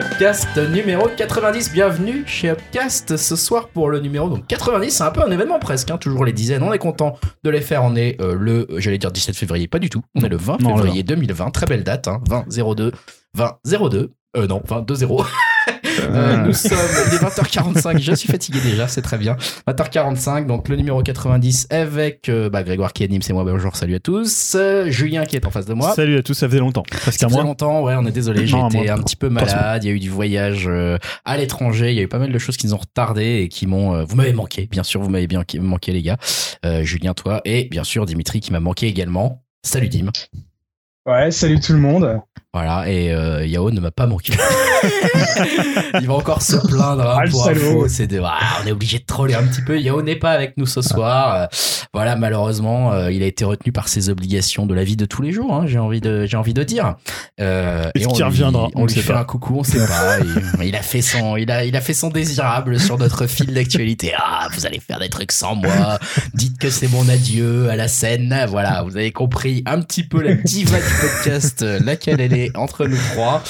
podcast numéro 90. Bienvenue chez Upcast ce soir pour le numéro donc 90. C'est un peu un événement presque, hein, toujours les dizaines. On est content de les faire. On est euh, le, j'allais dire 17 février, pas du tout. On est le 20 Non, février 2020. Très belle date, hein, 20 02 20 02. Euh, non, 22 0. Euh, nous sommes est 20h45, je suis fatigué déjà, c'est très bien. 20h45, donc le numéro 90 avec euh, bah, Grégoire qui anime, c'est moi, bonjour, salut à tous. Euh, Julien qui est en face de moi. Salut à tous, ça faisait longtemps. Presque Ça faisait longtemps, ouais, on est désolé, j'ai Non, été moi, un petit peu malade, il y a eu du voyage euh, à l'étranger, il y a eu pas mal de choses qui nous ont retardé et qui m'ont... euh, vous m'avez manqué, bien sûr, vous m'avez bien manqué les gars. Euh, Julien, toi, et bien sûr Dimitri qui m'a manqué également. Salut Dim. Ouais, salut tout le monde. Voilà, et euh, Yao ne m'a pas manqué. il va encore se plaindre hein, Ah, pour info. C'est de, ah, on est obligé de troller un petit peu. Yao n'est pas avec nous ce soir. Euh, voilà, malheureusement, euh, il a été retenu par ses obligations de la vie de tous les jours. hein, j'ai envie de, j'ai envie de dire. Euh, Est-ce et on lui- reviendra? On, On lui sait fait pas. un coucou, on sait pas. il, il a fait son, il a, il a fait son désirable sur notre fil d'actualité. Ah, vous allez faire des trucs sans moi. Dites que c'est mon adieu à la scène. Voilà, vous avez compris un petit peu la diva du podcast, euh, laquelle elle est entre nous trois.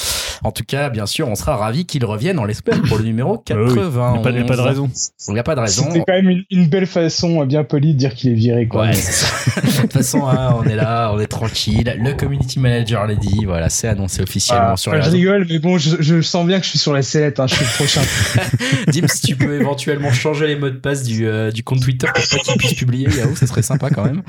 En tout cas, bien sûr, on sera ravis qu'il revienne, on l'espère, pour le numéro Ah oui, 80. Il n'y a, pas- de raison. Il n'y a pas de raison. C'était quand même une, une belle façon euh, bien polie de dire qu'il est viré, quoi. Ouais, c'est ça. De toute façon, hein, on est là, on est tranquille. Le community manager l'a dit, voilà, c'est annoncé officiellement Ah, sur je les réseaux. rigole, mais bon, je, je sens bien que je suis sur la sellette, hein, je suis le prochain. Dim, si tu peux éventuellement changer les mots de passe du, euh, du compte Twitter pour pas qu'il puisse publier, Yahoo, ça serait sympa quand même.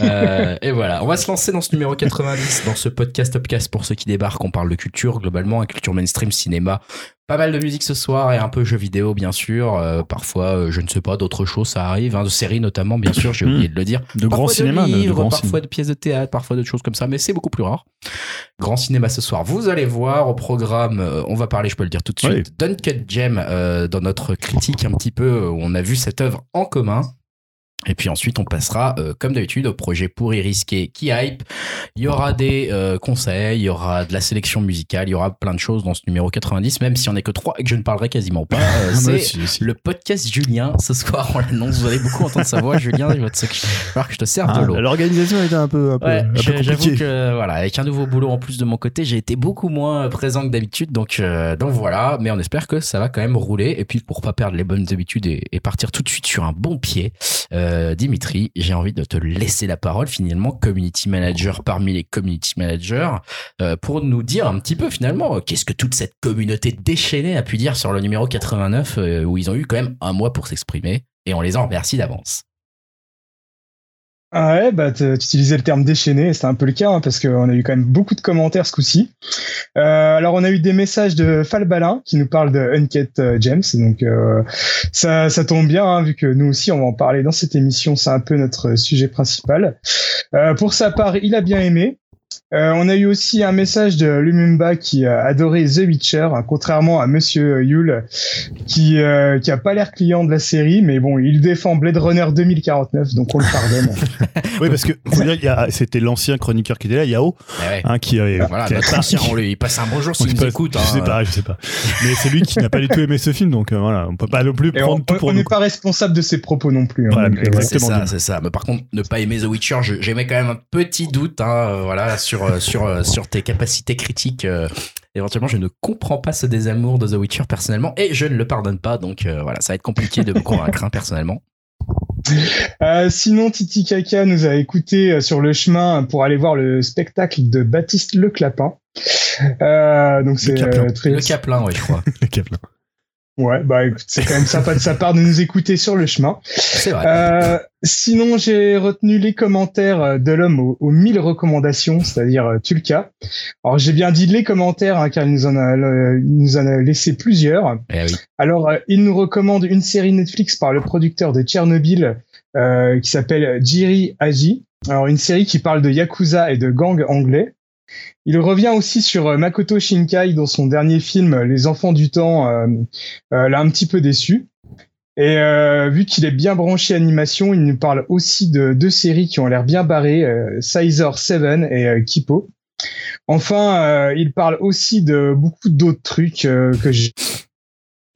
Euh, et voilà, on va se lancer dans ce numéro 90, dans ce podcast Upcast pour ceux qui débarquent. On parle de culture globalement, hein, culture mainstream, cinéma. Pas mal de musique ce soir et un peu jeux vidéo bien sûr. Euh, parfois, euh, je ne sais pas, d'autres choses, ça arrive, hein, de séries notamment, bien sûr, j'ai Mhm. oublié de le dire. De grand Parfois cinéma, de de, de grand parfois cinéma. de pièces de théâtre, parfois de choses comme ça, mais c'est beaucoup plus rare. Grand cinéma ce soir. Vous allez voir au programme, euh, on va parler, je peux le dire tout de Oui. suite, d'Uncut Gem euh, dans notre critique un petit peu où on a vu cette œuvre en commun. Et puis ensuite, on passera, euh, comme d'habitude, au projet pourri risqué qui hype. Il y aura des euh, conseils, il y aura de la sélection musicale, il y aura plein de choses dans ce numéro 90, même si on est que trois et que je ne parlerai quasiment pas. Euh, Ah, c'est le podcast Julien. Ce soir, on l'annonce. Vous allez beaucoup entendre sa voix, Julien. Il va te que je te serve Ah, de l'eau. L'organisation était un peu, un peu, Ouais, peu j'avoue que voilà, avec un nouveau boulot en plus de mon côté, j'ai été beaucoup moins présent que d'habitude, donc euh, donc voilà. Mais on espère que ça va quand même rouler. Et puis pour pas perdre les bonnes habitudes et, et partir tout de suite sur un bon pied, euh, Dimitri, j'ai envie de te laisser la parole finalement, community manager parmi les community managers, euh, pour nous dire un petit peu finalement euh, qu'est-ce que toute cette communauté déchaînée a pu dire sur le numéro 89 euh, où ils ont eu quand même un mois pour s'exprimer et on les en remercie d'avance. Ah ouais, bah tu utilisais le terme déchaîné, c'était un peu le cas, hein, parce qu'on a eu quand même beaucoup de commentaires ce coup-ci. Euh, alors on a eu des messages de Falbalin qui nous parle de Uncut euh, James, donc euh, ça, ça tombe bien, hein, vu que nous aussi on va en parler dans cette émission, c'est un peu notre sujet principal. Euh, pour sa part, il a bien aimé. Euh, on a eu aussi un message de Lumumba qui a adoré The Witcher, hein, contrairement à Monsieur Yule qui euh, qui a pas l'air client de la série, mais bon, il défend Blade Runner 2049, donc on le pardonne. Oui, parce que faut dire, c'était l'ancien chroniqueur qui était là, Yao, Ouais, ouais. hein, qui avait. Voilà, qui a notre pas- ancien, on lui passe un bonjour on s'il sait nous écoute. Je hein. sais pas, je sais pas. Mais c'est lui qui n'a pas du tout aimé ce film, donc euh, voilà, on peut pas non plus Et on prendre tout pour on n'est pas responsable de ses propos non plus. hein, Voilà, euh. C'est ça, c'est ça. Mais par contre, ne pas aimer The Witcher, j'aimais quand même un petit doute, hein, euh, voilà, sur euh, sur euh, sur tes capacités critiques. euh, éventuellement, je ne comprends pas ce désamour de The Witcher personnellement, et je ne le pardonne pas. Donc euh, voilà, ça va être compliqué de me convaincre hein, personnellement. Euh, sinon, Titi Kaka nous a écouté sur le chemin pour aller voir le spectacle de Baptiste Le Clapin. Euh, donc c'est Caplin. euh, très Le Caplin, ouais, je crois. Le Cap, là. Ouais, bah écoute, c'est quand même sympa de sa part de nous écouter sur le chemin. C'est vrai. Euh, sinon, j'ai retenu les commentaires de l'homme aux, aux 1000 recommandations, c'est-à-dire euh, Tulka. Alors, j'ai bien dit les commentaires, hein, car il nous en a, il nous en a laissé plusieurs. Eh oui. Alors, euh, il nous recommande une série Netflix par le producteur de Tchernobyl, euh, qui s'appelle Jiri Aji. Alors, une série qui parle de Yakuza et de gang anglais. Il revient aussi sur euh, Makoto Shinkai dans son dernier film Les Enfants du Temps, euh, euh, l'a un petit peu déçu. Et euh, vu qu'il est bien branché animation, il nous parle aussi de deux séries qui ont l'air bien barrées, euh, Sizer 7 et euh, Kipo. Enfin, euh, il parle aussi de beaucoup d'autres trucs euh, que j'ai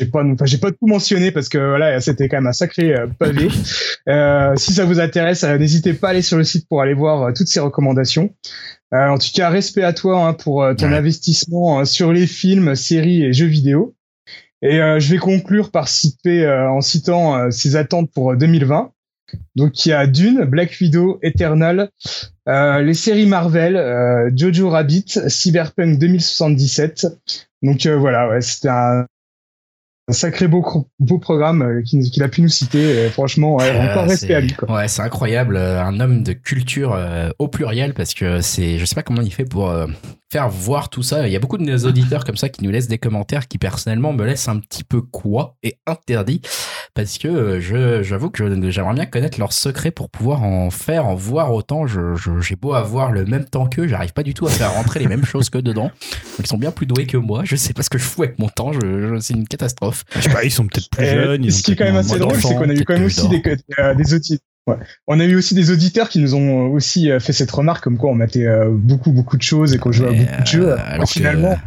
j'ai pas, enfin, j'ai pas tout mentionné parce que voilà, c'était quand même un sacré euh, pavé. Euh, si ça vous intéresse, euh, n'hésitez pas à aller sur le site pour aller voir euh, toutes ces recommandations. Euh, en tout cas, respect à toi hein, pour euh, ton Ouais. investissement euh, sur les films, séries et jeux vidéo. Et euh, je vais conclure par citer, euh, en citant euh, ses attentes pour euh, 2020. Donc il y a Dune, Black Widow, Eternal, euh, les séries Marvel, euh, Jojo Rabbit, Cyberpunk 2077. Donc euh, voilà, ouais, c'était un, un sacré beau, beau programme euh, qu'il a pu nous citer. Et franchement, ouais, Euh, encore respect c'est- à lui. Quoi. Ouais, c'est incroyable, euh, un homme de culture euh, au pluriel parce que c'est, je sais pas comment il fait pour euh, faire voir tout ça. Il y a beaucoup de nos auditeurs comme ça qui nous laissent des commentaires qui personnellement me laissent un petit peu quoi et interdit parce que euh, je, j'avoue que j'aimerais bien connaître leurs secrets pour pouvoir en faire, en voir autant. Je, je- j'ai beau avoir le même temps qu'eux, j'arrive pas du tout à faire rentrer les mêmes choses que dedans. Donc ils sont bien plus doués que moi. Je sais pas ce que je fous avec mon temps. Je, je- c'est une catastrophe. Je sais pas, ils sont peut-être plus Et jeunes. ils ce ont qui est quand même assez drôle, c'est qu'on a eu quand même aussi des, euh, des auditeurs. Ouais. On a eu aussi des auditeurs qui nous ont aussi euh, fait cette remarque comme quoi on matait euh, beaucoup beaucoup de choses et qu'on jouait à beaucoup de jeux. euh, Alors, alors que- finalement,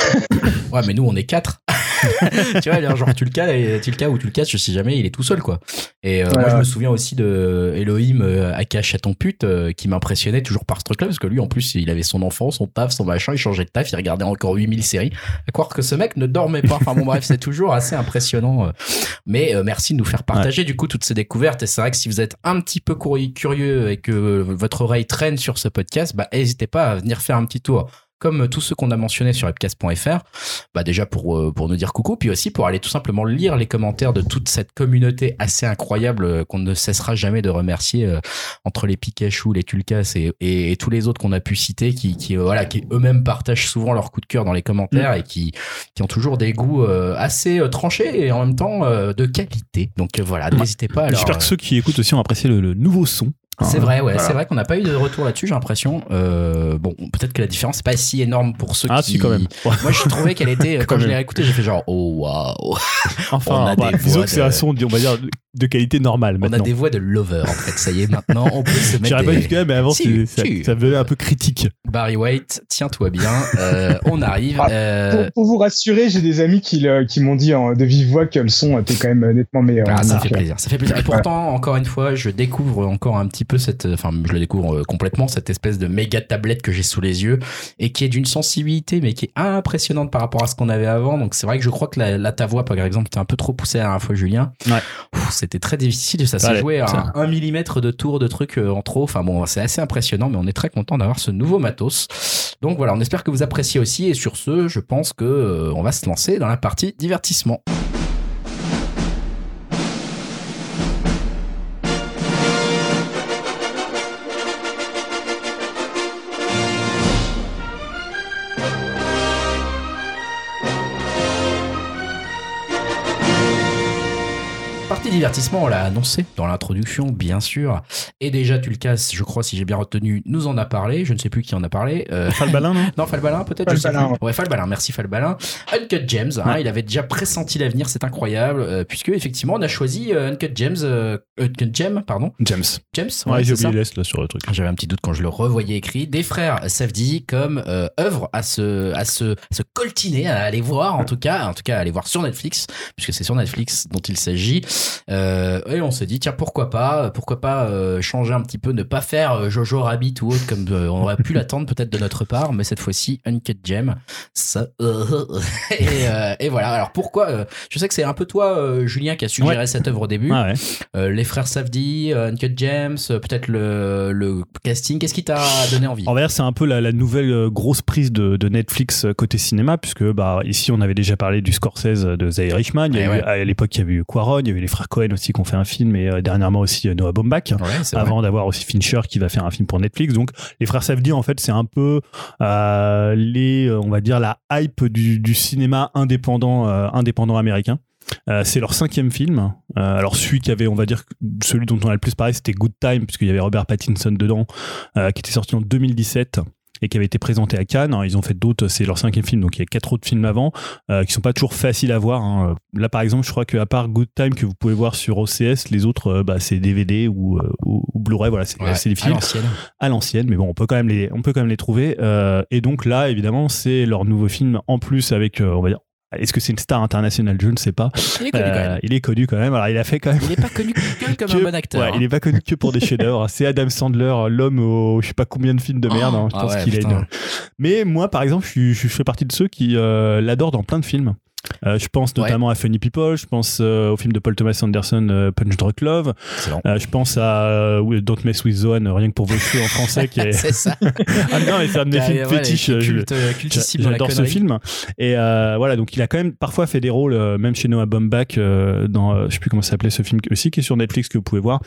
ouais, mais nous, on est quatre. tu vois, genre, tu le cas, tu le cas ou tu le casses, je sais jamais, il est tout seul, quoi. Et euh, Ouais, moi, je me souviens aussi de Elohim, euh, aka chaton pute, euh, qui m'impressionnait toujours par ce truc-là, parce que lui, en plus, il avait son enfant, son taf, son machin, il changeait de taf, il regardait encore 8000 séries. À croire que ce mec ne dormait pas. Enfin bon, bref, c'est toujours assez impressionnant. euh. Mais euh, merci de nous faire partager, du coup, toutes ces découvertes. Et c'est vrai que si vous êtes un petit peu curieux et que votre oreille traîne sur ce podcast, bah, n'hésitez pas à venir faire un petit tour. Comme tous ceux qu'on a mentionnés sur webcast.fr, bah déjà pour euh, pour nous dire coucou, puis aussi pour aller tout simplement lire les commentaires de toute cette communauté assez incroyable euh, qu'on ne cessera jamais de remercier euh, entre les Pikachu, les Tulkas et, et, et tous les autres qu'on a pu citer, qui qui euh, voilà qui eux-mêmes partagent souvent leur coup de cœur dans les commentaires et qui qui ont toujours des goûts euh, assez euh, tranchés et en même temps euh, de qualité. Donc euh, voilà, n'hésitez pas. Alors, J'espère que ceux qui écoutent aussi ont apprécié le, le nouveau son. C'est Hein, vrai, ouais, voilà. c'est vrai qu'on n'a pas eu de retour là-dessus, j'ai l'impression. Euh, bon, peut-être que la différence n'est pas si énorme pour ceux Ah qui. si quand même. Moi, je trouvais qu'elle était. Quand, Quand je l'ai même. réécouté, j'ai fait genre, oh waouh. On Enfin, a bah, des disons voix que c'est de- un son, on va dire, de- qualité normale On a maintenant. des voix de lover en fait. Ça y est, maintenant, on peut se mettre. J'irais pas des- jusqu'à mais avant, Si, c'est- ça, si. ça devenait un peu critique. Barry White, tiens-toi bien. Euh, on arrive. Ah, Euh, pour, pour vous rassurer, j'ai des amis qui, m'ont dit en- de vive voix que le son était quand même nettement meilleur. Ah, ça Donc, fait plaisir, ça fait plaisir. Et pourtant, encore une fois, je découvre encore un petit peu cette, enfin, je le découvre euh, complètement, cette espèce de méga tablette que j'ai sous les yeux et qui est d'une sensibilité, mais qui est impressionnante par rapport à ce qu'on avait avant. Donc, c'est vrai que je crois que la, la ta voix, par exemple, était un peu trop poussée à la dernière fois, Julien. Ouais. C'était très difficile, ça s'est joué à un, millimètre de tour de trucs euh, en trop. Enfin bon, c'est assez impressionnant, mais on est très content d'avoir ce nouveau matos. Donc voilà, on espère que vous appréciez aussi. Et sur ce, je pense que euh, on va se lancer dans la partie divertissement. Divertissement, on l'a annoncé dans l'introduction, bien sûr. Et déjà, tu le casses, je crois, si j'ai bien retenu, nous en a parlé. Je ne sais plus qui en a parlé. Euh, Falbalin, non non, Falbalin, peut-être Falbalin. Ouais, Falbalin, merci Falbalin. Uncut Gems, hein, il avait déjà pressenti l'avenir, c'est incroyable, euh, puisque effectivement, on a choisi euh, Uncut euh, Uncut Gem, pardon, James. James, Ouais, ouais, j'ai c'est ça. oublié l'Est là sur le truc. J'avais un petit doute quand je le revoyais écrit. Des frères Safdie comme euh, œuvre à se, à se, à se coltiner, à aller voir en tout cas, en tout cas à aller voir sur Netflix, puisque c'est sur Netflix dont il s'agit. Euh, et on s'est dit tiens pourquoi pas, pourquoi pas euh, changer un petit peu, ne pas faire euh, Jojo Rabbit ou autre comme on aurait pu l'attendre peut-être de notre part, mais cette fois-ci Uncut Gem. Ça, et, et voilà. Alors pourquoi Je sais que c'est un peu toi, Julien, qui a suggéré Ouais. cette œuvre au début. Ah ouais. Les frères Safdie, Uncut James, peut-être le, le casting. Qu'est-ce qui t'a donné envie? En vrai, c'est un peu la, la nouvelle grosse prise de, de Netflix côté cinéma, puisque bah, ici, on avait déjà parlé du Scorsese de Zaire Richman. Il y a Eh eu-. À l'époque, il y avait eu Quaron, il y avait les frères Cohen aussi qui ont fait un film, et euh, dernièrement aussi euh, Noah Baumbach. Ouais. Avant d'avoir aussi Fincher qui va faire un film pour Netflix. Donc, les frères Safdie, en fait, c'est un peu euh, les, on va dire, la hype du, du cinéma indépendant, indépendant américain. Euh, c'est leur cinquième film. Euh, alors celui qui avait, on va dire, celui dont on a le plus parlé, c'était Good Time, puisqu'il y avait Robert Pattinson dedans, euh, qui était sorti en 2017 et qui avait été présenté à Cannes. Alors, ils ont fait d'autres, c'est leur cinquième film, donc il y a quatre autres films avant euh, qui sont pas toujours faciles à voir. hein. Là, par exemple, je crois qu'à part Good Time que vous pouvez voir sur OCS, les autres, euh, bah, c'est DVD ou, euh, ou, ou Blu-ray. Voilà, c'est Ouais, des films à l'ancienne, mais bon, on peut quand même les, on peut quand même les trouver. Euh, et donc là, évidemment, c'est leur nouveau film en plus avec, on va dire, est-ce que c'est une star internationale? Je ne sais pas. Il est connu quand Euh, même. il est connu quand même. Alors, il a fait quand même. Il n'est pas connu que comme un bon acteur. Ouais, hein. il est pas connu que pour des chefs-d'œuvre. C'est Adam Sandler, l'homme au je sais pas combien de films de merde. hein. Je Ah pense ouais, qu'il a putain. une. Mais moi, par exemple, je, suis- je fais partie de ceux qui euh, l'adorent dans plein de films. Euh, je pense Ouais. notamment à Funny People, je pense euh, au film de Paul Thomas Anderson, euh, Punch Drunk Love. Je pense à Don't Mess with Zohan, rien que pour vos cheveux en français, qui est. C'est ça. ah non, mais c'est un de mes films ouais, fétiches. J'adore ce film. Et voilà, donc il a quand même parfois fait des rôles, même chez Noah Baumbach, dans, je sais plus comment s'appelait ce film aussi, qui est sur Netflix, que vous pouvez voir.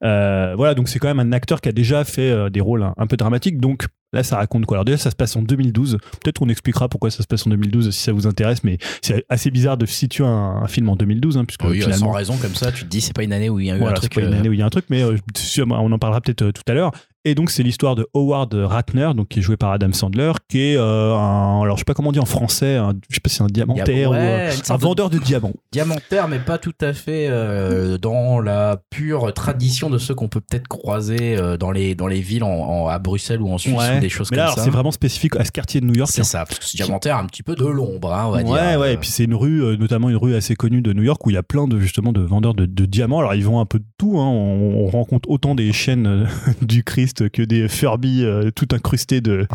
Voilà, donc c'est quand même un acteur qui a déjà fait des rôles un, un peu dramatiques. Donc là, ça raconte quoi? Alors déjà, ça se passe en 2012. Peut-être qu'on expliquera pourquoi ça se passe en 2012 si ça vous intéresse, mais c'est assez bizarre de situer un, un film en 2012, hein, puisque Oui, finalement. sans raison comme ça, tu te dis c'est pas une année où il y a eu Voilà, un c'est truc. pas une euh, année où il y a un truc, mais euh, on en parlera peut-être euh, tout à l'heure. Et donc, c'est l'histoire de Howard Ratner, donc qui est joué par Adam Sandler, qui est euh, un, alors je sais pas comment on dit en français, un- je sais pas si c'est un diamantaire Ouais, ou euh, un de- vendeur de diamants. diamantaire, mais pas tout à fait euh, dans la pure tradition de ceux qu'on peut peut-être croiser euh, dans les dans les villes en, en- à Bruxelles ou en Suisse Ouais. ou des choses Mais comme là, alors, ça. c'est vraiment spécifique à ce quartier de New York. C'est ça, parce que ce diamantaire a un petit peu de l'ombre, hein, on va ouais, dire. ouais, Euh, et puis c'est une rue, notamment une rue assez connue de New York où il y a plein de justement de vendeurs de, de diamants. Alors ils vont un peu de tout, hein. on, on rencontre autant des chaînes du Christ que des Furby euh, tout incrustés de,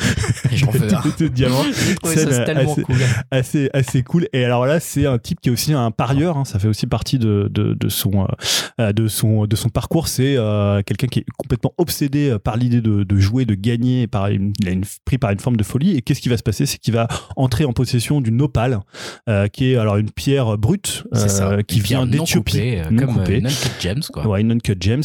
diamants. Tellement assez- cool. assez assez cool et alors là c'est un type qui est aussi un parieur hein, ça fait aussi partie de de, de son euh, de son de son parcours c'est euh, quelqu'un qui est complètement obsédé par l'idée de, de jouer de gagner par une, il a une, pris par une forme de folie et qu'est-ce qui va se passer? C'est qu'il va entrer en possession d'une opale qui est alors une pierre brute C'est ça. qui vient d'Éthiopie comme coupée. une Uncut Gems, quoi. Ouais, une uncut gems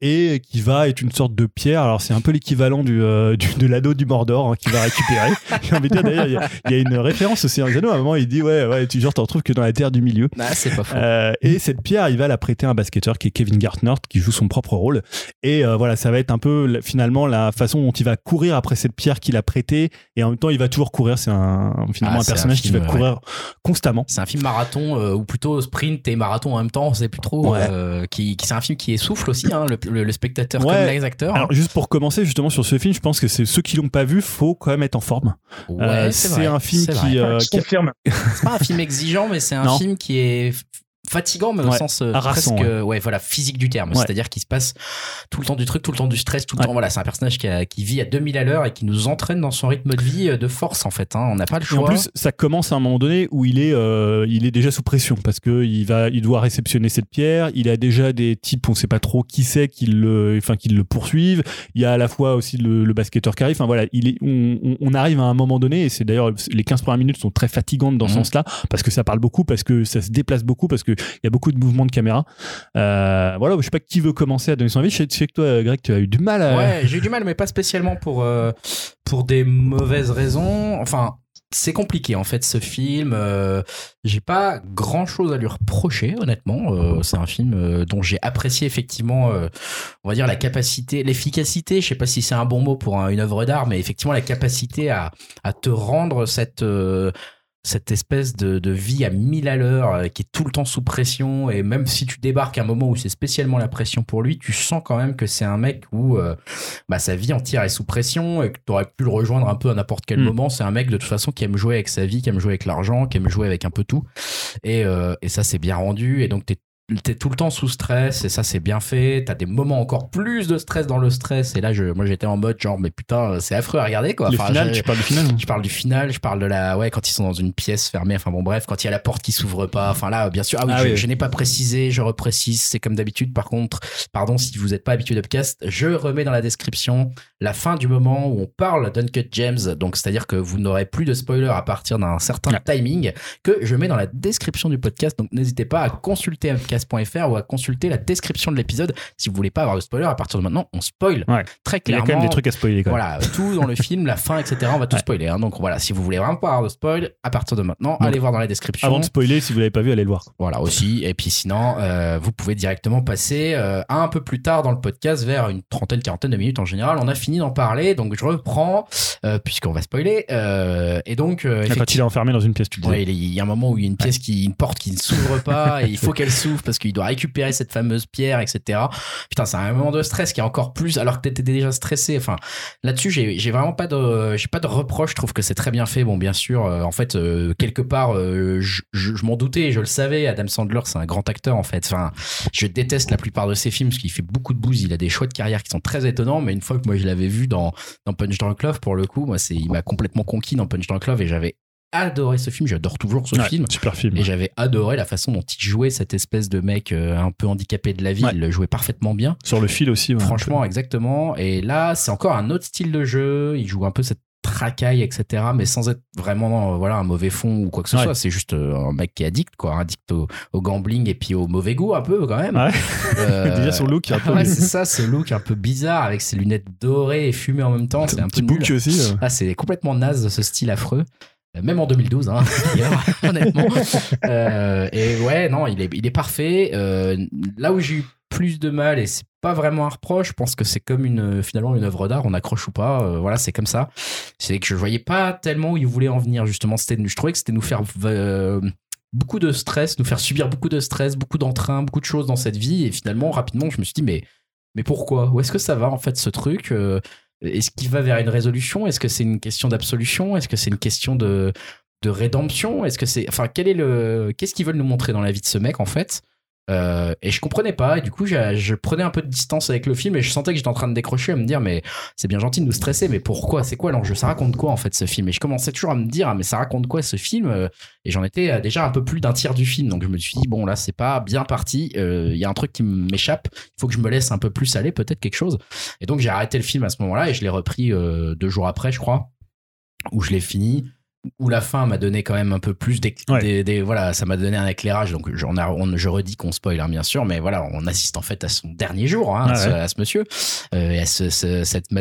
et qui va être une sorte de pierre. Alors c'est un peu l'équivalent du, euh, du- de l'anneau du Mordor hein, qui va récupérer. J'ai envie de dire d'ailleurs il y, a- il y a une référence au Seigneur des Anneaux. À un moment il dit ouais ouais tu genre t'en retrouves que dans la terre du milieu. Ah, c'est pas faux. Euh, et cette pierre, il va la prêter à un basketteur qui est Kevin Gartner, qui joue son propre rôle. Et euh, voilà, ça va être un peu finalement la façon dont il va courir après cette pierre qu'il a prêtée. Et en même temps, il va toujours courir. C'est un, finalement Ah, un un personnage qui va ouais. courir constamment. C'est un film marathon, ou plutôt sprint et marathon en même temps, on sait plus trop. Ouais. qui, qui- c'est un film qui essouffle aussi, hein, le, le- le spectateur Ouais. comme les acteurs. Alors juste pour commencer justement sur ce film, je pense que c'est ceux qui l'ont pas vu, faut quand même être en forme. ouais, Euh, c'est un film qui, vrai. euh, qui confirme. C'est pas un film exigeant, mais c'est un Non. film qui est fatigant, mais au Ouais, sens euh, harassant, presque, ouais. ouais. voilà, physique du terme. Ouais. C'est-à-dire qu'il se passe tout le temps du truc, tout le temps du stress, tout le temps. Voilà, c'est un personnage qui, a- qui vit à 2000 à l'heure et qui nous entraîne dans son rythme de vie euh, de force, en fait. Hein. On n'a pas le Et choix. en plus, ça commence à un moment donné où il est, euh, il est déjà sous pression parce que il va, il doit réceptionner cette pierre. Il a déjà des types, on sait pas trop qui c'est, qui le, enfin, qui le poursuivent. Il y a à la fois aussi le, le basketteur qui arrive. Enfin voilà, il est, on, on- arrive à un moment donné et c'est d'ailleurs les 15 premières minutes sont très fatigantes dans ce Mhm. sens-là parce que ça parle beaucoup, parce que ça se déplace beaucoup, parce que il y a beaucoup de mouvements de caméra. Euh, voilà, je sais pas qui veut commencer à donner son avis. Je sais, que toi, Greg, tu as eu du mal à. Ouais, j'ai eu du mal, mais pas spécialement pour, euh, pour des mauvaises raisons. Enfin, c'est compliqué en fait ce film. Euh, j'ai pas grand chose à lui reprocher, honnêtement. Euh, c'est un film euh, dont j'ai apprécié effectivement, on va dire, la capacité, l'efficacité. Je sais pas si c'est un bon mot pour un- une œuvre d'art, mais effectivement, la capacité à, à te rendre cette. Cette espèce de, de vie à mille à l'heure euh, qui est tout le temps sous pression et même si tu débarques à un moment où c'est spécialement la pression pour lui tu sens quand même que c'est un mec où euh, bah, sa vie entière est sous pression et que tu aurais pu le rejoindre un peu à n'importe quel Mm. moment. C'est un mec de toute façon qui aime jouer avec sa vie, qui aime jouer avec l'argent, qui aime jouer avec un peu tout. Et, euh, et ça, c'est bien rendu. Et donc, T'es tout le temps sous stress et ça c'est bien fait. T'as des moments encore plus de stress dans le stress et là je, moi j'étais en mode genre mais putain c'est affreux à regarder quoi. Le final, tu parles du final. je parle du final, je parle de la ouais quand ils sont dans une pièce fermée, enfin bon bref, quand il y a la porte qui s'ouvre pas, enfin là bien sûr ah oui, Ah je, oui. je n'ai pas précisé, je reprécise, c'est comme d'habitude. Par contre, pardon si vous n'êtes pas habitué de podcast, je remets dans la description la fin du moment où on parle d'Uncut Gems, donc c'est-à-dire que vous n'aurez plus de spoiler à partir d'un certain timing que je mets dans la description du podcast. Donc n'hésitez pas à consulter upcast.fr ou à consulter la description de l'épisode si vous voulez pas avoir de spoiler. À partir de maintenant, on spoil Ouais. très Il y a clairement. quand même des trucs à spoiler. Quand même. Voilà, tout dans le film, la fin, etc. On va tout Ouais. spoiler. hein. Donc voilà, si vous voulez vraiment pas avoir de spoil, à partir de maintenant, Donc, allez voir dans la description. Avant de spoiler, si vous l'avez pas vu, allez le voir. Voilà aussi. Et puis sinon, euh, vous pouvez directement passer euh, un peu plus tard dans le podcast vers une trentaine, quarantaine de minutes en général. On a fini d'en parler, donc je reprends euh, puisqu'on va spoiler. Et donc, euh, Quand il est enfermé dans une pièce, tu le disais. Ouais, il y a un moment où il y a une pièce qui, une porte qui ne s'ouvre pas et il faut qu'elle s'ouvre parce qu'il doit récupérer cette fameuse pierre, etc. Putain, c'est un moment de stress qui est encore plus, alors que t'étais déjà stressé. Enfin, là-dessus, j'ai, vraiment pas de, j'ai pas de reproche. Je trouve que c'est très bien fait. Bon, bien sûr, euh, en fait, euh, quelque part, euh, je m'en doutais, je le savais. Adam Sandler, c'est un grand acteur, en fait. Enfin, je déteste la plupart de ses films parce qu'il fait beaucoup de bouse. Il a des choix de carrière qui sont très étonnants. Mais une fois que moi je l'avais vu dans, dans Punch Drunk Love, pour le coup, moi, c'est, il m'a complètement conquis dans Punch Drunk Love et j'avais adoré ce film. J'adore toujours ce Ouais, film. Super film. Et j'avais adoré la façon dont il jouait cette espèce de mec euh, un peu handicapé de la vie. Ouais. Il le jouait parfaitement bien. Sur le fil aussi. ouais, Franchement, exactement. Et là, c'est encore un autre style de jeu. Il joue un peu cette tracaille, etc. Mais sans être vraiment euh, voilà un mauvais fond ou quoi que ce Ouais. soit. C'est juste euh, un mec qui est addict, quoi. Addict au, au gambling et puis au mauvais goût, un peu quand même. Ouais. Euh, Déjà son look, un peu. ouais, c'est ça, ce look un peu bizarre avec ses lunettes dorées et fumées en même temps. C'est un peu petit nul. book aussi. Ah, c'est complètement naze ce style affreux. Même en 2012, hein, d'ailleurs, honnêtement. Euh, et ouais, non, il est, il est parfait. Euh, là où j'ai eu plus de mal, et c'est pas vraiment un reproche, je pense que c'est comme une, finalement une œuvre d'art, on accroche ou pas, euh, voilà, c'est comme ça. C'est que je voyais pas tellement où il voulait en venir, justement. C'était, je trouvais que c'était nous faire beaucoup de stress, nous faire subir beaucoup de stress, beaucoup d'entrain, beaucoup de choses dans cette vie, et finalement, rapidement, je me suis dit, mais, mais pourquoi? Où est-ce que ça va, en fait, ce truc? Est-ce qu'il va vers une résolution? Est-ce que c'est une question d'absolution? Est-ce que c'est une question de, de rédemption? Est-ce que c'est, enfin, quel est le, qu'est-ce qu'ils veulent nous montrer dans la vie de ce mec en fait? Euh, Et je comprenais pas. Et du coup, je prenais un peu de distance avec le film et je sentais que j'étais en train de décrocher, à me dire, mais c'est bien gentil de nous stresser, mais pourquoi C'est quoi l'enjeu? Ça raconte quoi en fait ce film? Et je commençais toujours à me dire, ah, mais ça raconte quoi ce film Euh, Et j'en étais à déjà un peu plus d'un tiers du film, donc je me suis dit, bon là, c'est pas bien parti. Euh, Il y a un truc qui m'échappe. Il faut que je me laisse un peu plus aller, peut-être quelque chose. Et donc j'ai arrêté le film à ce moment-là et je l'ai repris euh, deux jours après, je crois, où je l'ai fini. Où la fin m'a donné quand même un peu plus Ouais. des, des- voilà, ça m'a donné un éclairage. Donc j'en on- je redis qu'on spoil hein, bien sûr, mais voilà, on assiste en fait à son dernier jour, hein, à, Ouais, ce, ouais. à ce monsieur, euh, et à ce- ce- cette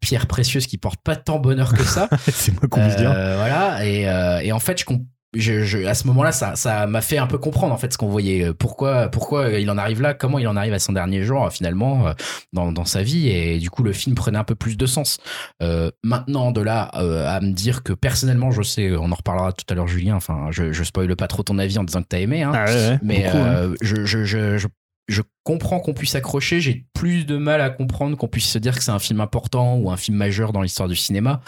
pierre précieuse qui porte pas tant bonheur que ça. c'est moi qu'on. Euh, voilà et, euh, et en fait je, comp- je, je- à ce moment-là ça ça m'a fait un peu comprendre en fait ce qu'on voyait Euh, pourquoi pourquoi il en arrive là comment il en arrive à son dernier jour euh, finalement euh, dans, dans sa vie. Et du coup le film prenait un peu plus de sens. Euh, maintenant de là euh, à me dire que personnellement je sais on en reparlera tout à l'heure Julien enfin je, je spoile pas trop ton avis en disant que t'as aimé hein, Ah ouais, ouais, mais beaucoup, hein. euh, je, je, je comprends qu'on puisse accrocher. J'ai plus de mal à comprendre qu'on puisse se dire que c'est un film important ou un film majeur dans l'histoire du cinéma.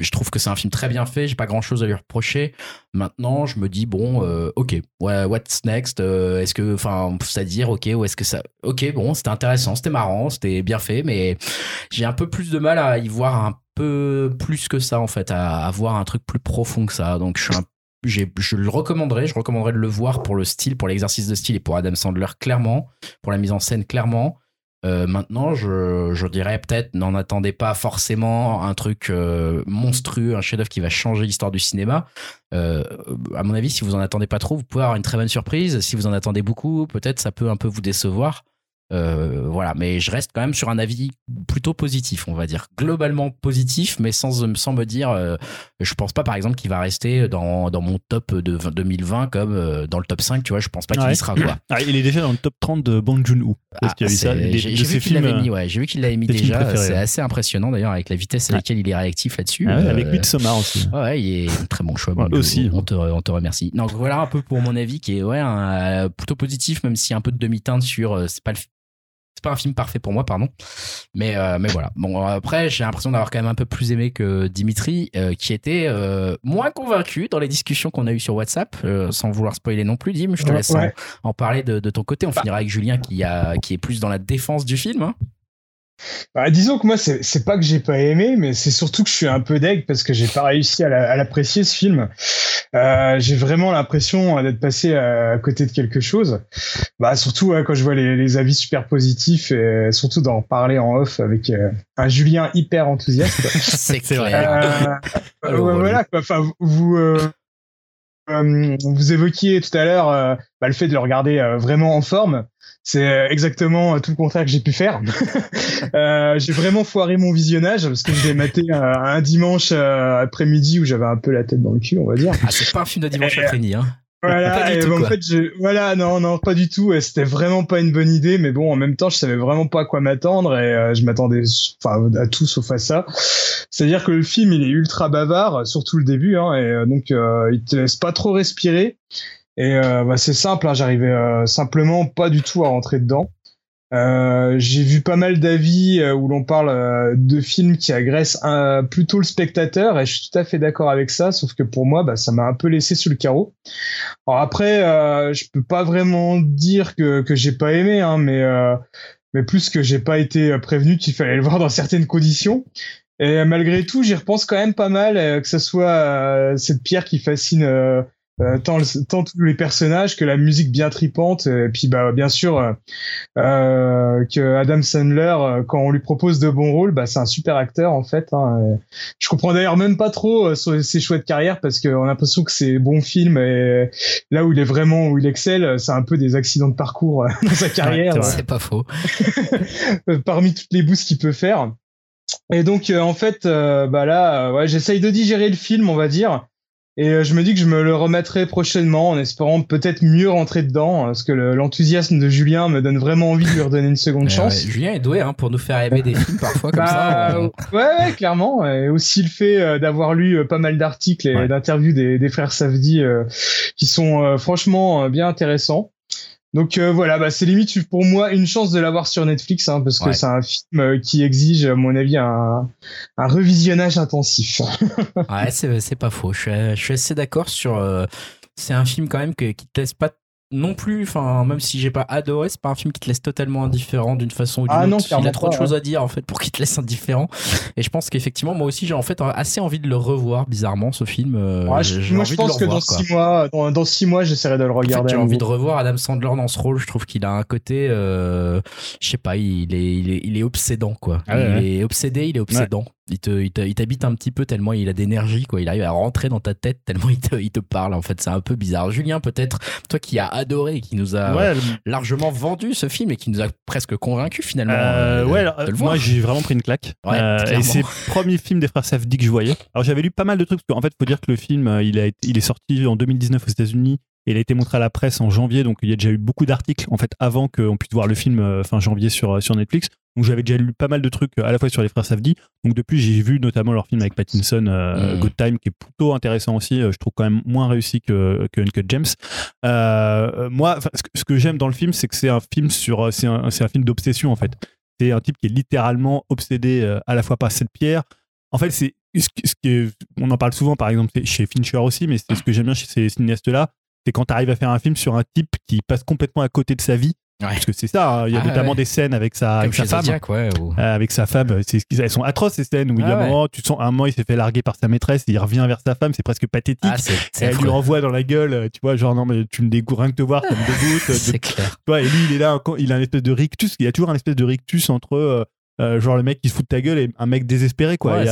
Je, trouve que c'est un film très bien fait. J'ai pas grand chose à lui reprocher. Maintenant, je me dis bon, euh, ok, what's next? Euh, Est-ce que, enfin, c'est-à-dire, ok, ou est-ce que ça, ok, bon, c'était intéressant, c'était marrant, c'était bien fait, mais j'ai un peu plus de mal à y voir un peu plus que ça en fait, à, à voir un truc plus profond que ça. Donc, je suis un je le recommanderais, je recommanderais de le voir pour le style, pour l'exercice de style et pour Adam Sandler clairement, pour la mise en scène clairement. Euh, maintenant, je, dirais peut-être, n'en attendez pas forcément un truc euh, monstrueux, un chef-d'œuvre qui va changer l'histoire du cinéma. Euh, à mon avis, si vous en attendez pas trop, vous pouvez avoir une très bonne surprise. Si vous en attendez beaucoup, peut-être ça peut un peu vous décevoir. Euh, voilà, mais je reste quand même sur un avis plutôt positif, on va dire. Globalement positif, mais sans, sans me dire, euh, je pense pas par exemple qu'il va rester dans, dans mon top de 20 2020 comme euh, dans le top 5, tu vois, je pense pas qu'il Ouais. y sera quoi. Ah, il est déjà dans le top 30 de Bong Joon-ho. Ah, J'ai vu qu'il l'avait euh, mis, ouais, j'ai vu qu'il l'avait mis déjà. C'est assez impressionnant d'ailleurs avec la vitesse à laquelle il est réactif là-dessus. ah ouais, avec Midsommar aussi. Ouais, il est un très bon choix. Aussi. Joon-ho. On te, on te remercie. Donc voilà un peu pour mon avis qui est ouais un- plutôt positif, même a un peu de demi-teinte sur c'est pas le c'est pas un film parfait pour moi, pardon. Mais euh, mais voilà. Bon après j'ai l'impression d'avoir quand même un peu plus aimé que Dimitri, euh, qui était euh, moins convaincu dans les discussions qu'on a eues sur WhatsApp, euh, sans vouloir spoiler non plus. Dim, je te Ouais, laisse en- ouais. en, parler de, de ton côté. On finira avec Julien qui a qui est plus dans la défense du film. hein. Bah, disons que moi, c'est pas que j'ai pas aimé, mais c'est surtout que je suis un peu deg parce que j'ai pas réussi à la- à l'apprécier ce film. Euh, j'ai vraiment l'impression euh, d'être passé à côté de quelque chose. Bah surtout ouais, quand je vois les, les avis super positifs et surtout d'en parler en off avec euh, un Julien hyper enthousiaste. C'est C'est vrai. clair. Euh, ouais, relou. voilà quoi. Enfin, vous euh, euh, vous évoquiez tout à l'heure euh, bah, le fait de le regarder euh, vraiment en forme. C'est euh, exactement euh, tout le contraire que j'ai pu faire. Euh, j'ai vraiment foiré mon visionnage parce que je l'ai maté euh, un dimanche euh, après-midi où j'avais un peu la tête dans le cul, on va dire. Ah, c'est pas un film de dimanche après-midi. Hein. Voilà, et tout, bon, en fait, je, voilà, non, non, pas du tout. et C'était vraiment pas une bonne idée, mais bon, en même temps, je savais vraiment pas à quoi m'attendre et euh, je m'attendais, enfin, à tout sauf à ça. C'est-à-dire que le film, il est ultra bavard, surtout le début, hein, et donc euh, il te laisse pas trop respirer. Et bah, c'est simple, hein, j'arrivais simplement pas du tout à rentrer dedans. Euh, j'ai vu pas mal d'avis euh, où l'on parle euh, de films qui agressent plutôt le spectateur et je suis tout à fait d'accord avec ça, sauf que pour moi, bah, ça m'a un peu laissé sur le carreau. Alors après, je peux pas vraiment dire que, que j'ai pas aimé, hein, mais, mais plus que j'ai pas été prévenu qu'il fallait le voir dans certaines conditions. Et malgré tout, j'y repense quand même pas mal, que ce soit cette pierre qui fascine euh, tant, tant, tous les personnages que la musique bien tripante et puis bah bien sûr euh, euh que Adam Sandler euh, quand on lui propose de bons rôles bah c'est un super acteur en fait hein, je comprends d'ailleurs même pas trop sur ses choix de carrière parce qu'on a l'impression que c'est bon film et là où il est vraiment où il excelle c'est un peu des accidents de parcours dans sa carrière c'est pas faux. Parmi toutes les bousses qu'il peut faire. Et donc en fait bah là ouais j'essaye de digérer le film on va dire et euh, je me dis que je me le remettrai prochainement en espérant peut-être mieux rentrer dedans, hein, parce que l'enthousiasme de Julien me donne vraiment envie de lui redonner une seconde chance. Julien est doué hein, pour nous faire aimer des films parfois comme ça. Bah, ouais, clairement. Et aussi le fait euh, d'avoir lu euh, pas mal d'articles et d'interviews des, des, frères Savdi qui sont franchement bien intéressants. Donc euh, voilà, bah, c'est limite pour moi une chance de l'avoir sur Netflix, hein, parce que c'est un film euh, qui exige, à mon avis, un, un revisionnage intensif. ouais, c'est pas faux. Je suis, je suis assez d'accord sur. Euh, c'est un film quand même que, qui te laisse pas non plus, enfin, même si j'ai pas adoré, c'est pas un film qui te laisse totalement indifférent d'une façon ou d'une ah autre. Il a trop de choses à dire en fait pour qu'il te laisse indifférent. Et je pense qu'effectivement, moi aussi, j'ai en fait assez envie de le revoir bizarrement ce film. Euh, moi, je pense que dans six mois, dans, six mois, j'essaierai de le regarder. j'ai envie de revoir Adam Sandler dans ce rôle. Je trouve qu'il a un côté, euh, je sais pas, il est, il est, il est obsédant quoi. Ah il est obsédé, il est obsédant il te il t'habite un petit peu tellement il a d'énergie quoi. Il arrive à rentrer dans ta tête tellement il te, il te parle en fait. C'est un peu bizarre. Julien peut-être toi qui as adoré qui nous a largement vendu ce film et qui nous a presque convaincu finalement euh, ouais moi j'ai vraiment pris une claque. Euh, et c'est le premier film des frères Safdie que je voyais. Alors j'avais lu pas mal de trucs parce qu'en fait faut dire que le film euh, il a il est sorti en 2019 aux États-Unis et il a été montré à la presse en janvier, donc il y a déjà eu beaucoup d'articles en fait avant qu'on puisse voir le film fin janvier sur, sur Netflix. Donc j'avais déjà lu pas mal de trucs à la fois sur les frères Safdie. Donc depuis j'ai vu notamment leur film avec Pattinson, euh, mm. Good Time, qui est plutôt intéressant aussi. Euh, je trouve quand même moins réussi que que Uncut James. Euh, moi, ce que, j'aime dans le film, c'est que c'est un film sur, c'est un, un, film d'obsession en fait. C'est un type qui est littéralement obsédé à la fois par cette pierre. En fait, c'est ce, qui on en parle souvent par exemple chez Fincher aussi, mais c'est ce que j'aime bien chez ces cinéastes là, c'est quand tu arrives à faire un film sur un type qui passe complètement à côté de sa vie parce que c'est ça, hein. il y a ah notamment des scènes avec sa, avec sa femme. ouais, euh, avec sa femme, elles sont atroces ces scènes où il y a un moment, tu sens un moment il s'est fait larguer par sa maîtresse, et il revient vers sa femme, c'est presque pathétique. Ah, et elle lui envoie dans la gueule, tu vois, genre non mais tu me dégoûtes, rien que te voir, ça me dégoûte. c'est clair. et lui il est là, il a un espèce de rictus, il y a toujours un espèce de rictus entre euh, euh, genre le mec qui se fout de ta gueule et un mec désespéré quoi.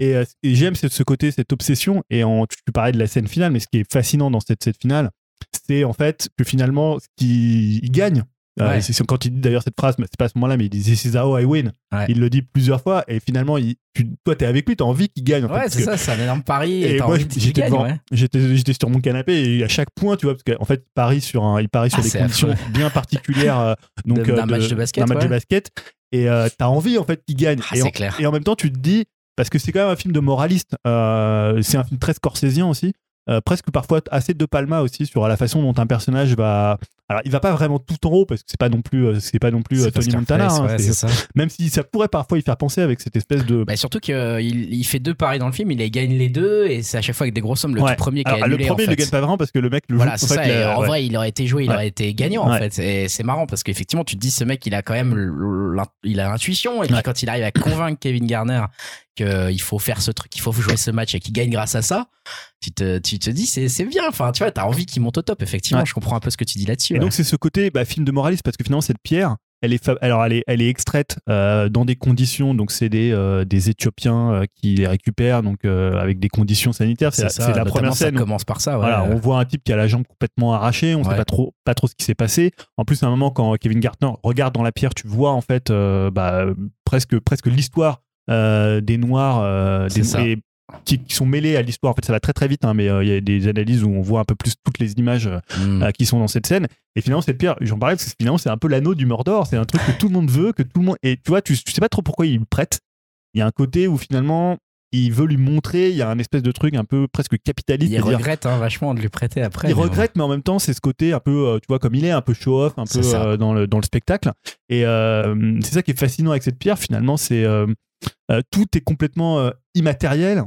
et, j'aime ce côté, cette obsession. Et en, tu, parlais de la scène finale, mais ce qui est fascinant dans cette, cette finale, c'est en fait que finalement, ce qui il gagne, euh, c'est quand il dit d'ailleurs cette phrase, mais c'est pas à ce moment-là, mais il dit This is how I win. Il le dit plusieurs fois et finalement, il, tu, toi, t'es avec lui, t'as envie qu'il gagne. ouais, c'est ça, c'est un énorme pari. Et, moi, j'étais j'étais sur mon canapé et à chaque point, tu vois, parce qu'en fait, il parie sur, un, il parie sur ah, des conditions bien particulières euh, donc, d'un euh, match de basket. match de basket et t'as envie en fait qu'il gagne. Ah, et, clair. et en même temps, tu te dis, parce que c'est quand même un film de moraliste, c'est un film très scorsésien aussi. Presque parfois assez de Palma aussi sur la façon dont un personnage va alors, il va pas vraiment tout en haut parce que c'est pas non plus, euh, c'est pas non plus euh, Tony Montana. Hein, même si ça pourrait parfois y faire penser avec cette espèce de. Bah, surtout qu'il il fait deux paris dans le film, il gagne les deux et c'est à chaque fois avec des grosses sommes. Le premier qui a annulé, Le premier, il le gagne pas vraiment parce que le mec le voilà, c'est ça. en vrai, il aurait été joué, il aurait été gagnant en fait. Et c'est marrant parce qu'effectivement, tu te dis, ce mec, il a quand même, il a l'intuition et puis quand il arrive à convaincre Kevin Garner qu'il faut faire ce truc, qu'il faut jouer ce match et qu'il gagne grâce à ça, tu te, tu te dis c'est bien. Enfin, tu vois, t'as envie qu'il monte au top. Effectivement, je comprends un peu ce que tu dis là-dessus. Et donc c'est ce côté bah, film de moraliste parce que finalement cette pierre, elle est alors elle est, elle est extraite euh, dans des conditions. Donc c'est des, euh, des Éthiopiens euh, qui les récupèrent donc avec des conditions sanitaires. C'est la, première scène. Ça commence par ça voilà on voit un type qui a la jambe complètement arrachée. On sait pas trop pas trop ce qui s'est passé. En plus à un moment quand Kevin Gartner regarde dans la pierre tu vois en fait bah, presque presque l'histoire des noirs des, qui, sont mêlés à l'histoire. En fait, ça va très très vite, hein, mais euh, il y a des analyses où on voit un peu plus toutes les images euh, mm. euh, qui sont dans cette scène. Et finalement, cette pierre, j'en parlais parce que finalement, c'est un peu l'anneau du Mordor. C'est un truc que tout le monde veut, que tout le monde. Et tu vois, tu, sais pas trop pourquoi il le prête. Il y a un côté où finalement, il veut lui montrer, il y a un espèce de truc un peu presque capitaliste. Il regrette hein, vachement de lui prêter après. il mais regrette, mais en même temps, c'est ce côté un peu, tu vois, comme il est, un peu show-off, un peu C'est euh, dans, le, dans le spectacle. Et euh, c'est ça qui est fascinant avec cette pierre, finalement, c'est euh, tout est complètement immatériel.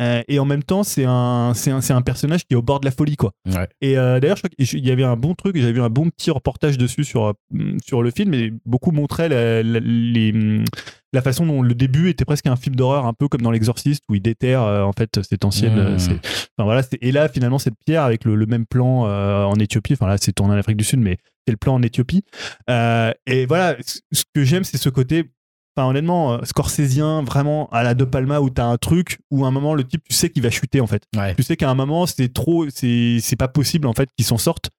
Euh, et en même temps, c'est un, c'est un, c'est un personnage qui est au bord de la folie, quoi. Ouais. Et euh, d'ailleurs, je crois qu'il y avait un bon truc, j'avais vu un bon petit reportage dessus sur, euh, sur le film, et beaucoup montraient la, la- les, la façon dont le début était presque un film d'horreur, un peu comme dans L'Exorciste, où il déterre euh, en fait cette ancienne. Mmh. Enfin, voilà, et là, finalement, cette pierre avec le, le même plan en Éthiopie, enfin là, c'est tourné en Afrique du Sud, mais c'est le plan en Éthiopie. Euh, et voilà, ce que j'aime, c'est ce côté. Enfin, honnêtement, euh, scorsésien, vraiment à la De Palma, où t'as un truc où à un moment, le type, tu sais qu'il va chuter, en fait. Ouais. Tu sais qu'à un moment, c'est trop, c'est c'est pas possible, en fait, qu'il s'en sorte.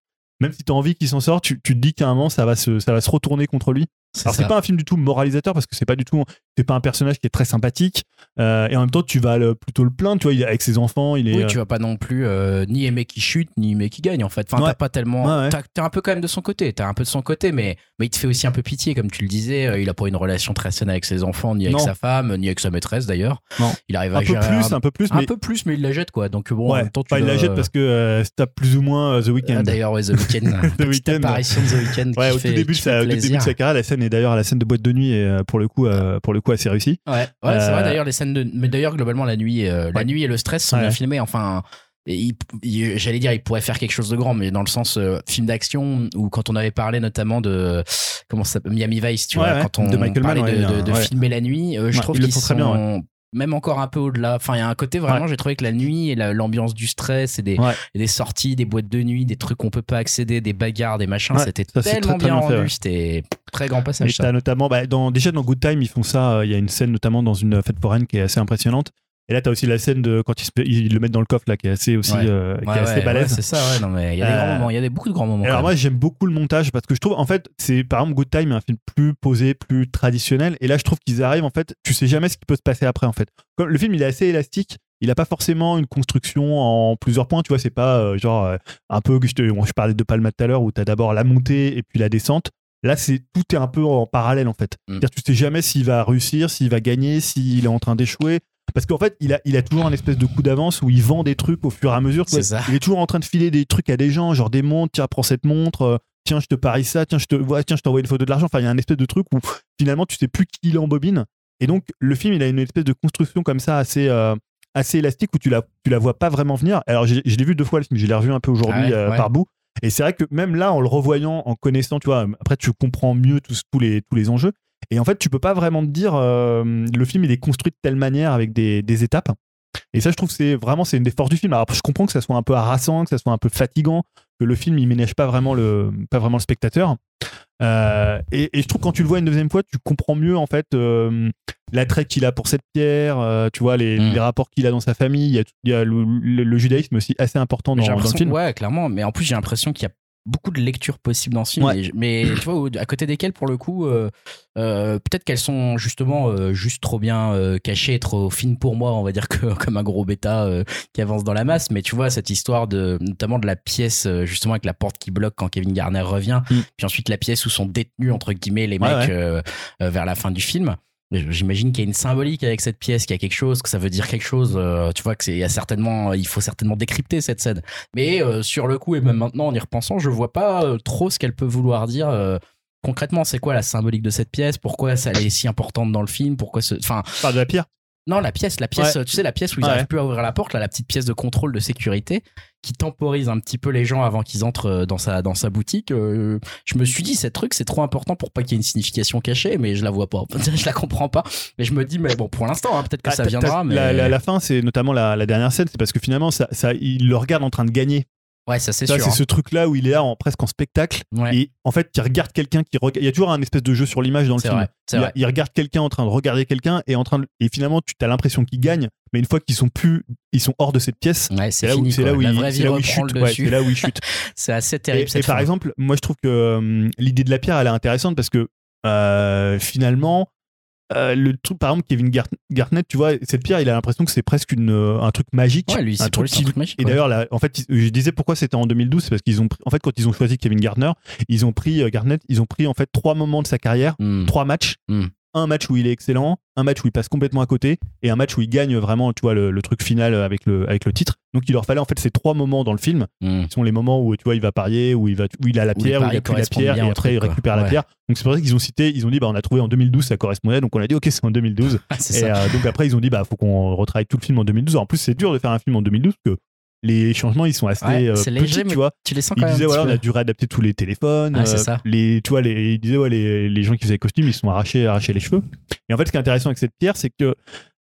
Même si t'as envie qu'il s'en sorte, tu, tu te dis qu'à un moment, ça va, se, ça va se retourner contre lui. Alors, c'est pas un film du tout moralisateur parce que c'est pas du tout, c'est pas un personnage qui est très sympathique. Euh, et en même temps, tu vas le- plutôt le plaindre, tu vois, il est avec ses enfants, il est. Oui, euh, tu vas pas non plus euh, ni aimer qui chute, ni aimer qui gagne en fait. Enfin, Ouais. t'as pas tellement. Ouais, ouais. t'as- T'es un peu quand même de son côté. T'es un peu de son côté, mais, mais il te fait aussi un peu pitié, comme tu le disais. Il a pas une relation très saine avec ses enfants, ni avec Non. sa femme, ni avec sa maîtresse d'ailleurs. Non. Il arrive à un peu gérer plus, un peu plus, un peu plus, mais il la jette quoi. Donc bon, en même temps, tu Enfin, il la jette parce que euh, c'est plus ou moins The Weeknd. Ah, D'ailleurs, ouais, The Weeknd. Petite Weeknd. apparition de The Weeknd. Ouais, au tout début, de sa carrière, la scène est d'ailleurs la scène de boîte de nuit et euh, pour le coup, euh, pour le coup, assez réussie. Ouais, ouais c'est Euh, vrai d'ailleurs les scènes de mais d'ailleurs globalement la nuit euh, la nuit et le stress sont Ouais. bien filmés enfin et j'allais dire il pourrait faire quelque chose de grand mais dans le sens euh, film d'action ou quand on avait parlé notamment de comment ça Miami Vice tu Ouais, vois ouais. quand on De Michael Mann, parlait de, ouais, de- de ouais. filmer la nuit euh, je trouve qu'ils sont très bien, ouais. Même encore un peu au-delà enfin il y a un côté vraiment j'ai trouvé que la nuit et la- l'ambiance du stress et des, Ouais. et des sorties des boîtes de nuit des trucs qu'on peut pas accéder des bagarres des machins Ouais, c'était ça, tellement très, bien bien rendu ouais. c'était très grand Et passage ça. t'as notamment, bah, dans, déjà dans Good Time, ils font ça. euh, Il y a une scène notamment dans une fête foraine qui est assez impressionnante. Et là, t'as aussi la scène de quand ils, se- ils le mettent dans le coffre là, qui est assez aussi, Ouais. euh, qui est assez ouais, balèze. c'est ça ouais non mais il y a des Euh, grands moments il y a des, beaucoup de grands moments Alors moi j'aime beaucoup le montage parce que je trouve en fait c'est par exemple Good Time un film plus posé, plus traditionnel et là je trouve qu'ils arrivent en fait tu sais jamais ce qui peut se passer après en fait. Comme le film il est assez élastique, il a pas forcément une construction en plusieurs points, tu vois c'est pas euh, genre un peu je, te, je parlais de Palma tout à l'heure où tu as d'abord la montée et puis la descente. Là c'est tout est un peu en parallèle en fait. Mm. C'est-à-dire tu sais jamais s'il va réussir, s'il va gagner, s'il est en train d'échouer. Parce qu'en fait, il a, il a toujours un espèce de coup d'avance où il vend des trucs au fur et à mesure. vois. ça. Il est toujours en train de filer des trucs à des gens, genre des montres, tiens, prends cette montre, euh, tiens, je te parie ça, tiens, je te ouais, tiens, je t'envoie une photo de l'argent. Enfin, il y a un espèce de truc où finalement, tu sais plus qui il embobine. Et donc, le film, il a une espèce de construction comme ça assez, euh, assez élastique où tu la, tu la vois pas vraiment venir. Alors, je l'ai vu deux fois le film, je l'ai revu un peu aujourd'hui Ah ouais, euh, ouais. par bout. Et c'est vrai que même là, en le revoyant, en connaissant, tu vois, après, tu comprends mieux tous, tous, les, tous les enjeux. Et en fait, tu peux pas vraiment te dire, euh, le film, il est construit de telle manière avec des, des étapes. Et ça, je trouve c'est vraiment c'est une des forces du film. Alors, je comprends que ça soit un peu harassant, que ça soit un peu fatigant, que le film il ménage pas vraiment le pas vraiment le spectateur. Euh, et, et je trouve quand tu le vois une deuxième fois, tu comprends mieux en fait euh, l'attrait qu'il a pour cette pierre. euh, tu vois les, Mm. les rapports qu'il a dans sa famille. Il y a, tout- il y a le, le- le judaïsme aussi assez important dans, dans le film. Ouais, clairement. Mais en plus, j'ai l'impression qu'il y a beaucoup de lectures possibles dans ce film. Ouais. Mais tu vois, à côté desquelles, pour le coup, euh, euh, peut-être qu'elles sont justement euh, juste trop bien cachées, trop fines pour moi, on va dire que comme un gros bêta qui avance dans la masse. Mais tu vois, cette histoire de notamment de la pièce, justement avec la porte qui bloque quand Kevin Garner revient, Mm. puis ensuite la pièce où sont détenus entre guillemets les Ouais, mecs ouais. vers la fin du film. J'imagine qu'il y a une symbolique avec cette pièce, qu'il y a quelque chose, que ça veut dire quelque chose. euh, tu vois que c'est, il certainement, faut certainement décrypter cette scène. Mais euh, sur le coup et même maintenant en y repensant, je vois pas euh, trop ce qu'elle peut vouloir dire. concrètement, c'est quoi la symbolique de cette pièce? Pourquoi ça elle est si importante dans le film? Pourquoi ce, enfin, parles de la pierre. non, la pièce, la pièce, Ouais. tu sais, la pièce où ils Ouais. n'arrivent plus à ouvrir la porte, là, la petite pièce de contrôle de sécurité qui temporise un petit peu les gens avant qu'ils entrent euh, dans sa, dans sa boutique. euh, je me suis dit, ce truc, c'est trop important pour pas qu'il y ait une signification cachée, mais je la vois pas. je la comprends pas. Mais je me dis, mais bon, pour l'instant, hein, peut-être que Ah, ça viendra, mais. la, la- la fin, c'est notamment la, la dernière scène, c'est parce que finalement, ça, ça, il le regarde en train de gagner. Ouais, ça, c'est sûr. C'est ce truc-là où il est là en, presque en spectacle. hein. Ouais, Et en fait, il regarde quelqu'un qui regarde. Il y a toujours un espèce de jeu sur l'image dans le film. vrai. Il, regarde quelqu'un en train de regarder quelqu'un et en train de- et finalement tu as l'impression qu'il gagne mais une fois qu'ils sont plus ils sont hors de cette pièce Ouais, c'est là où là il, c'est là où il chute Ouais, c'est là où il chute c'est assez terrible. et cette par exemple moi je trouve que euh, l'idée de la pierre elle est intéressante parce que euh, finalement euh, le truc par exemple Kevin Gar- Garnett tu vois cette pierre il a l'impression que c'est presque une, euh, un truc magique Ouais, lui, un qui- truc magique. et quoi. d'ailleurs, là, en fait, je disais pourquoi c'était en 2012, c'est parce qu'ils ont, pris- en fait, quand ils ont choisi Kevin Gardner, ils ont pris euh, Garnett, ils ont pris en fait trois moments de sa carrière, Hmm. trois matchs, Mm. Un match où il est excellent, un match où il passe complètement à côté et un match où il gagne vraiment, tu vois, le, le truc final avec le, avec le titre. Donc il leur fallait en fait ces trois moments dans le film Hmm. qui sont les moments où tu vois il va parier, où il va, où il a la Où pierre, où il a plus la pierre et après truc, il récupère la pierre. Donc c'est pour ça qu'ils ont cité, ils ont dit bah on a trouvé en 2012 ça correspondait, donc on a dit ok c'est en 2012. Ah, c'est Et euh, donc après ils ont dit bah faut qu'on retravaille tout le film en 2012. En plus c'est dur de faire un film en 2012 parce que les changements ils sont assez Ouais, euh, c'est petits, léger, mais tu vois. Tu les sens quand disait un voilà, on a dû réadapter tous les téléphones. Ouais, euh, ça. Les, tu vois, les, il disait ouais, les, les gens qui faisaient les costumes, ils se sont arrachés, arrachés les cheveux. Et en fait, ce qui est intéressant avec cette pierre, c'est que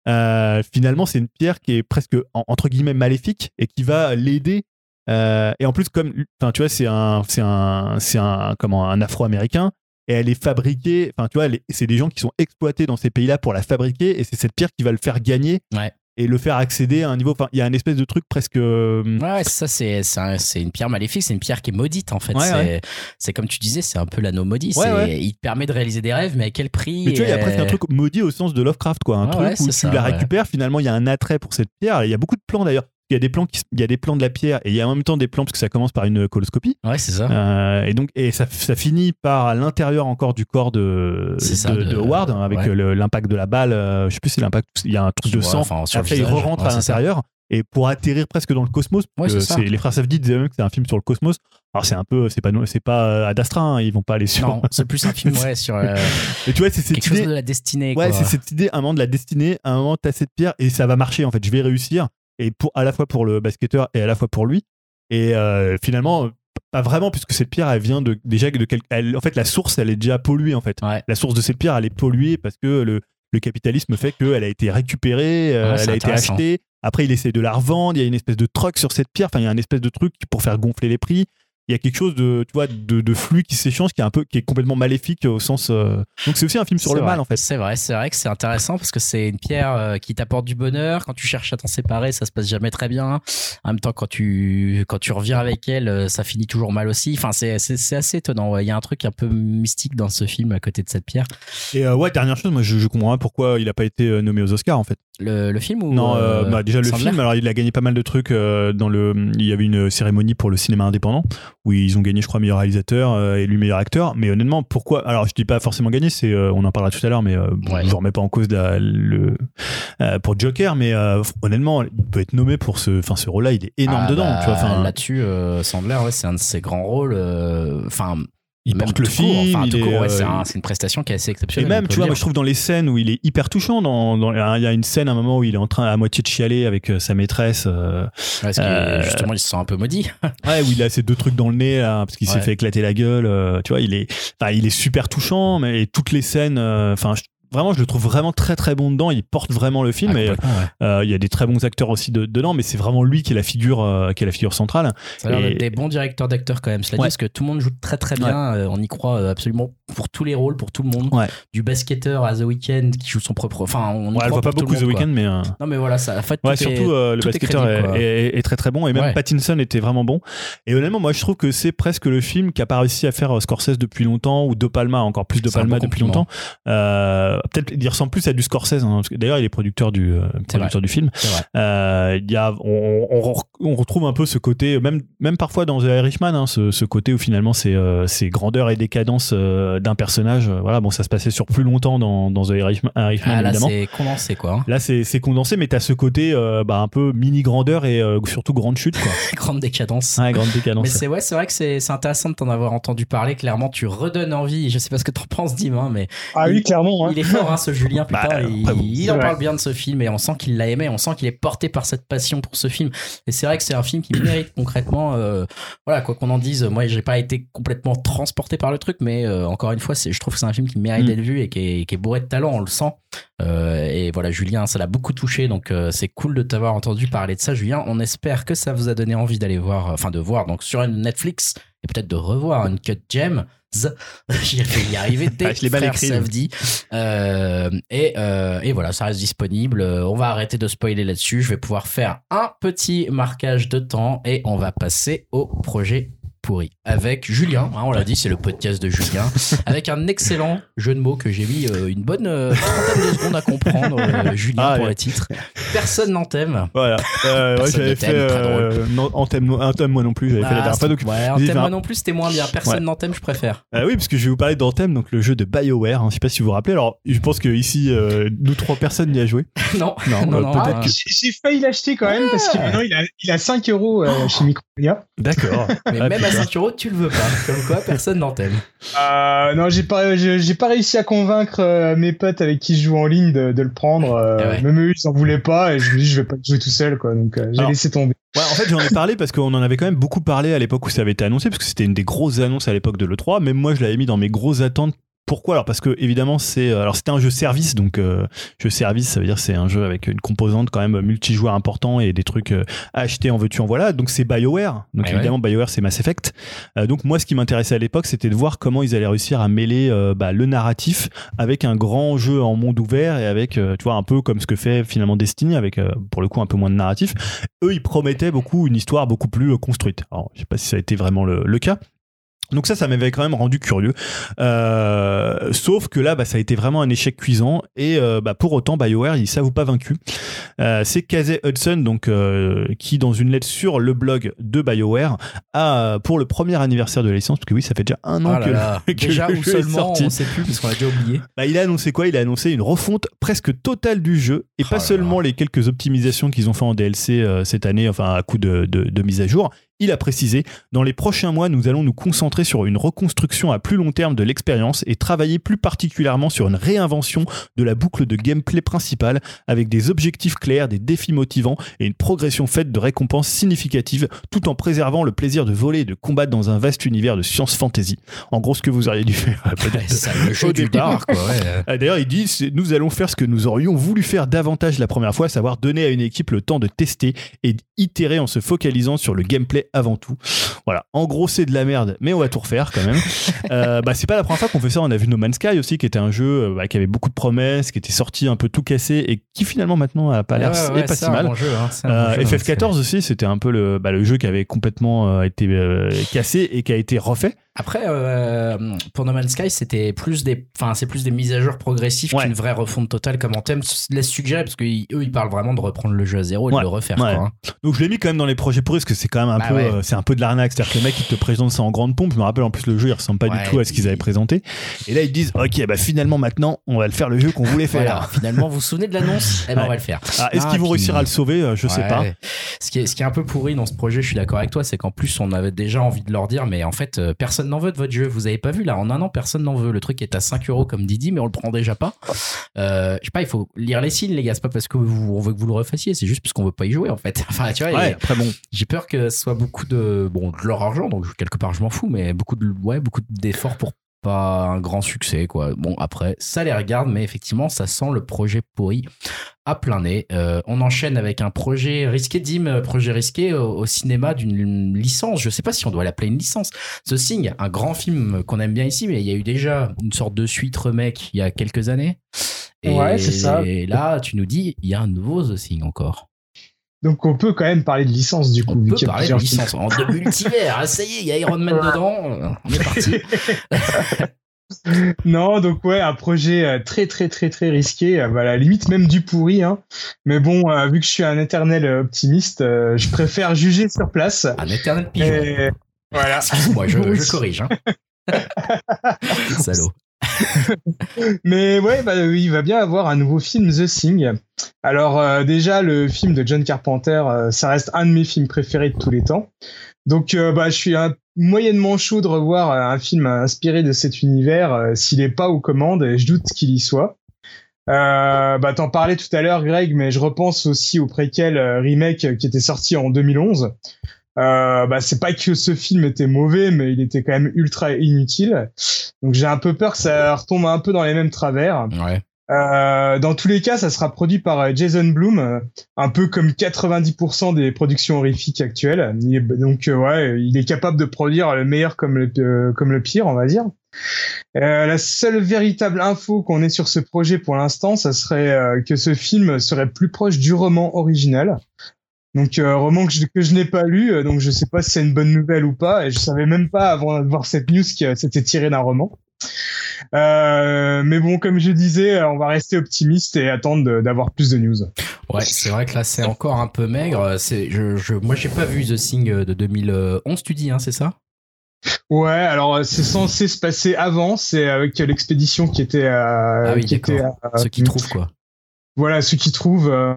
euh, finalement, c'est une pierre qui est presque en- entre guillemets maléfique et qui va l'aider. Euh, et en plus, comme, enfin, tu vois, c'est un, c'est un, c'est un, comment, un Afro-américain. Et elle est fabriquée, enfin, tu vois, c'est des gens qui sont exploités dans ces pays-là pour la fabriquer. Et c'est cette pierre qui va le faire gagner Ouais. Et le faire accéder à un niveau. Enfin, il y a un espèce de truc presque. euh, Ouais, ça, c'est c'est un- une pierre maléfique, c'est une pierre qui est maudite en fait. Ouais, c'est ouais. comme tu disais, c'est un peu l'anneau maudit. Ouais. Il te permet de réaliser des rêves, mais à quel prix Mais tu vois, il y a presque un truc maudit au sens de Lovecraft, quoi. Un truc où tu ça, la récupères, finalement, il y a un attrait pour cette pierre. Il y a beaucoup de plans d'ailleurs. Il y a des plans qui, il y a des plans de la pierre et il y a en même temps des plans parce que ça commence par une coloscopie. Ouais, c'est ça. Euh, et donc, et ça, ça finit par à l'intérieur encore du corps de, C'est ça, de, de- de Howard hein, avec ouais. l'impact de la balle. euh, je sais plus si c'est l'impact, il y a un truc de Ouais, sang. enfin, sur le Après, il visage. re-rentre Ouais, à c'est ça. l'intérieur. Et pour atterrir presque dans le cosmos, Ouais, c'est les frères Safdie disaient même que c'est un film sur le cosmos. Alors c'est un peu, c'est pas, c'est pas euh, Ad Astra, hein, ils vont pas aller sur. Non, c'est plus un film ouais, sur euh, Et tu vois, c'est cette chose idée. de la destinée. Ouais, c'est cette idée, un moment de la destinée, à un moment, t'as cette pierre et ça va marcher en fait. Je vais réussir. Et pour, à la fois pour le basketteur et à la fois pour lui. Et euh, finalement, pas vraiment, puisque cette pierre, elle vient de, déjà de quel, elle- en fait, la source, elle est déjà polluée en fait. Ouais. La source de cette pierre, elle est polluée parce que le, le capitalisme fait qu'elle a été récupérée, euh, Ouais, c'est elle a été achetée. Après, il essaie de la revendre. Il y a une espèce de truc sur cette pierre. Enfin, il y a une espèce de truc pour faire gonfler les prix. Il y a quelque chose de, tu vois, de, de flux qui s'échange, qui est un peu, qui est complètement maléfique au sens. euh, Donc, c'est aussi un film sur le vrai. mal en fait. C'est vrai, c'est vrai que c'est intéressant parce que c'est une pierre euh, qui t'apporte du bonheur. Quand tu cherches à t'en séparer, ça se passe jamais très bien. En même temps, quand tu quand tu reviens avec elle, euh, ça finit toujours mal aussi. Enfin, c'est c'est assez étonnant. ouais. Il y a un truc un peu mystique dans ce film à côté de cette pierre. Et euh, ouais, dernière chose, moi je, je comprends pas pourquoi il a pas été nommé aux Oscars en fait. Le, le film ou non, bah, déjà le Sandler film, alors il a gagné pas mal de trucs dans le. Il y avait une cérémonie pour le cinéma indépendant où ils ont gagné, je crois, meilleur réalisateur euh, et lui meilleur acteur. Mais honnêtement, pourquoi Alors je dis pas forcément gagné, c'est euh, on en parlera tout à l'heure, mais euh, bon, Ouais. je remets pas en cause la- le euh, pour Joker, mais euh, honnêtement, il peut être nommé pour ce, enfin ce rôle-là, il est énorme Ah, dedans. bah, tu vois, enfin, là-dessus, euh, Sandler, ouais, c'est un de ses grands rôles. euh, Enfin, il même porte le film, enfin, ouais, euh, c'est un- une prestation qui est assez Et exceptionnelle. on même, tu vois, moi je trouve dans les scènes où il est hyper touchant, dans, dans- il y a une scène à un moment où il est en train à moitié de chialer avec euh, sa maîtresse. euh, Parce que euh, justement, il se sent un peu maudit. Ouais, où il a ces deux trucs dans le nez là, parce qu'il s'est Ouais. fait éclater la gueule. tu vois, il est, il est super touchant, mais et toutes les scènes, enfin, vraiment, je le trouve vraiment très très bon dedans. Il porte vraiment le film. Ah, et ouais. euh, il y a des très bons acteurs aussi de- dedans, mais c'est vraiment lui qui est la figure, euh, qui est la figure centrale. Ça a l'air Et- d'être des bons directeurs d'acteurs quand même. Cela dit, Ouais. parce que tout le monde joue très très bien. euh, on y croit euh, absolument pour tous les rôles, pour tout le monde. Ouais. Du basketteur à The Weeknd qui joue son propre. Enfin, on croit voit pas beaucoup The. Weeknd, mais euh, Non, mais voilà, ça. En fait, Ouais, tout est- surtout euh, le est basketteur crédible, est, quoi. est- est très très bon et même Ouais. Pattinson était vraiment bon. Et honnêtement, moi je trouve que c'est presque le film qui a pas réussi à faire euh, Scorsese depuis longtemps ou De Palma encore plus De Palma depuis longtemps. Euh, Peut-être il ressemble plus à du Scorsese. hein, D'ailleurs, il est producteur du euh, producteur du film. Euh, il y a, on, on, re- on retrouve un peu ce côté, même, même parfois dans The Irishman, hein, ce, ce côté où finalement c'est euh, c'est grandeur et décadence euh, d'un personnage. Euh, Voilà, bon, ça se passait sur plus longtemps dans, dans The Irishman, Irishman, Ah, là, c'est condensé, quoi. hein. Là, c'est c'est condensé, mais t'as ce côté euh, bah, un peu mini grandeur et euh, surtout grande chute, quoi. Grande décadence. Ouais, grande décadence. Mais c'est ouais, c'est vrai que c'est c'est intéressant de t'en avoir entendu parler. Clairement, tu redonnes envie. Je sais pas ce que t'en penses, Dim, hein, mais Ah oui, clairement. hein. il est fort, hein, ce Julien. Putain, Bah, il, en parle bien de ce film et on sent qu'il l'a aimé. On sent qu'il est porté par cette passion pour ce film. Et c'est vrai que c'est un film qui mérite concrètement. euh, voilà, quoi qu'on en dise, moi, j'ai pas été complètement transporté par le truc, mais euh, encore une fois, je trouve que c'est un film qui mérite Mm. d'être vu et qui est, qui est bourré de talent. On le sent. Euh, et voilà, Julien, ça l'a beaucoup touché. Donc, euh, c'est cool de t'avoir entendu parler de ça, Julien. On espère que ça vous a donné envie d'aller voir, enfin, de voir donc sur Netflix et peut-être de revoir une cut gem. J'ai fait y arriver des Ah, je Safdie. Euh, et, euh, et voilà, ça reste disponible. On va arrêter de spoiler là-dessus. Je vais pouvoir faire un petit marquage de temps et on va passer au projet pourri avec Julien. hein, on l'a dit, c'est le podcast de Julien, avec un excellent jeu de mots que j'ai mis euh, une bonne euh, trentaine de secondes à comprendre. euh, Julien Ah, pour ouais. le titre. Personne n'en t'aime. Voilà. Euh, ouais, Personne j'avais fait euh, non, en thème, un thème moi non plus. J'avais fait la Ah, dernière fois. Donc, ouais, en Vas-y, thème, fais moi un- non plus, c'était moins bien. Personne Ouais. n'en t'aime, je préfère. Ah oui, parce que je vais vous parler d'Anthem, donc le jeu de BioWare. Hein, je sais pas si vous vous rappelez. Alors, je pense que ici, euh, nous trois personnes y a joué. non, Non, non, euh, non. peut-être que- J'ai failli l'acheter quand même parce que maintenant il a, il a 5 euros euh, chez Micromania. D'accord. Mais Ah, même à. 5 euros, tu le veux pas. Comme quoi, personne n'en t'aime. Euh, non, j'ai pas, j'ai pas réussi à convaincre euh, mes potes avec qui je joue en ligne de, de le prendre. Euh, ouais. Même eux, ils en voulaient pas et je me dis, je vais pas jouer tout seul, quoi. Donc, j'ai laissé tomber. Ouais, en fait, j'en ai parlé parce qu'on en avait quand même beaucoup parlé à l'époque où ça avait été annoncé, parce que c'était une des grosses annonces à l'époque de l'E3. Même moi, je l'avais mis dans mes grosses attentes. Pourquoi Alors parce que évidemment c'est alors c'était un jeu service donc euh, jeu service ça veut dire c'est un jeu avec une composante quand même multijoueur important et des trucs euh, à acheter en veux-tu en voilà. Donc c'est BioWare. Donc Ouais, évidemment BioWare c'est Mass Effect. Euh, donc moi ce qui m'intéressait à l'époque c'était de voir comment ils allaient réussir à mêler euh, bah, le narratif avec un grand jeu en monde ouvert et avec euh, tu vois un peu comme ce que fait finalement Destiny avec euh, pour le coup un peu moins de narratif. Eux ils promettaient beaucoup une histoire beaucoup plus euh, construite. Alors je sais pas si ça a été vraiment le, le cas donc ça, ça m'avait quand même rendu curieux. Euh, sauf que là, bah, ça a été vraiment un échec cuisant. Et euh, bah, pour autant, BioWare, ils s'avouent pas vaincus. Euh, c'est Casey Hudson, donc, qui, dans une lettre sur le blog de BioWare, a, pour le premier anniversaire de la licence, parce que oui, ça fait déjà un an là que, là. que Déjà, le jeu est seulement, sorti. on sait plus parce qu'on l'a déjà oublié. Bah, il a annoncé quoi? Il a annoncé une refonte presque totale du jeu et Oh pas là seulement là. les quelques optimisations qu'ils ont fait en DLC cette année, enfin à coup de, de, de mise à jour. Il a précisé Dans les prochains mois, nous allons nous concentrer sur une reconstruction à plus long terme de l'expérience et travailler plus particulièrement sur une réinvention de la boucle de gameplay principale avec des objectifs clairs, des défis motivants et une progression faite de récompenses significatives tout en préservant le plaisir de voler et de combattre dans un vaste univers de science fantasy. En gros, ce que vous auriez dû faire euh, ça, le jeu au du départ. ouais. ah, D'ailleurs, il dit nous allons faire ce que nous aurions voulu faire davantage la première fois, à savoir donner à une équipe le temps de tester et d'itérer en se focalisant sur le gameplay avant tout. Voilà, en gros, c'est de la merde, mais on va tout refaire quand même. euh, bah, c'est pas la première fois qu'on fait ça. On a vu No Man's Sky aussi, qui était un jeu euh, bah, qui avait beaucoup de promesses, qui était sorti un peu tout cassé et qui finalement maintenant a pas l'air Ouais, pas si mal. bon jeu, hein, Euh, bon jeu, hein, FF14 aussi, c'était un peu le, bah, le jeu qui avait complètement euh, été cassé et qui a été refait. Après, euh, pour No Man's Sky, c'était plus des, enfin, c'est plus des mises à jour progressives Ouais. qu'une vraie refonte totale comme Anthem laisse suggérer parce qu'eux, ils parlent vraiment de reprendre le jeu à zéro et Ouais, de le refaire. ouais. quoi, hein. Donc je l'ai mis quand même dans les projets pourris parce que c'est quand même un Bah peu, ouais. euh, c'est un peu de l'arnaque. C'est-à-dire que le mec il te présente ça en grande pompe. Je me rappelle en plus le jeu il ressemble pas Ouais, du tout à ce qu'ils avaient présenté. Et là ils disent ok bah finalement maintenant on va le faire le jeu qu'on voulait faire. Voilà. Finalement, vous vous souvenez de l'annonce? Eh ben, Ouais. on va le faire. Ah, Est-ce Ah, qu'ils vont réussir à le sauver? Euh, Je sais pas. Ce qui, est, ce qui est un peu pourri dans ce projet, je suis d'accord avec toi, c'est qu'en plus, on avait déjà envie de leur dire, mais en fait, euh, personne n'en veut de votre jeu. Vous avez pas vu là, en un an, personne n'en veut. Le truc est à 5 euros comme Didi, mais on le prend déjà pas. Euh, je sais pas, il faut lire les signes, les gars. C'est pas parce que vous, on veut que vous le refassiez, c'est juste parce qu'on veut pas y jouer en fait. Enfin, tu vois, Ouais, et après bon. j'ai peur que ce soit beaucoup de, bon, de leur argent, donc quelque part, je m'en fous, mais beaucoup de, ouais, beaucoup d'efforts pour pas un grand succès, quoi. Bon, après, ça les regarde, mais effectivement, ça sent le projet pourri à plein nez. Euh, on enchaîne avec un projet risqué, Dim, euh, projet risqué au, au cinéma d'une licence. Je sais pas si on doit l'appeler une licence. The Thing, un grand film qu'on aime bien ici, mais il y a eu déjà une sorte de suite remake il y a quelques années. Et Ouais, c'est ça. Et là, tu nous dis, il y a un nouveau The Thing encore. Donc on peut quand même parler de licence du coup. On vu peut qu'il y a parler de licence. En de multivers, ah, ça y est, il y a Iron Man dedans. On est parti. Non, donc ouais, un projet euh, très très très très risqué, euh, bah, à la limite même du pourri. Hein. Mais bon, euh, vu que je suis un éternel optimiste, je préfère juger sur place. Un éternel pigeon. Et voilà. Excuse-moi, je, je corrige. Hein. Salaud. Mais ouais, bah, oui, il va bien avoir un nouveau film, The Thing. Alors euh, déjà, le film de John Carpenter, euh, ça reste un de mes films préférés de tous les temps. Donc euh, bah, je suis un, moyennement chaud de revoir euh, un film inspiré de cet univers, euh, s'il est pas aux commandes, je doute qu'il y soit. Euh, bah t'en parlais tout à l'heure, Greg, mais je repense aussi au préquel euh, remake euh, qui était sorti en 2011. Euh, bah c'est pas que ce film était mauvais, mais il était quand même ultra inutile. Donc j'ai un peu peur que ça retombe un peu dans les mêmes travers. Ouais. Euh, dans tous les cas, ça sera produit par euh, Jason Blum, euh, un peu comme 90% des productions horrifiques actuelles. Il est- donc euh, ouais, il est capable de produire le meilleur comme le, euh, comme le pire, on va dire. Euh, la seule véritable info qu'on ait sur ce projet pour l'instant, ça serait que ce film serait plus proche du roman original. Donc euh, roman que je, que je n'ai pas lu, euh, donc je sais pas si c'est une bonne nouvelle ou pas, et je savais même pas avant de voir cette news que c'était tiré d'un roman. Euh, mais bon, comme je disais, on va rester optimiste et attendre d'avoir plus de news. Ouais, c'est vrai que là c'est encore un peu maigre. C'est, je, je, moi j'ai pas vu The Thing de 2011, tu dis, hein, c'est ça? Ouais, alors euh, c'est censé se passer avant, c'est avec l'expédition qui était, euh, Ah oui, qui était, euh, Ceux qui trouvent quoi. voilà, ceux qui trouvent euh,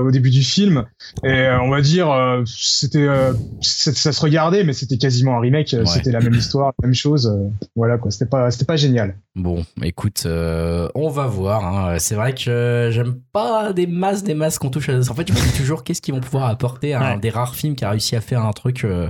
au début du film. Et euh, on va dire, euh, c'était, euh, ça se regardait, mais c'était quasiment un remake. euh, Ouais. C'était la même histoire, la même chose. euh, voilà quoi, c'était pas, c'était pas génial. Bon, écoute, euh, on va voir. hein. C'est vrai que j'aime pas des masses, des masses qu'on touche à. En fait, je me dis toujours qu'est-ce qu'ils vont pouvoir apporter à un Ouais. des rares films qui a réussi à faire un truc. euh,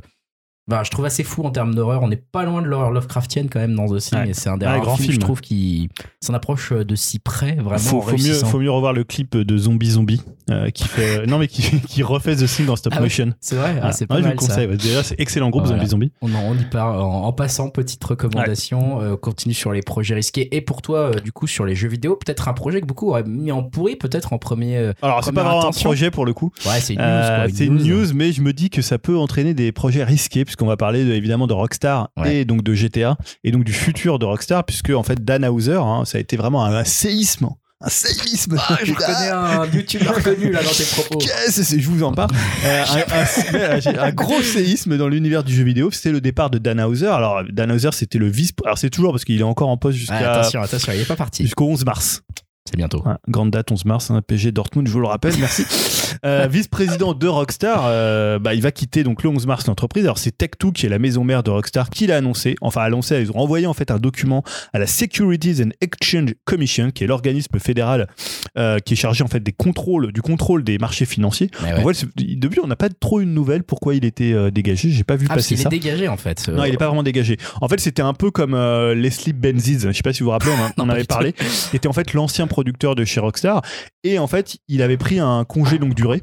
bah, je trouve assez fou en termes d'horreur. On n'est pas loin de l'horreur Lovecraftienne quand même dans The Thing. Ouais. Et c'est un des Ouais, rares grand films, je trouve, qui s'en approche de si près, vraiment. faut, faut mieux, faut mieux revoir le clip de Zombie Zombie euh, qui fait non mais qui, qui refait The Thing dans stop Ah motion. C'est vrai, ah, c'est pas Ouais, je mal vous ça. conseille. Déjà c'est excellent groupe Voilà. Zombie Zombie. On en, on y parle en, en passant, petite recommandation. euh, continue sur les projets risqués. Et pour toi, euh, du coup, sur les jeux vidéo, peut-être un projet que beaucoup auraient mis en pourri, peut-être en premier. euh, Alors c'est pas vraiment un projet pour le coup. Ouais, c'est une news. Euh, c'est une news, mais je me dis que ça peut entraîner des projets risqués, puisqu'on va parler de- évidemment de Rockstar Ouais. et donc de GTA, et donc du futur de Rockstar, puisque en fait Dan Hauser, hein, ça a été vraiment un, séisme. Un séisme Ah, je reconnais un YouTuber reconnu là dans tes propos. Qu'est-ce que c'est? Je vous en parle. Euh, un, un- un gros séisme dans l'univers du jeu vidéo, c'était le départ de Dan Hauser. Alors Dan Hauser, c'était le vice. Alors c'est toujours parce qu'il est encore en poste jusqu'à attention, attention, il est pas parti. jusqu'au 11 mars. C'est bientôt. Ouais, grande date, 11 mars, hein, PG Dortmund, je vous le rappelle, merci. Euh, Vice-président de Rockstar, euh, bah, il va quitter donc le 11 mars l'entreprise. Alors c'est Tech2 qui est la maison mère de Rockstar qui l'a annoncé. Enfin annoncé, ils ont envoyé en fait un document à la Securities and Exchange Commission, qui est l'organisme fédéral euh, qui est chargé en fait des contrôles, du contrôle des marchés financiers. Ouais. depuis, on n'a pas trop une nouvelle pourquoi il était dégagé. J'ai pas vu Ah, passer qu'il ça. est dégagé en fait. Non, il est pas vraiment dégagé. En fait, c'était un peu comme Leslie Benzies. Je sais pas si vous vous rappelez, on, en- Non, avait du parlé. Il était en fait l'ancien producteur de chez Rockstar. Et en fait, il avait pris un congé longue durée.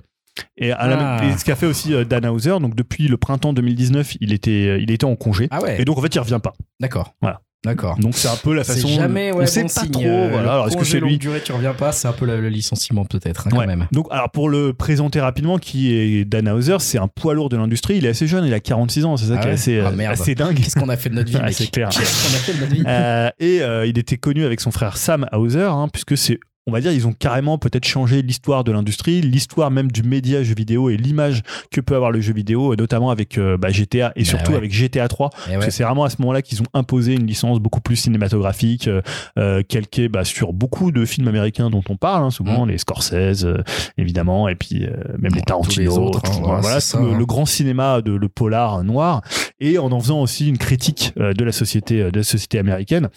Et, à la- Ah. et ce qu'a fait aussi euh, Dan Hauser. Donc, depuis le printemps 2019, il était, il était en congé. Ah ouais, Et donc, en fait, il revient pas. d'accord. Voilà. D'accord. Donc, c'est un peu la façon. jamais ouais, on sait bon pas signe, trop. euh, voilà. Alors, est-ce que c'est lui durée, tu reviens pas, c'est un peu le, le licenciement peut-être hein, quand Ouais. même. Donc, alors pour le présenter rapidement, qui est Dan Hauser, c'est un poids lourd de l'industrie. Il est assez jeune, il a 46 ans. C'est ça Ah qui est assez, Ah, euh, assez dingue. Qu'est-ce qu'on a fait de notre vie, mec c'est clair. Qu'est-ce qu'on a fait de notre vie Euh, et euh, il était connu avec son frère Sam Hauser, hein, puisque c'est, on va dire, ils ont carrément peut-être changé l'histoire de l'industrie, l'histoire même du média jeu vidéo et l'image que peut avoir le jeu vidéo, notamment avec euh, bah, GTA et Bah surtout ouais. avec GTA 3. Eh Parce ouais. que c'est vraiment à ce moment-là qu'ils ont imposé une licence beaucoup plus cinématographique, euh, euh, calquée bah, sur beaucoup de films américains dont on parle, hein, souvent les Scorsese, euh, évidemment, et puis euh, même les Bon, Tarantino, les autres, hein, voilà, ça, le, hein. le grand cinéma de le polar noir, et en en faisant aussi une critique euh, de la société, de la société américaine,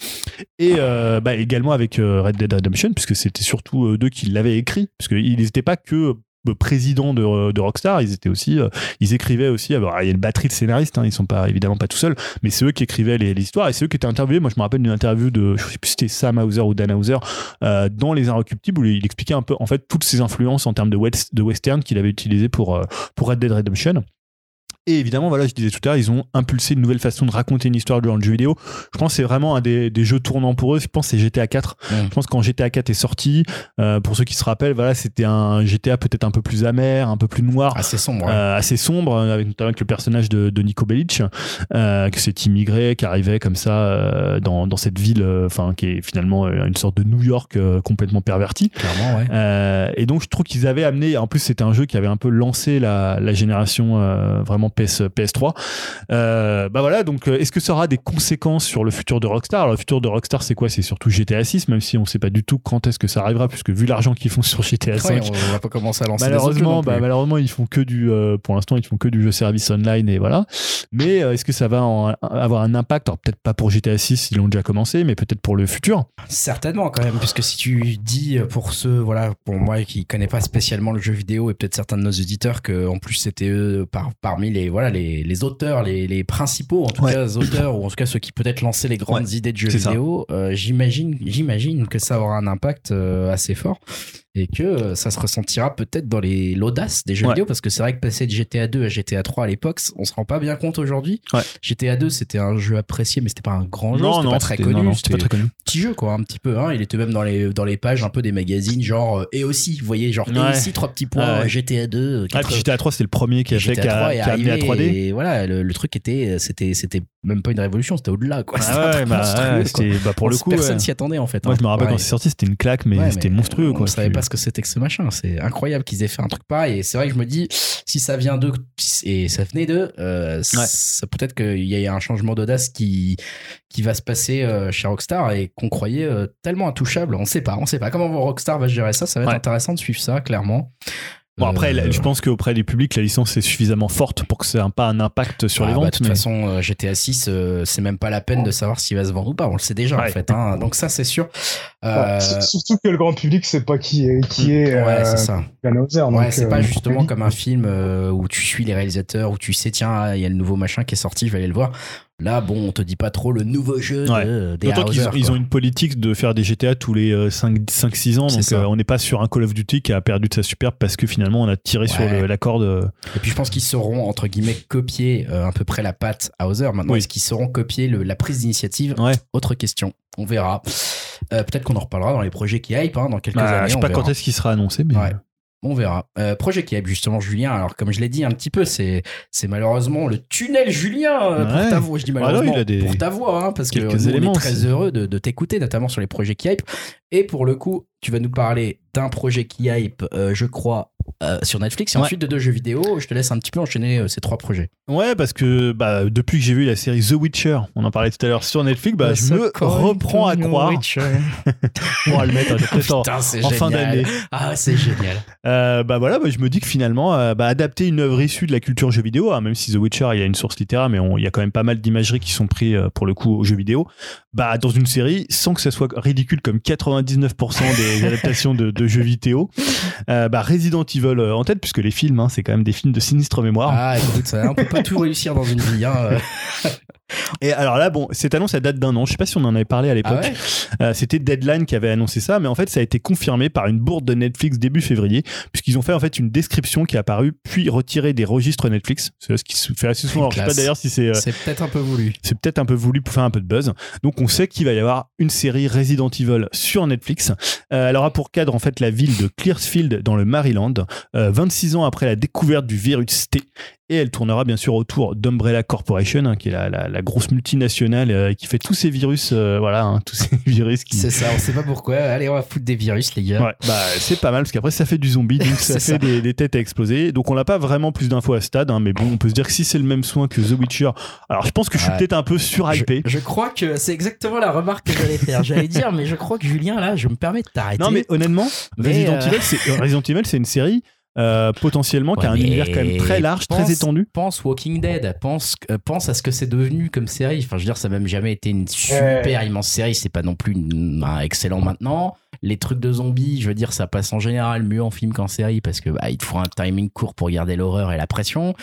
et euh, bah, également avec Red Dead Redemption, puisque c'était surtout eux deux qui l'avaient écrit, puisqu'ils n'étaient pas que euh, président de, de Rockstar, ils étaient aussi, euh, ils écrivaient aussi. Alors, il y a une batterie de scénaristes, hein, ils sont pas évidemment pas tout seuls, mais c'est eux qui écrivaient les, histoires et c'est eux qui étaient interviewés. Moi, je me rappelle d'une interview de, je sais plus si c'était Sam Hauser ou Dan Hauser euh, dans Les Inrecuptibles où il expliquait un peu en fait toutes ses influences en termes de, west- de western qu'il avait utilisé pour euh, pour Red Dead Redemption. Et évidemment, voilà, je disais tout à l'heure, ils ont impulsé une nouvelle façon de raconter une histoire dans le jeu vidéo. Je pense que c'est vraiment un des, des jeux tournants pour eux. Je pense que c'est GTA 4. Mm. Je pense que quand GTA 4 est sorti, euh, pour ceux qui se rappellent, voilà, c'était un GTA peut-être un peu plus amer, un peu plus noir. Assez sombre. ouais. euh, assez sombre, euh, avec, notamment avec le personnage de, de Nico Bellic, euh, que cet immigré qui arrivait comme ça euh, dans, dans cette ville, euh, enfin qui est finalement une sorte de New York complètement perverti. Clairement, ouais. Euh, et donc je trouve qu'ils avaient amené, en plus c'était un jeu qui avait un peu lancé la, la génération euh, vraiment PS, PS3. Euh, bah voilà, donc euh, est-ce que ça aura des conséquences sur le futur de Rockstar? Alors le futur de Rockstar c'est quoi? C'est surtout GTA 6, même si on sait pas du tout quand est-ce que ça arrivera, puisque vu l'argent qu'ils font sur GTA 5, Ouais, on va pas commencer à lancer Malheureusement, bah, malheureusement, ils font que du, euh, pour l'instant, ils font que du jeu service online et voilà. Mais euh, est-ce que ça va en- avoir un impact? Alors peut-être pas pour GTA 6, ils l'ont déjà commencé, mais peut-être pour le futur. Certainement quand même, puisque si tu dis pour ceux, voilà, pour moi qui connais pas spécialement le jeu vidéo et peut-être certains de nos auditeurs que en plus c'était eux par, parmi les voilà les, les auteurs, les, les principaux en tout Ouais. cas les auteurs ou en tout cas ceux qui peut-être lançaient les grandes idées de jeux vidéo, euh, j'imagine j'imagine que ça aura un impact euh, assez fort. Et que euh, ça se ressentira peut-être dans les l'audace des jeux Ouais. vidéo parce que c'est vrai que passer de GTA 2 à GTA 3 à l'époque, on se rend pas bien compte aujourd'hui. Ouais. GTA 2 c'était un jeu apprécié mais c'était pas un grand jeu, c'était pas très connu, non, non, c'était pas très connu. petit jeu quoi un petit peu hein. il était même dans les dans les pages un peu des magazines genre euh, et aussi vous voyez genre et aussi trois petits points euh, GTA 2 euh, Ah, puis GTA 3, c'était le premier qui a fait, qui a, 3 est qui a amené arrivé 3D. et voilà le, le truc était c'était c'était même pas une révolution c'était au-delà quoi Ah ouais, bah, ouais, c'était- bah, pour le coup, personne ouais. s'y attendait en fait moi hein. je me rappelle Ouais. quand c'est sorti, c'était une claque, mais c'était monstrueux On quoi. ne savait Tu- pas ce que c'était que ce machin. C'est incroyable qu'ils aient fait un truc pareil. Et c'est vrai que je me dis, si ça vient d'eux et ça venait d'eux, euh, peut-être qu'il y a un changement d'audace qui qui va se passer euh, chez Rockstar et qu'on croyait euh, tellement intouchable. On sait pas, on sait pas comment Rockstar va gérer ça? Ça va être intéressant de suivre ça, clairement. Bon après, Euh, je pense qu'auprès du public, la licence est suffisamment forte pour que ça ait pas un impact sur ah, les bah, ventes. de toute mais- façon, euh, GTA 6, euh, c'est même pas la peine de savoir s'il va se vendre ou pas. On le sait déjà en fait. hein. Donc ça, c'est sûr. Euh, Surtout que le grand public sait pas qui est, qui est ouais, c'est ça. Ouais, c'est euh, pas justement comme un film où tu suis les réalisateurs, où tu sais, tiens, ah, il y a le nouveau machin qui est sorti, je vais aller le voir. Là, bon, on te dit pas trop le nouveau jeu Ouais. de, des D'autant qu'ils ils ont une politique de faire des GTA tous les 5-6 ans, C'est donc euh, on n'est pas sur un Call of Duty qui a perdu de sa superbe parce que finalement on a tiré sur le- la corde. euh, Et puis je pense qu'ils sauront, entre guillemets, copier euh, à peu près la patte Hauser. Maintenant, Oui. est-ce qu'ils sauront copier le- la prise d'initiative? Ouais. Autre question. On verra. Euh, Peut-être qu'on en reparlera dans les projets qui hype, hein, dans quelques bah, années. je sais pas verra. quand est-ce qu'il sera annoncé, mais. On verra. Euh, projet qui hype, justement, Julien. Alors, comme je l'ai dit un petit peu, c'est c'est malheureusement le tunnel Julien euh, pour Ouais. ta voix. Je dis Ah malheureusement il a des- pour ta voix, hein, parce que nous, on éléments est très heureux de, de t'écouter, notamment sur les projets hype. Et pour le coup, tu vas nous parler d'un projet qui hype, euh, je crois, euh, sur Netflix, et Ouais. ensuite de deux jeux vidéo. Je te laisse un petit peu enchaîner euh, ces trois projets. Ouais, parce que bah, depuis que j'ai vu la série The Witcher, on en parlait tout à l'heure sur Netflix, bah, je me reprends à croire. On va le mettre en, Putain, c'est en fin d'année. Ah, c'est génial. Euh, bah voilà, bah, je me dis que finalement, euh, bah, adapter une œuvre issue de la culture jeu vidéo, hein, même si The Witcher, il y a une source littéraire, mais il y a quand même pas mal d'imageries qui sont prises euh, pour le coup aux jeux vidéo, bah dans une série, sans que ça soit ridicule comme 99% des adaptations de, de jeux vidéo, euh, bah Resident Evil euh, en tête, puisque les films, hein, c'est quand même des films de sinistre mémoire. Ah, écoute, ça, on peut pas tout réussir dans une vie. Hein. euh. Et alors là, bon, cette annonce, elle date d'un an. Je sais pas si on en avait parlé à Ah l'époque. ouais Euh, C'était Deadline qui avait annoncé ça, mais en fait, ça a été confirmé par une bourde de Netflix début février, puisqu'ils ont fait en fait une description qui est apparue, puis retirée des registres Netflix. C'est ce qui se fait assez souvent. Alors, je sais pas d'ailleurs si c'est. euh, C'est peut-être un peu voulu. c'est peut-être un peu voulu pour faire un peu de buzz. Donc on sait qu'il va y avoir une série Resident Evil sur Netflix. Euh, elle aura pour cadre en fait la ville de Clearsfield dans le Maryland, euh, 26 ans après la découverte du virus T. Et elle tournera bien sûr autour d'Umbrella Corporation, hein, qui est la, la- la grosse multinationale euh, qui fait tous ces virus, euh, voilà, hein, tous ces virus qui. C'est ça, on sait pas pourquoi. Allez, on va foutre des virus, les gars. Ouais, bah c'est pas mal parce qu'après ça fait du zombie, donc ça fait ça. Des, des têtes à exploser. Donc on n'a pas vraiment plus d'infos à ce stade, hein, mais bon, on peut se dire que si c'est le même soin que The Witcher, alors je pense que je suis Ouais. peut-être un peu Je, surhypé. je crois que c'est exactement la remarque que j'allais faire. J'allais dire, mais je crois que Julien, là, je me permets de t'arrêter. Non mais honnêtement, Mais, Resident, euh, Evil, c'est, euh, Resident Evil, c'est une série euh, potentiellement qui a un Ouais, univers quand même très large, pense- très étendu. Pense Walking Dead, pense, euh, pense à ce que c'est devenu comme série. Enfin, je veux dire, ça n'a même jamais été une super Ouais. immense série. C'est pas non plus une- un excellent maintenant. Les trucs de zombies, je veux dire, ça passe en général mieux en film qu'en série parce que bah, il te faut un timing court pour garder l'horreur et la pression.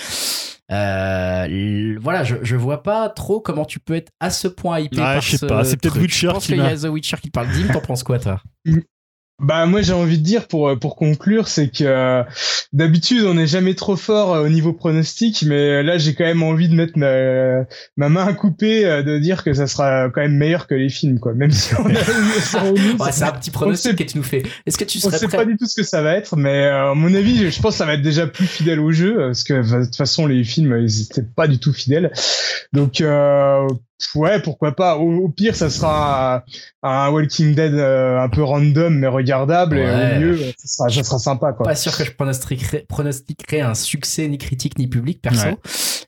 Euh, voilà, je, je vois pas trop comment tu peux être à ce point hypé Ouais, par je sais ce pas, c'est peut-être. Witcher Je pense qui qu'il y a The Witcher qui te parle. Dim, t'en penses quoi, toi? Bah moi j'ai envie de dire pour euh, pour conclure c'est que euh, d'habitude on n'est jamais trop fort euh, au niveau pronostic mais là j'ai quand même envie de mettre ma, ma main à couper euh, de dire que ça sera quand même meilleur que les films quoi. Même si on a Ouais, c'est un petit pronostic que tu nous fais. Est-ce que tu on serais sait prêt? pas du tout ce que ça va être mais à mon avis je, je pense que ça va être déjà plus fidèle au jeu parce que de toute façon les films ils étaient pas du tout fidèles. Donc euh, ouais pourquoi pas au, au pire ça sera un Walking Dead euh, un peu random mais regardable et au mieux ça sera, ça sera sympa quoi pas sûr que je pronostiquerais, pronostiquerais un succès ni critique ni public perso. Ouais.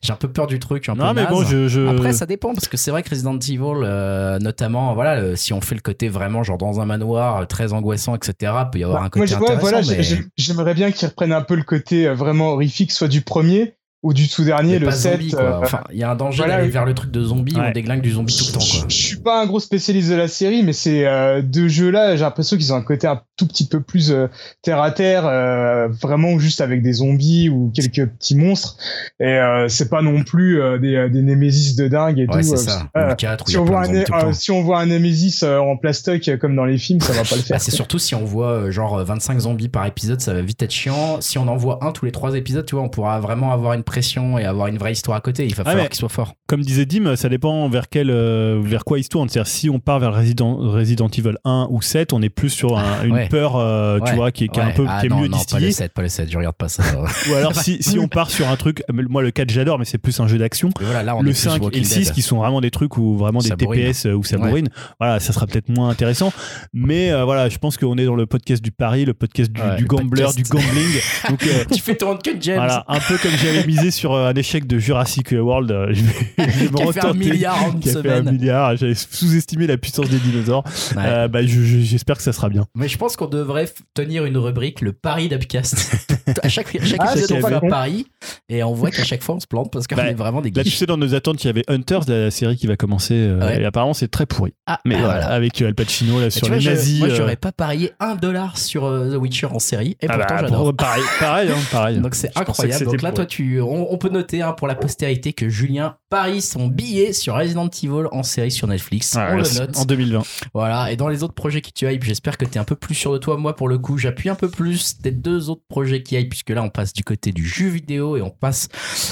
J'ai un peu peur du truc. Un Non peu mais naze. bon, je, je- Après, ça dépend parce que c'est vrai que Resident Evil, euh, notamment, voilà, euh, si on fait le côté vraiment genre dans un manoir euh, très angoissant, etc., peut y avoir Bah, un côté moi, je- ouais, intéressant. voilà, mais... j'aimerais bien qu'ils reprennent un peu le côté euh, vraiment horrifique, soit du premier, ou du tout dernier, Mais le pas 7. zombie, quoi. euh, Enfin, il y a un danger voilà, d'aller oui. vers le truc de zombie où Ouais. on déglingue du zombie tout le temps, je, quoi. je suis pas un gros spécialiste de la série, mais ces euh, deux jeux-là, j'ai l'impression qu'ils ont un côté un tout petit peu plus euh, terre à terre, euh, vraiment juste avec des zombies ou quelques petits monstres. Et euh, c'est pas non plus euh, des, des némésis de dingue et Ouais, tout. c'est euh, ça. euh, Le 4 où il y si a on, voit un, euh, si on voit un Némésis euh, en plastoc comme dans les films, ça va pas le faire. Bah, c'est surtout si on voit euh, genre euh, 25 zombies par épisode, ça va vite être chiant. Si on en voit un tous les trois épisodes, tu vois, on pourra vraiment avoir une pression et avoir une vraie histoire à côté. Il va falloir mais- qu'il soit fort. Comme disait Dim, ça dépend vers quel, euh, vers quoi il se tourne. C'est-à-dire si on part vers Resident, Resident Evil 1 ou 7, on est plus sur un- une Ouais. peur, euh, tu Ouais. vois, qui est, qui est un peu, Ah qui est non, mieux non, pas le 7, pas le 7, je regarde pas ça. Ou alors si, si on part sur un truc, moi le 4 j'adore, mais c'est plus un jeu d'action. Mais voilà, là, on le est plus 5 et le 6 Dead. qui sont vraiment des trucs où vraiment des. TPS euh, où ça bourrine. Voilà, ça sera peut-être moins intéressant. Mais euh, voilà, je pense qu'on est dans le podcast du pari, le podcast du, gambler, podcast. du gambling. Donc tu fais ton James. voilà, un peu comme j'avais misé sur euh, un échec de Jurassic World, euh, je vais, je vais me Qui a fait un milliard en une Qui a fait un milliard, j'avais sous-estimé la puissance des dinosaures. Ouais. Euh, bah, je- je- j'espère que ça sera bien. Mais je pense qu'on devrait tenir une rubrique, le pari d'Upcast. à chaque, à chaque Ah, épisode, on fait un pari et on voit qu'à chaque fois, on se plante parce qu'on Bah, est vraiment des Là, tu guiches. sais, dans nos attentes, il y avait Hunters, la série qui va commencer. euh, Ouais. Et apparemment, c'est très pourri. Ah, Mais ah, voilà, avec Al Pacino là, sur vois, les je- nazis. moi, j'aurais pas parié un dollar sur The Witcher en série et ah pourtant, bah, j'adore. pareil, pareil, hein, pareil. Donc c'est incroyable. Donc là, pour- toi, tu, on, on peut noter hein, pour la postérité que Julien parie son billet sur Resident Evil en série sur Netflix. Ah, on le note. En 2020. Voilà. Et dans les autres projets qui te hype, j'espère que t'es un peu plus sûr de toi. Moi, pour le coup, j'appuie un peu plus des deux autres projets qui hype, puisque là, on passe du côté du jeu vidéo et on passe,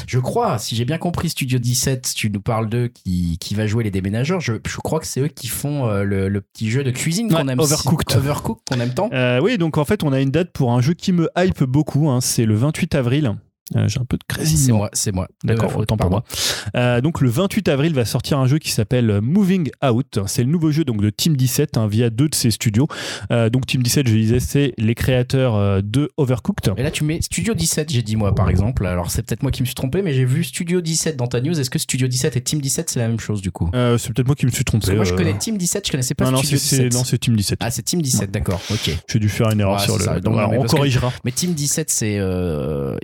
je crois, si j'ai bien compris, Studio 17, tu nous parles d'eux qui, qui va jouer les déménageurs. Je, je crois que c'est eux qui font euh, le, le petit jeu de cuisine qu'on Ouais, aime. Overcooked. Overcooked qu'on aime tant. Euh, oui, donc en fait, on a une date pour un jeu qui me hype beaucoup. hein, c'est le 28 avril. Euh, J'ai un peu de C'est crésillement. moi, c'est moi. D'accord, autant pour moi. Euh, donc le 28 avril va sortir un jeu qui s'appelle Moving Out. C'est le nouveau jeu donc de Team 17 hein, via deux de ses studios. Euh, donc Team 17, je disais, c'est les créateurs de Overcooked. Et là, tu mets Studio 17, j'ai dit moi, par exemple. Alors, c'est peut-être moi qui me suis trompé, mais j'ai vu Studio 17 dans ta news. Est-ce que Studio 17 et Team 17, c'est la même chose, du coup? C'est peut-être moi qui me suis trompé. Parce que moi, je connais Team 17, je connaissais pas non, Studio c'est- c'est 17. non, c'est Team 17. Ah, c'est Team 17, d'accord, ok. J'ai dû faire une erreur sur c'est le. ça. Donc, on que- corrigera. Mais Team 17, c'est.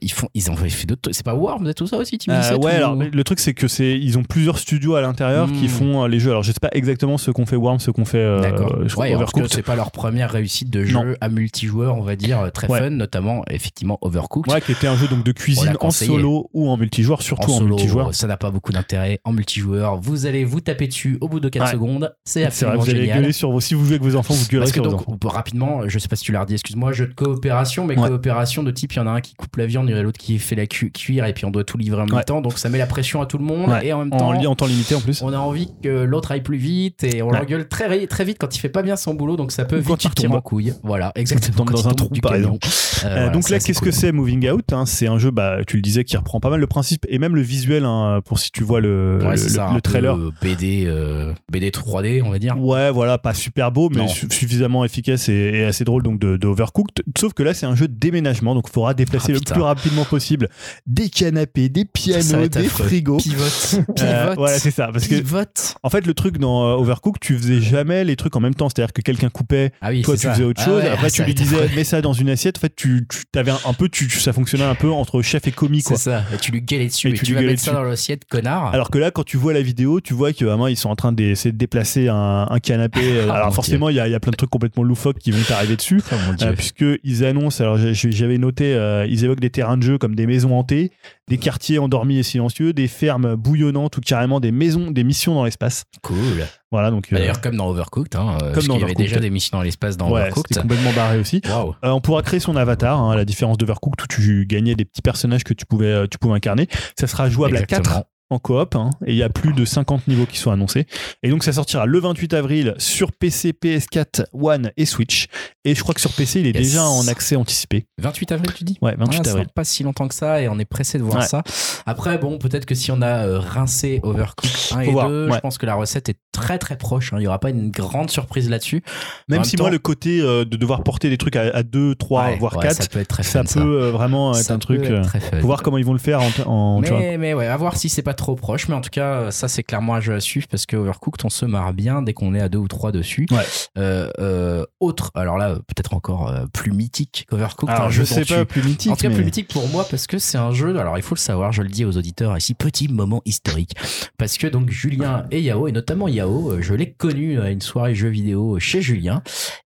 ils, font, ils ont fait d'autres trucs. C'est pas Worms et tout ça aussi, Team Euh, 17 ouais, ou- alors le truc c'est que c'est ils ont plusieurs studios à l'intérieur Hmm. qui font euh, les jeux. Alors je sais pas exactement ce qu'on fait Worm, ce qu'on fait euh, D'accord. Ouais, c'est pas leur première réussite de jeu Non. à multijoueur, on va dire, très Ouais. fun, notamment, effectivement, Overcooked. Ouais, qui était un jeu donc de cuisine en solo ou en multijoueur, surtout en, solo, multijoueur. ça n'a pas beaucoup d'intérêt. En multijoueur, vous allez vous taper dessus au bout de 4 Ouais. secondes. C'est C'est vrai, absolument vous allez génial. gueuler sur vos. Si vous jouez avec vos enfants, vous que sur vos donc, enfants. rapidement, je sais pas si tu l'as redit, excuse-moi, jeu de coopération, mais coopération de type, il y en a un qui coupe la viande, il y en a l'autre qui fait la cu- cuire, et puis on doit tout livrer en même Ouais. temps, donc ça met la pression à tout le monde, Ouais. et en même En, temps, li- en temps limité en plus. on a envie que l'autre aille plus vite, et on Ouais. l'engueule très, très vite quand il fait pas bien son boulot, donc ça peut Ou vite quand il partir tombe. en couille. Voilà, exactement. Quand dans un trou, par exemple. Euh, Euh, voilà, donc là, qu'est-ce cool. que c'est Moving Out hein? C'est un jeu, bah, tu le disais, qui reprend pas mal le principe et même le visuel hein, pour si tu vois le, le, ça, le trailer. BD, euh, BD 3D, on va dire. Ouais, voilà, pas super beau, mais su- suffisamment efficace et, et assez drôle donc de, de Overcooked. Sauf que là, c'est un jeu de déménagement, donc il faudra déplacer Ah, le plus rapidement possible des canapés, des pianos, des affreux. frigos. Pivote. Euh, Pivote. voilà, c'est ça. Parce que Pivote. en fait, le truc dans euh, Overcooked, tu faisais jamais les trucs en même temps. C'est-à-dire que quelqu'un coupait, Ah oui, toi tu ça. faisais autre Ah chose. ouais, Après, tu lui disais, mets ça dans une assiette. En fait, tu, tu avais un, peu, tu, ça fonctionnait un peu entre chef et commis. C'est ça. Et tu lui gueulais dessus. Et Et, tu tu lui vas ça dans l'assiette, connard. Alors que là, quand tu vois la vidéo, tu vois que vraiment ils sont en train d'essayer de déplacer un, un canapé. Ah, alors forcément, il y, y a plein de trucs complètement loufoques qui vont t'arriver dessus. Oh. Euh, puisque ils annoncent, alors j'avais noté, ils évoquent des terrains de jeu comme des maisons hantées, des quartiers endormis et silencieux, des fermes bouillonnantes ou carrément des maisons, des missions dans l'espace. cool. Voilà donc. euh, D'ailleurs, comme dans Overcooked, hein, euh, parce dans qu'il y avait déjà des missions dans l'espace dans ouais, Overcooked. complètement barré aussi. Waouh. Euh, on pourra créer son avatar, hein, à la différence d'Overcooked où tu gagnais des petits personnages que tu pouvais, euh, tu pouvais incarner. Ça sera jouable à 4 Exactement. En coop hein, et il y a plus de 50 niveaux qui sont annoncés. Et donc ça sortira le 28 avril sur PC, PS4, One et Switch. Et je crois que sur PC il est Yes. déjà en accès anticipé. 28 avril, tu dis? Ouais, 28 Ah, ça avril. pas si longtemps que ça et on est pressé de voir Ouais. ça. Après, bon, peut-être que si on a euh, rincé Overcooked 1 et Faut voir, 2, ouais. je pense que la recette est très très proche. hein. Il n'y aura pas une grande surprise là-dessus. Même si temps- moi, le côté euh, de devoir porter des trucs à 2, 3, Ouais, voire ouais, 4, ça peut être très ça fun. peut euh, vraiment être Ça un peut truc. être euh, très fun. faut voir comment ils vont le faire en. en- tu vois. Mais, mais ouais, à voir si c'est pas trop proche. Mais en tout cas, ça c'est clairement un jeu à suivre parce que Overcooked, on se marre bien dès qu'on est à deux ou trois dessus. Ouais. Euh, euh, autre, alors là, peut-être encore euh, plus mythique qu'Overcooked. Alors, un je jeu sais pas, tu- plus mythique. En tout cas, mais- plus mythique pour moi parce que c'est un jeu. Alors, il faut le savoir, je le dis aux auditeurs ici, petit moment historique. Parce que donc Julien et Yao, et notamment Yao, euh, je l'ai connu à une soirée jeux vidéo chez Julien.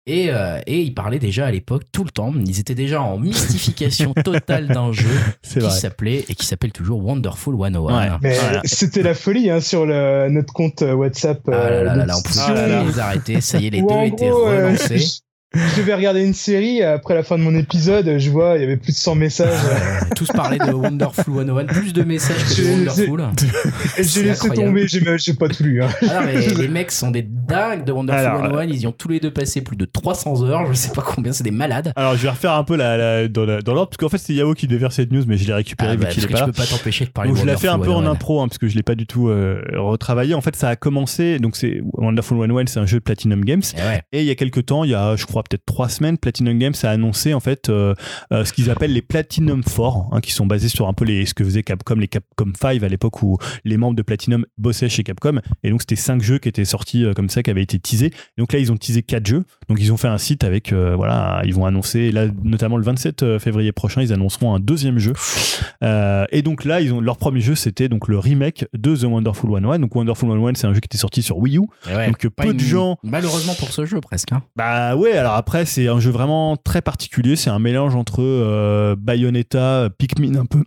Et, euh, et ils parlaient déjà à l'époque tout le temps. Ils étaient déjà en mystification totale d'un jeu qui vrai. s'appelait et qui s'appelle toujours Wonderful 101. Ouais. Mais Voilà. c'était la folie hein, sur le, notre compte euh, WhatsApp. Ah là là là là, on pouvait Ah là là. pas les arrêter. Ça y est, les deux en étaient gros, euh, relancés. Je, je devais regarder une série. Après la fin de mon épisode, je vois, il y avait plus de 100 messages. Euh, tous parlaient de Wonderful 101, plus de messages que de Wonderful. J'ai laissé tomber, j'ai pas tout lu. Hein. Alors, mais les mecs sont des dingues de Wonderful Alors, 101. Ils y ont tous les deux passé plus de 300 heures. Je sais pas combien, c'est des malades. Alors, je vais refaire un peu la, la- dans la- l'ordre, parce qu'en fait, c'est Yao qui devait faire cette news, mais je l'ai récupéré Ah, vu bah, qu'il parce est que pas là. peux pas t'empêcher de parler Donc de je l'ai fait un peu en Wonderful 101. impro hein, parce que je l'ai pas du tout euh, retravaillé. En fait, ça a commencé. Donc c'est Wonderful 101, c'est un jeu de Platinum Games. Eh. Et il y a quelques temps, il y a, je crois peut-être trois semaines, Platinum Games a annoncé en fait euh, euh, ce qu'ils appellent les Platinum 4, hein, qui sont basés sur un peu les ce que faisait Capcom, les Capcom 5 à l'époque où les membres de Platinum bossaient chez Capcom. Et donc c'était cinq jeux qui étaient sortis euh, comme ça, qui avaient été teasés. Donc là, ils ont teasé quatre jeux. Donc ils ont fait un site avec euh, voilà, ils vont annoncer là notamment le 27 février prochain, ils annonceront un deuxième jeu. Euh, et donc là, ils ont leur premier jeu, c'était donc le remake de The Wonderful 101. Donc Wonderful 101, c'est un jeu qui était sorti sur Wii U. Eh ouais. Donc, peu de gens- Malheureusement pour ce jeu, presque. hein. Bah ouais, alors après, c'est un jeu vraiment très particulier. C'est un mélange entre euh, Bayonetta, Pikmin un peu.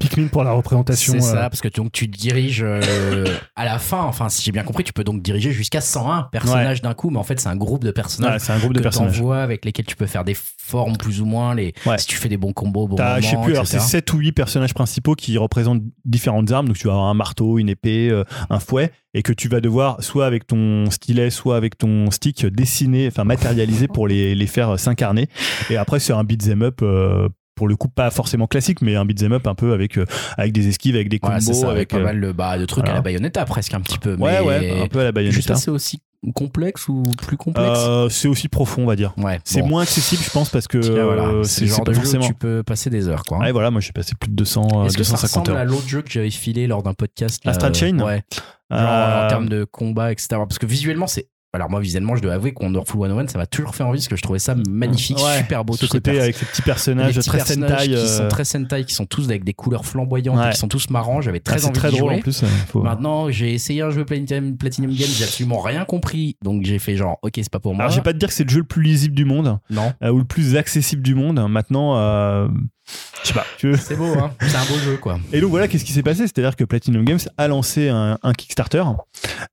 Pikmin pour la représentation. C'est ça, euh, parce que donc tu diriges euh, à la fin, enfin si j'ai bien compris, tu peux donc diriger jusqu'à 101 personnages d'un coup, mais en fait c'est un groupe de ouais, personnages c'est un groupe de personnages. avec lesquels tu peux faire des formes plus ou moins, les, Ouais. si tu fais des bons combos, au bon T'as, je sais plus, alors c'est etc. 7 ou 8 personnages principaux qui représentent différentes armes. Donc tu vas avoir un marteau, une épée, euh, un fouet, et que tu vas devoir, soit avec ton stylet, soit avec ton stick, dessiner, enfin matérialiser pour les, les faire s'incarner. Et après, c'est un beat'em up. euh, pour le coup, pas forcément classique, mais un beat'em up un peu avec, euh, avec des esquives, avec des combos. Voilà, ça, avec pas euh, mal de, bah, de trucs voilà. à la Bayonetta presque un petit peu. Ouais, mais ouais, un peu à la Bayonetta. c'est aussi complexe ou plus complexe? Euh, c'est aussi profond, on va dire. Ouais, C'est bon. moins accessible, je pense, parce que voilà, c'est genre de jeu où forcément. tu peux passer des heures quoi. Ouais, voilà, moi j'ai passé plus de 200, euh, Est-ce que ça 250 ressemble heures. à l'autre jeu que j'avais filé lors d'un podcast là, Astral Chain Ouais. Genre Euh, en termes de combat, etc. Parce que visuellement, c'est. Alors moi, visuellement, je dois avouer qu'on Wonderful 101, ça m'a toujours fait envie parce que je trouvais ça magnifique, ouais, super beau. Ce côté avec ces petits les personnages petits très personnages Sentai. qui euh, sont très Sentai, qui sont tous avec des couleurs flamboyantes, Ouais. et qui sont tous marrants. J'avais ah, très c'est envie très d'y drôle jouer. en plus. euh, faut- Maintenant, j'ai essayé un jeu Platinum, Platinum Games, j'ai absolument rien compris. Donc j'ai fait genre, ok, c'est pas pour moi. Alors, je vais pas te dire que c'est le jeu le plus lisible du monde Non, euh, ou le plus accessible du monde. Maintenant, euh, je sais pas. tu veux- c'est beau, hein. c'est un beau jeu, quoi. Et donc voilà, qu'est-ce qui s'est passé? C'est-à-dire que Platinum Games a lancé un, un Kickstarter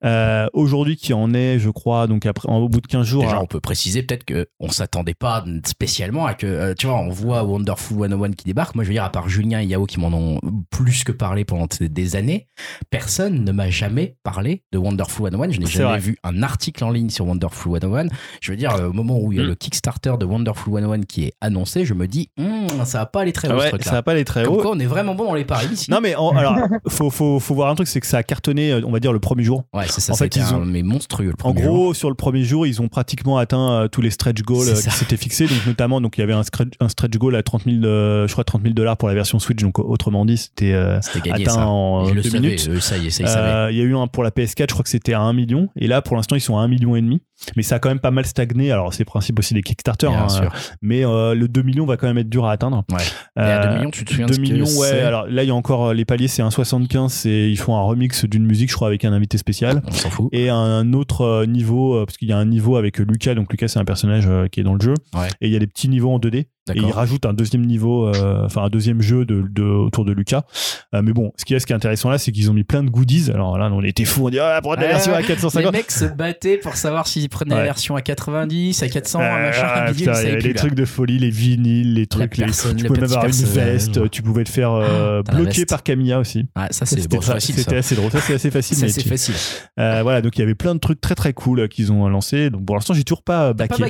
euh, aujourd'hui qui en est, je crois, donc après, au bout de 15 jours. Déjà, à- on peut préciser peut-être que on s'attendait pas spécialement à que, euh, tu vois, on voit Wonderful 101 qui débarque. Moi, je veux dire, à part Julien et Yao qui m'en ont plus que parlé pendant des années, personne ne m'a jamais parlé de Wonderful 101. Je n'ai jamais vrai. vu un article en ligne sur Wonderful 101. Je veux dire, euh, au moment où il y a Mm. le Kickstarter de Wonderful 101 qui est annoncé, je me dis, Hum, ça va pas aller très haut ce ça va pas aller très Comme haut. quoi, on est vraiment bon dans les paris ici. Non mais en- alors faut, faut, faut voir un truc c'est que ça a cartonné euh, on va dire le premier jour Ouais, c'est ça. En fait, ils un- ont- mais monstrueux le En premier jour. gros, sur le premier jour, ils ont pratiquement atteint euh, tous les stretch goals C'est euh, ça. qui s'étaient fixés. Donc, notamment, donc, il y avait un, stretch goal à 30 000, euh, je crois 30 000 dollars pour la version Switch. Donc, autrement dit, c'était euh, C'était gagné atteint ça. en Je le deux savais, minutes. eux, ça y est, ça, ils savaient. Euh, Il y a eu un pour la PS4, je crois que c'était à 1 million. Et là, pour l'instant, ils sont à 1 million et demi. Mais ça a quand même pas mal stagné. Alors, c'est le principe aussi des Kickstarter. Hein. Mais euh, le 2 millions va quand même être dur à atteindre. Ouais. Et à 2 Euh, millions, tu te souviens 2 de ce que millions, ouais. Alors là, il y a encore euh, les paliers, c'est 1,75. Et ils font un remix d'une musique, je crois, avec un invité spécial. On s'en fout. et un autre niveau parce qu'il y a un niveau avec Lucas donc Lucas c'est un personnage qui est dans le jeu Ouais. et il y a des petits niveaux en 2D et il rajoute un deuxième niveau euh, enfin un deuxième jeu de, de- autour de Lucas. Euh, mais bon ce qui est ce qui est intéressant là c'est qu'ils ont mis plein de goodies. Alors là on était fous. On dit ah prendre la Ouais, version à Les 450 mecs se battaient pour savoir s'ils prenaient la version à 90, à 400, un Euh, machin, ah, putain, il y avait des trucs de folie les vinyles les trucs les- tu les pouvais même avoir une veste tu pouvais te faire la bloquer par Camilla aussi. Ah, ça, c'est c'était facile, assez drôle. Ça c'est assez facile C'est assez facile. Voilà donc il y avait plein de trucs très très cool qu'ils ont lancé donc pour l'instant j'ai toujours pas baqué.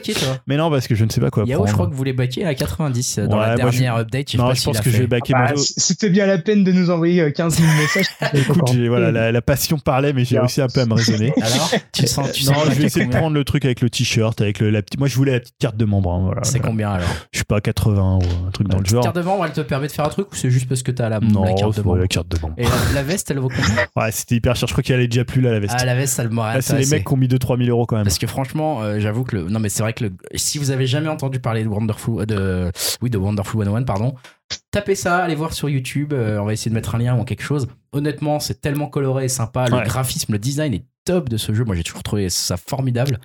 mais non parce que je ne sais pas quoi Yao, je crois que vous les baquez à 90 dans Ouais, la moi, je- dernière update. Je sais Non, pas je pense que je vais backer Bah, bientôt. c- C'était bien la peine de nous envoyer euh, 15 000 messages. Écoute, voilà, la, la passion parlait, mais j'ai réussi un peu à me raisonner. Alors, tu sens, tu non, sais je vais essayer de prendre le truc avec le t-shirt, avec le, la petite. Moi, je voulais la petite carte de membre. hein, voilà. C'est Voilà. combien alors? Je suis pas à 80 ou un truc dans La le genre. carte de membre, elle te permet de faire un truc ou c'est juste parce que t'as la, Non, la carte de membre la carte de membre. Et la, la veste, elle vaut combien? Ouais, c'était hyper cher. Je crois qu'elle est déjà plus là, la veste. Ah, la veste, ça m'aurait Là, c'est les mecs qui ont mis 2-3 000 euros quand même. Parce que franchement, euh, j'avoue que le. Non, mais c'est vrai que le... si vous avez jamais entendu parler de Wonderful, euh, oui, de Wonderful 101, pardon, tapez ça, allez voir sur YouTube. euh, on va essayer de mettre un lien ou quelque chose. Honnêtement, c'est tellement coloré et sympa. Le Ouais. graphisme, le design est top de ce jeu. Moi, j'ai toujours trouvé ça formidable.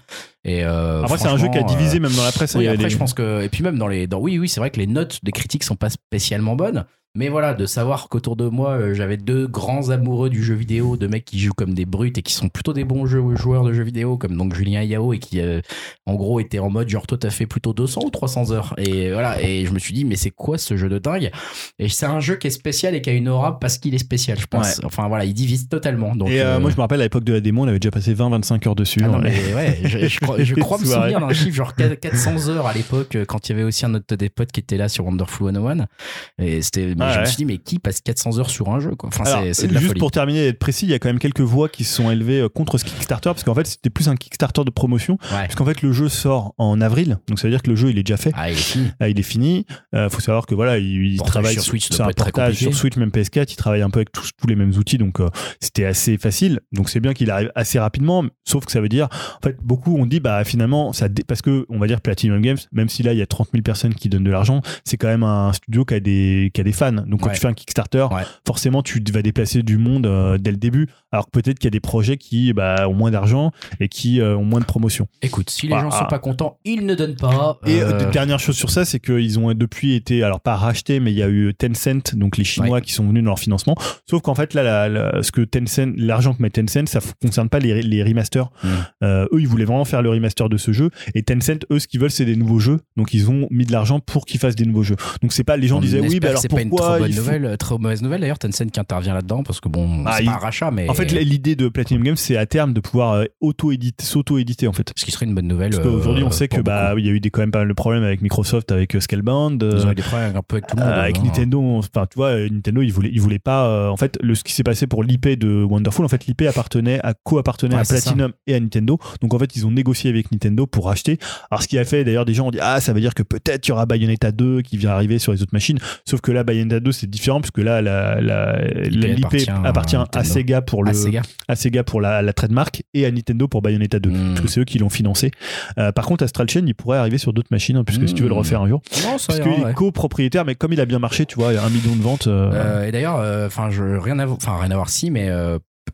Et euh, Après, c'est un jeu qui a divisé même dans la presse. hein, oui, après, je pense que. Et puis même dans les. Dans... Oui, oui, c'est vrai que les notes des critiques sont pas spécialement bonnes. Mais voilà, de savoir qu'autour de moi, euh, j'avais deux grands amoureux du jeu vidéo, de mecs qui jouent comme des brutes et qui sont plutôt des bons jeux- joueurs de jeux vidéo, comme donc Julien Yao, et qui, euh, en gros, était en mode genre, toi, t'as fait plutôt 200 ou 300 heures. Et voilà, et je me suis dit, mais c'est quoi ce jeu de dingue? Et c'est un jeu qui est spécial et qui a une aura parce qu'il est spécial, je pense. Enfin voilà, il divise totalement. Donc, Et euh, moi, je me rappelle à l'époque de la démo, on avait déjà passé 20-25 heures dessus. ah non, hein, mais ouais, je, je crois, je crois me souvenir d'un chiffre genre 400 heures à l'époque quand il y avait aussi un autre des potes qui était là sur Wonderful 101 et c'était mais Ah je me suis dit mais qui passe 400 heures sur un jeu quoi? Enfin Alors, c'est c'est de la juste folie pour terminer et être précis, il y a quand même quelques voix qui se sont élevées euh, contre ce Kickstarter parce qu'en fait c'était plus un Kickstarter de promotion ouais puisqu'en fait le jeu sort en avril donc ça veut dire que le jeu il est déjà fait. ah il est fini Ah, il est fini. Euh, faut savoir que voilà, il, il travaille sur Switch, doit un portage sur Switch, même PS4. Il travaille un peu avec tous, tous les mêmes outils, donc euh, c'était assez facile. Donc c'est bien qu'il arrive assez rapidement. Sauf que ça veut dire, en fait, beaucoup ont dit bah finalement ça dé- parce que on va dire Platinum Games, même si là il y a 30 000 personnes qui donnent de l'argent, c'est quand même un studio qui a des qui a des fans. Donc quand Ouais. tu fais un Kickstarter, Ouais. forcément tu vas déplacer du monde euh, dès le début. Alors que peut-être qu'il y a des projets qui bah, ont moins d'argent et qui euh, ont moins de promotion. écoute si les Bah, gens sont ah. pas contents ils ne donnent pas Et Euh, dernière chose sur ça, c'est qu'ils ont depuis été, alors pas rachetés, mais il y a eu Tencent, donc les Chinois qui sont venus dans leur financement. Sauf qu'en fait, là, la- la- ce que Tencent, l'argent que met Tencent, ça f- concerne pas les, les remasters. Mm. Euh, eux, ils voulaient vraiment faire le remaster de ce jeu. Et Tencent, eux, ce qu'ils veulent, c'est des nouveaux jeux. Donc ils ont mis de l'argent pour qu'ils fassent des nouveaux jeux. Donc c'est pas, les gens on disaient, oui, bah alors c'est trop bonne faut- nouvelle euh, trop mauvaise nouvelle d'ailleurs Tencent qui intervient là-dedans parce que bon Ah, c'est il- pas un rachat mais En fait, l'idée de Platinum Games, c'est à terme de pouvoir euh, auto-éditer, s'auto-éditer, en fait. ce qui serait une bonne nouvelle Parce qu'aujourd'hui, euh, on sait que bah, il y a eu des, quand même pas mal de problèmes avec Microsoft, avec euh, Scalebound. euh, ils ont eu des problèmes un peu avec tout le monde Euh, avec hein. Nintendo, enfin tu vois, euh, Nintendo ils voulaient, ils voulaient pas. euh, en fait, le, ce qui s'est passé pour l'IP de Wonderful, en fait l'IP appartenait à co-appartenait Ouais, à Platinum et à Nintendo. Donc en fait ils ont négocié avec Nintendo pour racheter. Alors ce qui a fait d'ailleurs des gens ont dit ah ça veut dire que peut-être il y aura Bayonetta 2 qui vient arriver sur les autres machines. Sauf que là Bayonetta 2 c'est différent puisque là la, la, l'IP appartient à appartient à, Nintendo. Sega pour le Sega. à Sega pour la, la trademark et à Nintendo pour Bayonetta 2 Mm. parce que c'est eux qui l'ont financé. Euh, par contre Astral Chain il pourrait arriver sur d'autres machines hein, puisque si tu veux le Mm. refaire un jour non ça parce qu'il ouais. est copropriétaire, mais comme il a bien marché, tu vois, il y a un million de ventes. euh, Euh, et d'ailleurs, enfin, je rien à enfin rien à voir si, mais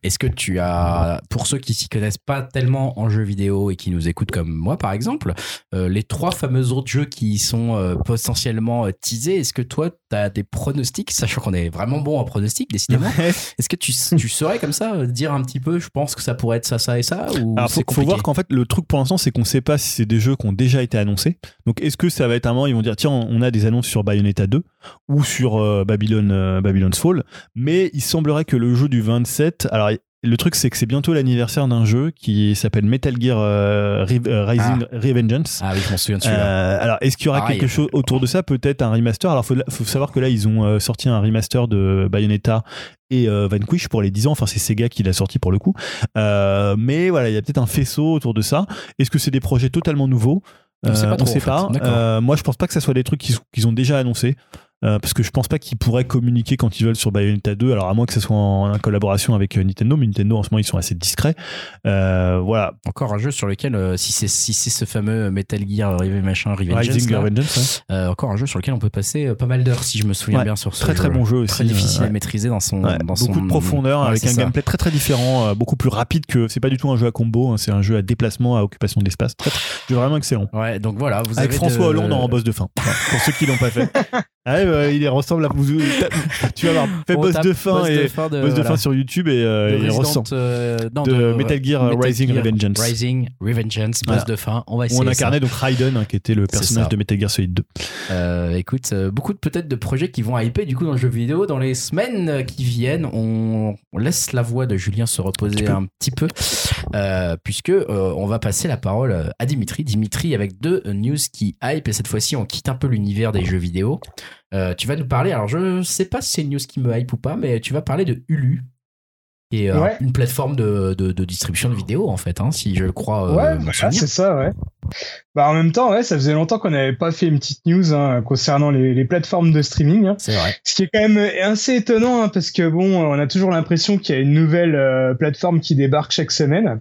est-ce que tu as, pour ceux qui s'y connaissent pas tellement en jeux vidéo et qui nous écoutent comme moi par exemple, euh, les trois fameux autres jeux qui sont euh, potentiellement euh, teasés, est-ce que toi tu as des pronostics, sachant qu'on est vraiment bon en pronostics décidément, est-ce que tu, tu saurais comme ça dire un petit peu, je pense que ça pourrait être ça, ça et ça ou Alors, faut, faut voir qu'en fait, le truc pour l'instant, c'est qu'on sait pas si c'est des jeux qui ont déjà été annoncés. Donc, est-ce que ça va être un moment, ils vont dire, tiens, on a des annonces sur Bayonetta 2 ou sur euh, Babylon, Babylon's Fall. Mais il semblerait que le jeu du 27, alors, le truc, c'est que c'est bientôt l'anniversaire d'un jeu qui s'appelle Metal Gear euh, Re- euh, Rising Revengeance. Ah oui, je m'en souviens de celui-là. Euh, alors, est-ce qu'il y aura quelque chose autour de ça? Peut-être un remaster? Alors, faut, faut savoir que là, ils ont sorti un remaster de Bayonetta et Vanquish pour les 10 ans. Enfin, c'est Sega qui l'a sorti pour le coup. Mais voilà, il y a peut-être un faisceau autour de ça. Est-ce que c'est des projets totalement nouveaux? On sait pas on trop, sait pas. Euh, moi, je pense pas que ça soit des trucs qu'ils qu'ils ont déjà annoncés. Euh, parce que je pense pas qu'ils pourraient communiquer quand ils veulent sur Bayonetta 2 alors à moins que ce soit en, en collaboration avec euh, Nintendo mais Nintendo en ce moment ils sont assez discrets euh, voilà Encore un jeu sur lequel, euh, si c'est si ce fameux Metal Gear Rive machin Revengeance, Rising là, Revengeance ouais. encore un jeu sur lequel on peut passer pas mal d'heures si je me souviens Ouais, bien sur ce très très bon jeu aussi très difficile à maîtriser dans son dans beaucoup son de profondeur avec un ça. gameplay très très différent, beaucoup plus rapide que c'est pas du tout un jeu à combo, hein, c'est un jeu à déplacement, à occupation de l'espace. Très, très- vraiment excellent. Ouais, donc voilà, vous avec avez François de- Hollande en boss de fin. Pour ceux qui l'ont pas fait. Ah ouais, il ressemble à. Tu vas voir, fais On boss tape de fin boss et de fin de- boss de voilà. fin sur YouTube et euh, De il Resident, ressemble. euh, non, de Metal Gear euh, Rising Revengeance. Rising Revengeance, boss Voilà. de fin. On va Où essayer. on incarnait donc Raiden, hein, qui était le C'est personnage ça. de Metal Gear Solid 2. Euh, écoute, euh, beaucoup de peut-être de projets qui vont hyper du coup dans le jeu vidéo dans les semaines euh, qui viennent. On, on laisse la voix de Julien se reposer un petit peu, euh, puisque euh, on va passer la parole euh, à Dimitri. Dimitri avec deux euh, news qui hype et cette fois-ci on quitte un peu l'univers des jeux vidéo. Euh, tu vas nous parler. Alors je sais pas si c'est une news qui me hype ou pas, mais tu vas parler de Hulu. Et euh, Ouais. une plateforme de, de, de distribution de vidéos en fait, hein, si je le crois. euh, ouais, souvenir. c'est ça, ouais. Bah, en même temps, ouais, ça faisait longtemps qu'on n'avait pas fait une petite news hein, concernant les, les plateformes de streaming. hein. C'est vrai. Ce qui est quand même assez étonnant, hein, parce que bon, on a toujours l'impression qu'il y a une nouvelle euh, plateforme qui débarque chaque semaine.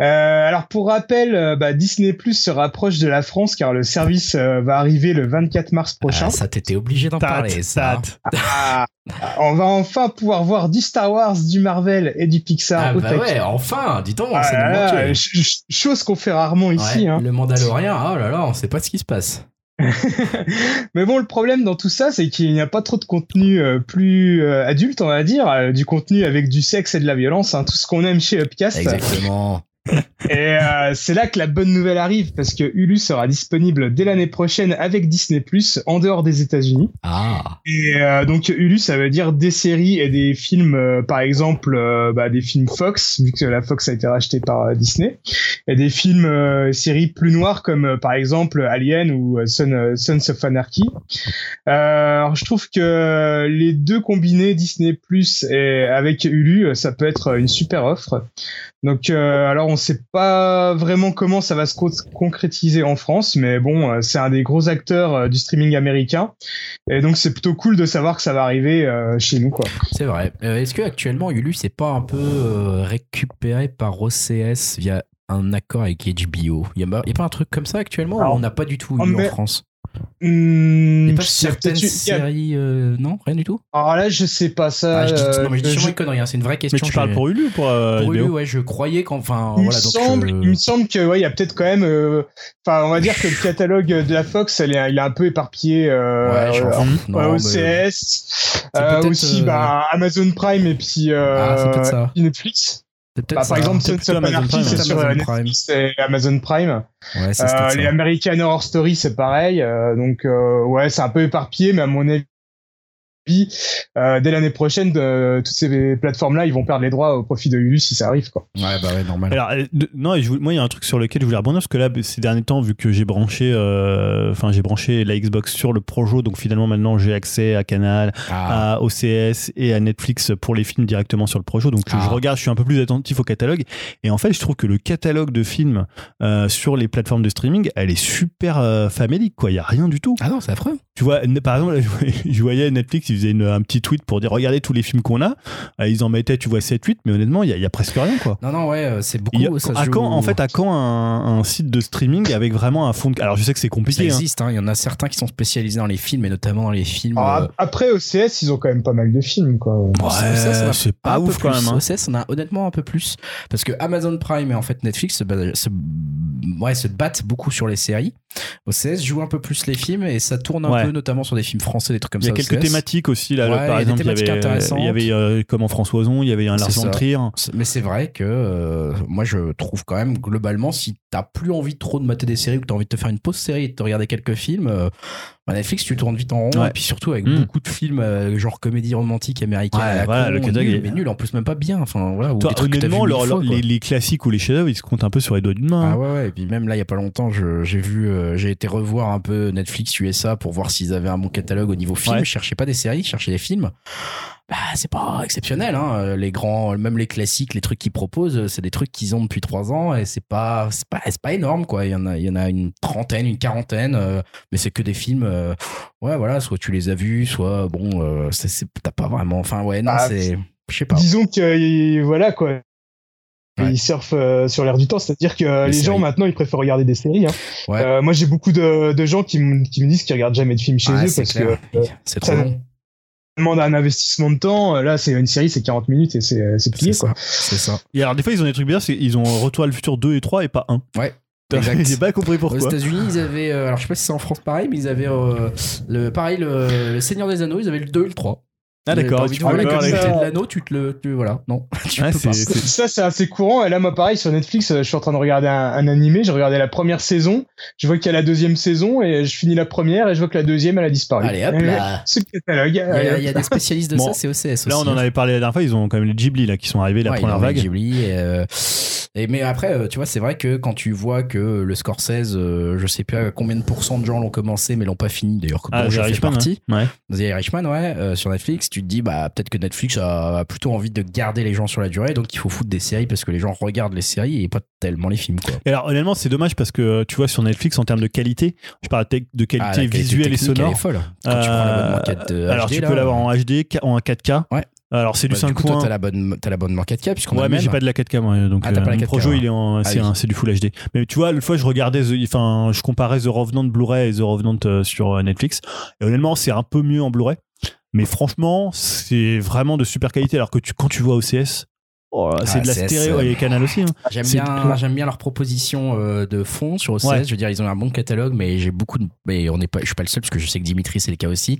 Euh, alors pour rappel, euh, bah, Disney Plus se rapproche de la France car le service euh, va arriver le 24 mars prochain. Ah, ça t'était obligé d'en parler. Ça. Ah, on va enfin pouvoir voir du Star Wars, du Marvel et du Pixar Ah bah taquet. ouais, enfin, dis donc, Ah ça là nous là, manquait. ch- ch- chose qu'on fait rarement ici. Hein. Le Mandalorien, oh là là, on sait pas ce qui se passe. Mais bon, le problème dans tout ça, c'est qu'il n'y a pas trop de contenu euh, plus euh, adulte, on va dire, euh, du contenu avec du sexe et de la violence, hein, tout ce qu'on aime chez Upcast. Exactement. Et euh, c'est là que la bonne nouvelle arrive, parce que Hulu sera disponible dès l'année prochaine avec Disney Plus en dehors des États-Unis. Ah, Et euh, donc Hulu, ça veut dire des séries et des films, euh, par exemple, bah, des films Fox, vu que la Fox a été rachetée par Disney, et des films séries plus noires comme par exemple Alien ou Son- Sons of Anarchy. Alors je trouve que les deux combinés Disney Plus et avec Hulu, ça peut être une super offre. Donc alors on sait pas vraiment comment ça va se co- concrétiser en France, mais bon, euh, c'est un des gros acteurs euh, du streaming américain. Et donc c'est plutôt cool de savoir que ça va arriver euh, chez nous quoi. c'est vrai. Est-ce que actuellement Hulu c'est pas un peu récupéré par OCS via un accord avec HBO Il y, a pas- y a pas un truc comme ça actuellement Alors, on n'a pas du tout mais- en France? Il a pas certaines séries, euh, non, rien du tout? Alors là je sais pas ça. Ah, je dis, euh, non mais je dis je- sûrement une connerie, hein, c'est une vraie Mais question. tu parles pour Hulu ou pour, euh, pour Hulu, ouais, je croyais qu'enfin, il, voilà, me donc semble, je- il me semble que ouais, il y a peut-être quand même. euh, Enfin, on va dire que le catalogue de la Fox, elle est, il est un peu éparpillé. Euh, Ouais, je euh. Ouais, Non, au mais- CS, euh, peut-être, aussi euh, bah, Amazon Prime et puis, euh, Ah, ça. puis Netflix. Bah, par exemple, c'est Anarchy, Prime, ouais. sur Amazon Netflix et Amazon Prime. Ouais, Euh, les. American Horror Story, c'est pareil. euh, donc, euh, ouais, c'est un peu éparpillé, mais à mon avis, euh, dès l'année prochaine, de, toutes ces plateformes-là, ils vont perdre les droits au profit de Hulu si ça arrive. Quoi. Ouais, bah ouais, normal. Alors, euh, de- non, je moi, il y a un truc sur lequel je voulais rebondir parce que là, ces derniers temps, vu que j'ai branché, euh, enfin, j'ai branché la Xbox sur le Projo, donc finalement, maintenant, j'ai accès à Canal, Ah, à OCS et à Netflix pour les films directement sur le Projo. Donc, Ah. je regarde, je suis un peu plus attentif au catalogue. Et en fait, je trouve que le catalogue de films euh, sur les plateformes de streaming, elle est super euh, famélique, quoi. Il y a rien du tout. ah non, c'est affreux. Tu vois, par exemple, là, je voyais- je voyais Netflix, ils faisaient une- un petit tweet pour dire regardez tous les films qu'on a. Euh, ils en mettaient, tu vois, 7-8, mais honnêtement, il y, a- il y a presque rien, quoi. Non, non, ouais, euh, c'est a- beaucoup. ça à joue- quand, en fait, à quand un, un site de streaming avec vraiment un fond de. Alors, je sais que c'est Ça compliqué. hein. existe, hein. il y en a certains qui sont spécialisés dans les films, et notamment dans les films. Alors, euh, ap- Après, OCS, ils ont quand même pas mal de films. Quoi. Ouais, c'est pas ouf quand même. hein. OCS, on a honnêtement un peu plus. Parce que Amazon Prime et en fait Netflix se, ouais, se battent beaucoup sur les séries. OCS joue un peu plus les films et ça tourne un Ouais. peu notamment sur des films français, des trucs comme Il y ça. a quelques OCS. thématiques aussi là. Ouais, par exemple, il y avait, intéressantes. il y avait euh, comme en François Ozon, il y avait un Lars von ça. Trier. Mais c'est vrai que euh, moi je trouve quand même globalement si t'as plus envie trop de mater des séries ou que t'as envie de te faire une pause série et de te regarder quelques films, euh, bah, Netflix tu tournes vite en rond Ouais. et puis surtout avec Mm. beaucoup de films euh, genre comédie romantique américaine, Ouais, à voilà, con, le catalogue nul, est- mais nul en plus même pas bien, enfin voilà ou Toi, des trucs honnêtement, leur- fois, les, les classiques ou les chefs-d'œuvre, ils se comptent un peu sur les doigts d'une main. Ah hein. ouais, ouais, et puis même là, il y a pas longtemps, j'ai vu, euh, j'ai été revoir un peu Netflix USA pour voir s'ils avaient un bon catalogue au niveau film. Je cherchais pas des séries, je cherchais des films. Bah, c'est pas exceptionnel, hein. Les grands, même les classiques, les trucs qu'ils proposent, c'est des trucs qu'ils ont depuis trois ans et c'est pas, c'est pas, c'est pas énorme, quoi. Il y en a, il y en a une trentaine, une quarantaine, euh, mais c'est que des films, euh, ouais, voilà, soit tu les as vus, soit bon, euh, c'est, t'as pas vraiment, enfin, ouais, non, Ah, c'est, je sais pas. Disons que euh, voilà quoi. Ouais. Ils surfent euh, sur l'air du temps, c'est-à-dire que euh, Les les, gens maintenant ils préfèrent regarder des séries. Hein. Ouais. Euh, moi j'ai beaucoup de, de gens qui, me- qui me disent qu'ils regardent jamais de films chez eux parce clair. que euh, c'est trop ça- long. Demande un investissement de temps. Euh, Là c'est une série, c'est 40 minutes et c'est c'est plié C'est quoi. ça. C'est ça. Et alors, des fois, ils ont des trucs bizarres, c'est ils ont Retour à le futur 2 et 3 et pas 1. Exact. J'ai pas compris Aux pourquoi. États-Unis, ils avaient. euh, alors, je sais pas si c'est en France pareil, mais ils avaient. euh, le, pareil, le, le Seigneur des Anneaux, ils avaient le 2 et le 3. Ah d'accord, tu qualité les- de l'anneau, tu te le. Tu, voilà, non. tu peux c'est- pas. c'est- Ça, c'est assez courant. Et là, moi, pareil, sur Netflix, euh, je suis en train de regarder un, un animé. J'ai regardé la première saison. Je vois qu'il y a la deuxième saison et je finis la première et je vois que la deuxième, elle a disparu. Allez, hop là. Ce catalogue. Il y, a, il y a allez, des spécialistes de Bon, ça, c'est OCS aussi. Là, on en hein. avait parlé la dernière fois, ils ont quand même les Ghibli là qui sont arrivés la Ouais, première vague. Ghibli, euh, et, mais après, euh, tu vois, c'est vrai que quand tu vois que le Scorsese, euh, je sais pas combien de pourcents de gens l'ont commencé, mais l'ont pas fini, d'ailleurs, comme Ah, je fais partie. Ouais. The Irishman, ouais, euh, sur Netflix, tu te dis, bah, peut-être que Netflix a plutôt envie de garder les gens sur la durée, donc il faut foutre des séries parce que les gens regardent les séries et pas tellement les films, quoi. Et alors honnêtement, c'est dommage parce que tu vois sur Netflix en termes de qualité, je parle de de Ah, qualité la visuelle et sonore. Elle est folle. Quand tu prends l'abonnement 4 Euh, alors HD, tu là, peux l'avoir en HD, en 4K. Ouais. Alors c'est du bah, 5 du coup, toi, points. t'as l'abonnement t'as l'abonnement 4K, puisqu'on Ouais, le mais j'ai pas de la 4K moi, donc Ah, euh, pas la mon 4K, Projo il est en, Ah c'est oui. du Full HD. Mais tu vois, l'autre fois je regardais, enfin je comparais The Revenant Blu-ray et The Revenant euh, sur euh, Netflix. Et honnêtement, c'est un peu mieux en Blu-ray. Mais franchement, c'est vraiment de super qualité. Alors que tu, quand tu vois OCS, oh, c'est de la stéréo et Canal aussi. hein. J'aime bien, j'aime bien leur proposition euh, de fond sur OCS. Ouais. Je veux dire, ils ont un bon catalogue, mais j'ai beaucoup de, mais on n'est pas, je suis pas le seul parce que je sais que Dimitri c'est le cas aussi.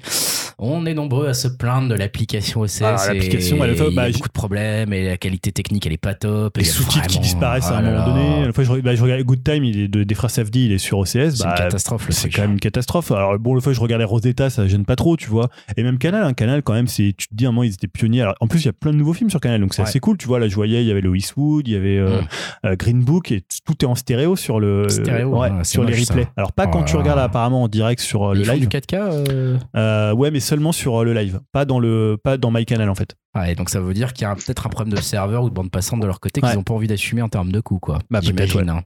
On est nombreux à se plaindre de l'application OCS. Ah, l'application, et elle fait- il y bah, a j'ai- beaucoup de problèmes et la qualité technique elle est pas top. Les sous-titres qui disparaissent à Ah un là moment donné. Une fois, je, bah, je regardais Good Time, il est de, des frères Safdie, il est sur OCS. C'est bah, une catastrophe le c'est quand même une catastrophe. Alors bon, le fois je regardais Rosetta, ça gêne pas trop, tu vois. Et même Canal, hein, Canal quand même, c'est tu te dis à un moment ils étaient pionniers. Alors, en plus il y a plein de nouveaux films sur Canal, donc c'est Ouais. assez cool, tu vois. Là je voyais il y avait le Eastwood, il y avait euh, Mm. euh, Green Book et tout est en stéréo sur le Stéréo, ouais, sur les ça. replays. Alors pas quand tu là. regardes apparemment en direct sur euh, le live. du 4K. euh, Euh, ouais, mais seulement sur euh, le live, pas dans le pas dans MyCanal en fait. Ah, et donc ça veut dire qu'il y a peut-être un problème de serveur ou de bande passante de leur côté qu'ils Ouais. ont pas envie d'assumer en termes de coûts, quoi. Bah, peut-être, J'imagine, hein.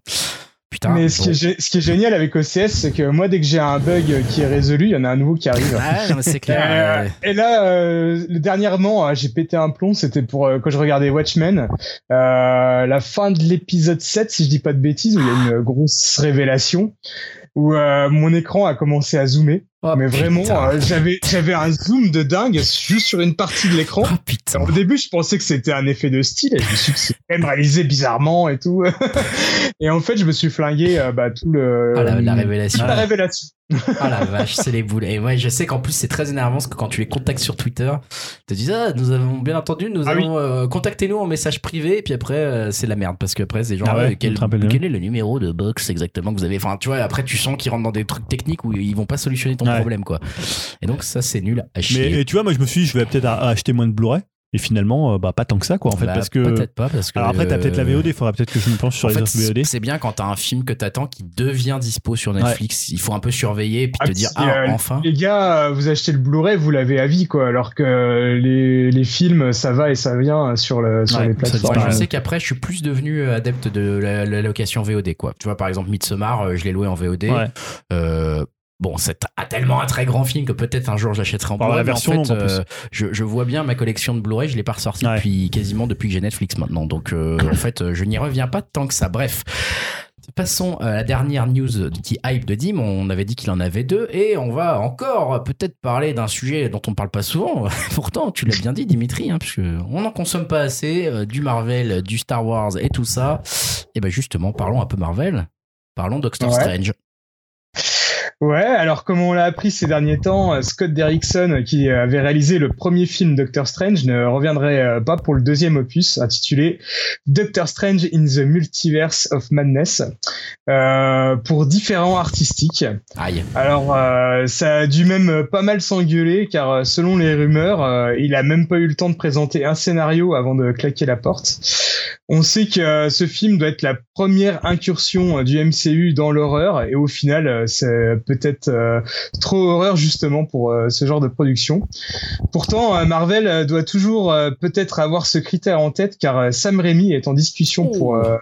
Putain. Mais ce, bon. qui est, gé- ce qui est génial avec OCS, c'est que moi, dès que j'ai un bug qui est résolu, il y en a un nouveau qui arrive. Ouais, non, mais c'est clair. Euh, et là, euh, dernièrement, euh, j'ai pété un plomb. C'était pour euh, quand je regardais Watchmen, euh, la fin de l'épisode 7, si je dis pas de bêtises, où il y a une grosse révélation, où euh, mon écran a commencé à zoomer. Oh, Mais vraiment, euh, j'avais j'avais un zoom de dingue juste sur une partie de l'écran. Oh putain. Au début, je pensais que c'était un effet de style et je me suis dit c'est même réalisé bizarrement et tout. et en fait, je me suis flingué euh, bah, tout le Ah, la, la révélation. toute la révélation. Ah la vache, c'est les boules. Et ouais, je sais qu'en plus c'est très énervant parce que quand tu les contactes sur Twitter, ils te disent ah nous avons bien entendu, nous Ah allons euh, contactez-nous en message privé et puis après euh, c'est la merde parce que après c'est genre Ah ouais, euh, quel, est le numéro de box exactement que vous avez? Enfin tu vois après tu sens qu'ils rentrent dans des trucs techniques où ils vont pas solutionner ton Ouais. problème quoi. Et donc ça c'est nul à Mais et tu vois, moi je me suis dit je vais peut-être acheter moins de Blu-ray. Et finalement, euh, bah pas tant que ça quoi en fait Bah, parce que. peut-être pas parce que Alors après t'as peut-être la VOD, faudra peut-être que je me penche sur en les fait, VOD. c'est bien quand t'as un film que t'attends qui devient dispo sur Netflix. Il faut un peu surveiller et puis Ah, te dire si, ah euh, enfin. Les gars, euh, vous achetez le Blu-ray, vous l'avez à vie, quoi. Alors que les, les films, ça va et ça vient sur, le, sur Ouais, les plateformes. Je sais qu'après, je suis plus devenu adepte de la, la location VOD, quoi. Tu vois, par exemple, Midsommar, je l'ai loué en VOD. Ouais. Euh, bon, c'est a tellement un très grand film que peut-être un jour j'achèterai en Blu-ray. la mais version en fait, longue, en plus. euh, je, je vois bien ma collection de Blu-ray, je l'ai pas ressorti Ouais. depuis quasiment depuis que j'ai Netflix maintenant. Donc, euh, en fait, euh, je n'y reviens pas tant que ça. Bref. Passons à la dernière news qui hype de Dim. On avait dit qu'il en avait deux et on va encore peut-être parler d'un sujet dont on parle pas souvent. Pourtant, tu l'as bien dit, Dimitri, hein, parce que on n'en consomme pas assez euh, du Marvel, du Star Wars et tout ça. Et ben justement, parlons un peu Marvel. Parlons Doctor Ouais. Strange. Ouais, alors comme on l'a appris ces derniers temps, euh, Scott Derrickson, qui euh, avait réalisé le premier film Doctor Strange, ne reviendrait euh, pas pour le deuxième opus, intitulé Doctor Strange in the Multiverse of Madness, euh, pour différents artistiques. Aïe. Alors, euh, ça a dû même pas mal s'engueuler, car selon les rumeurs, euh, il a même pas eu le temps de présenter un scénario avant de claquer la porte. On sait que euh, ce film doit être la première incursion euh, du MCU dans l'horreur, et au final, euh, c'est peut-être trop horreur justement pour ce genre de production. Pourtant, Marvel doit toujours peut-être avoir ce critère en tête, car Sam Raimi est en discussion pour euh,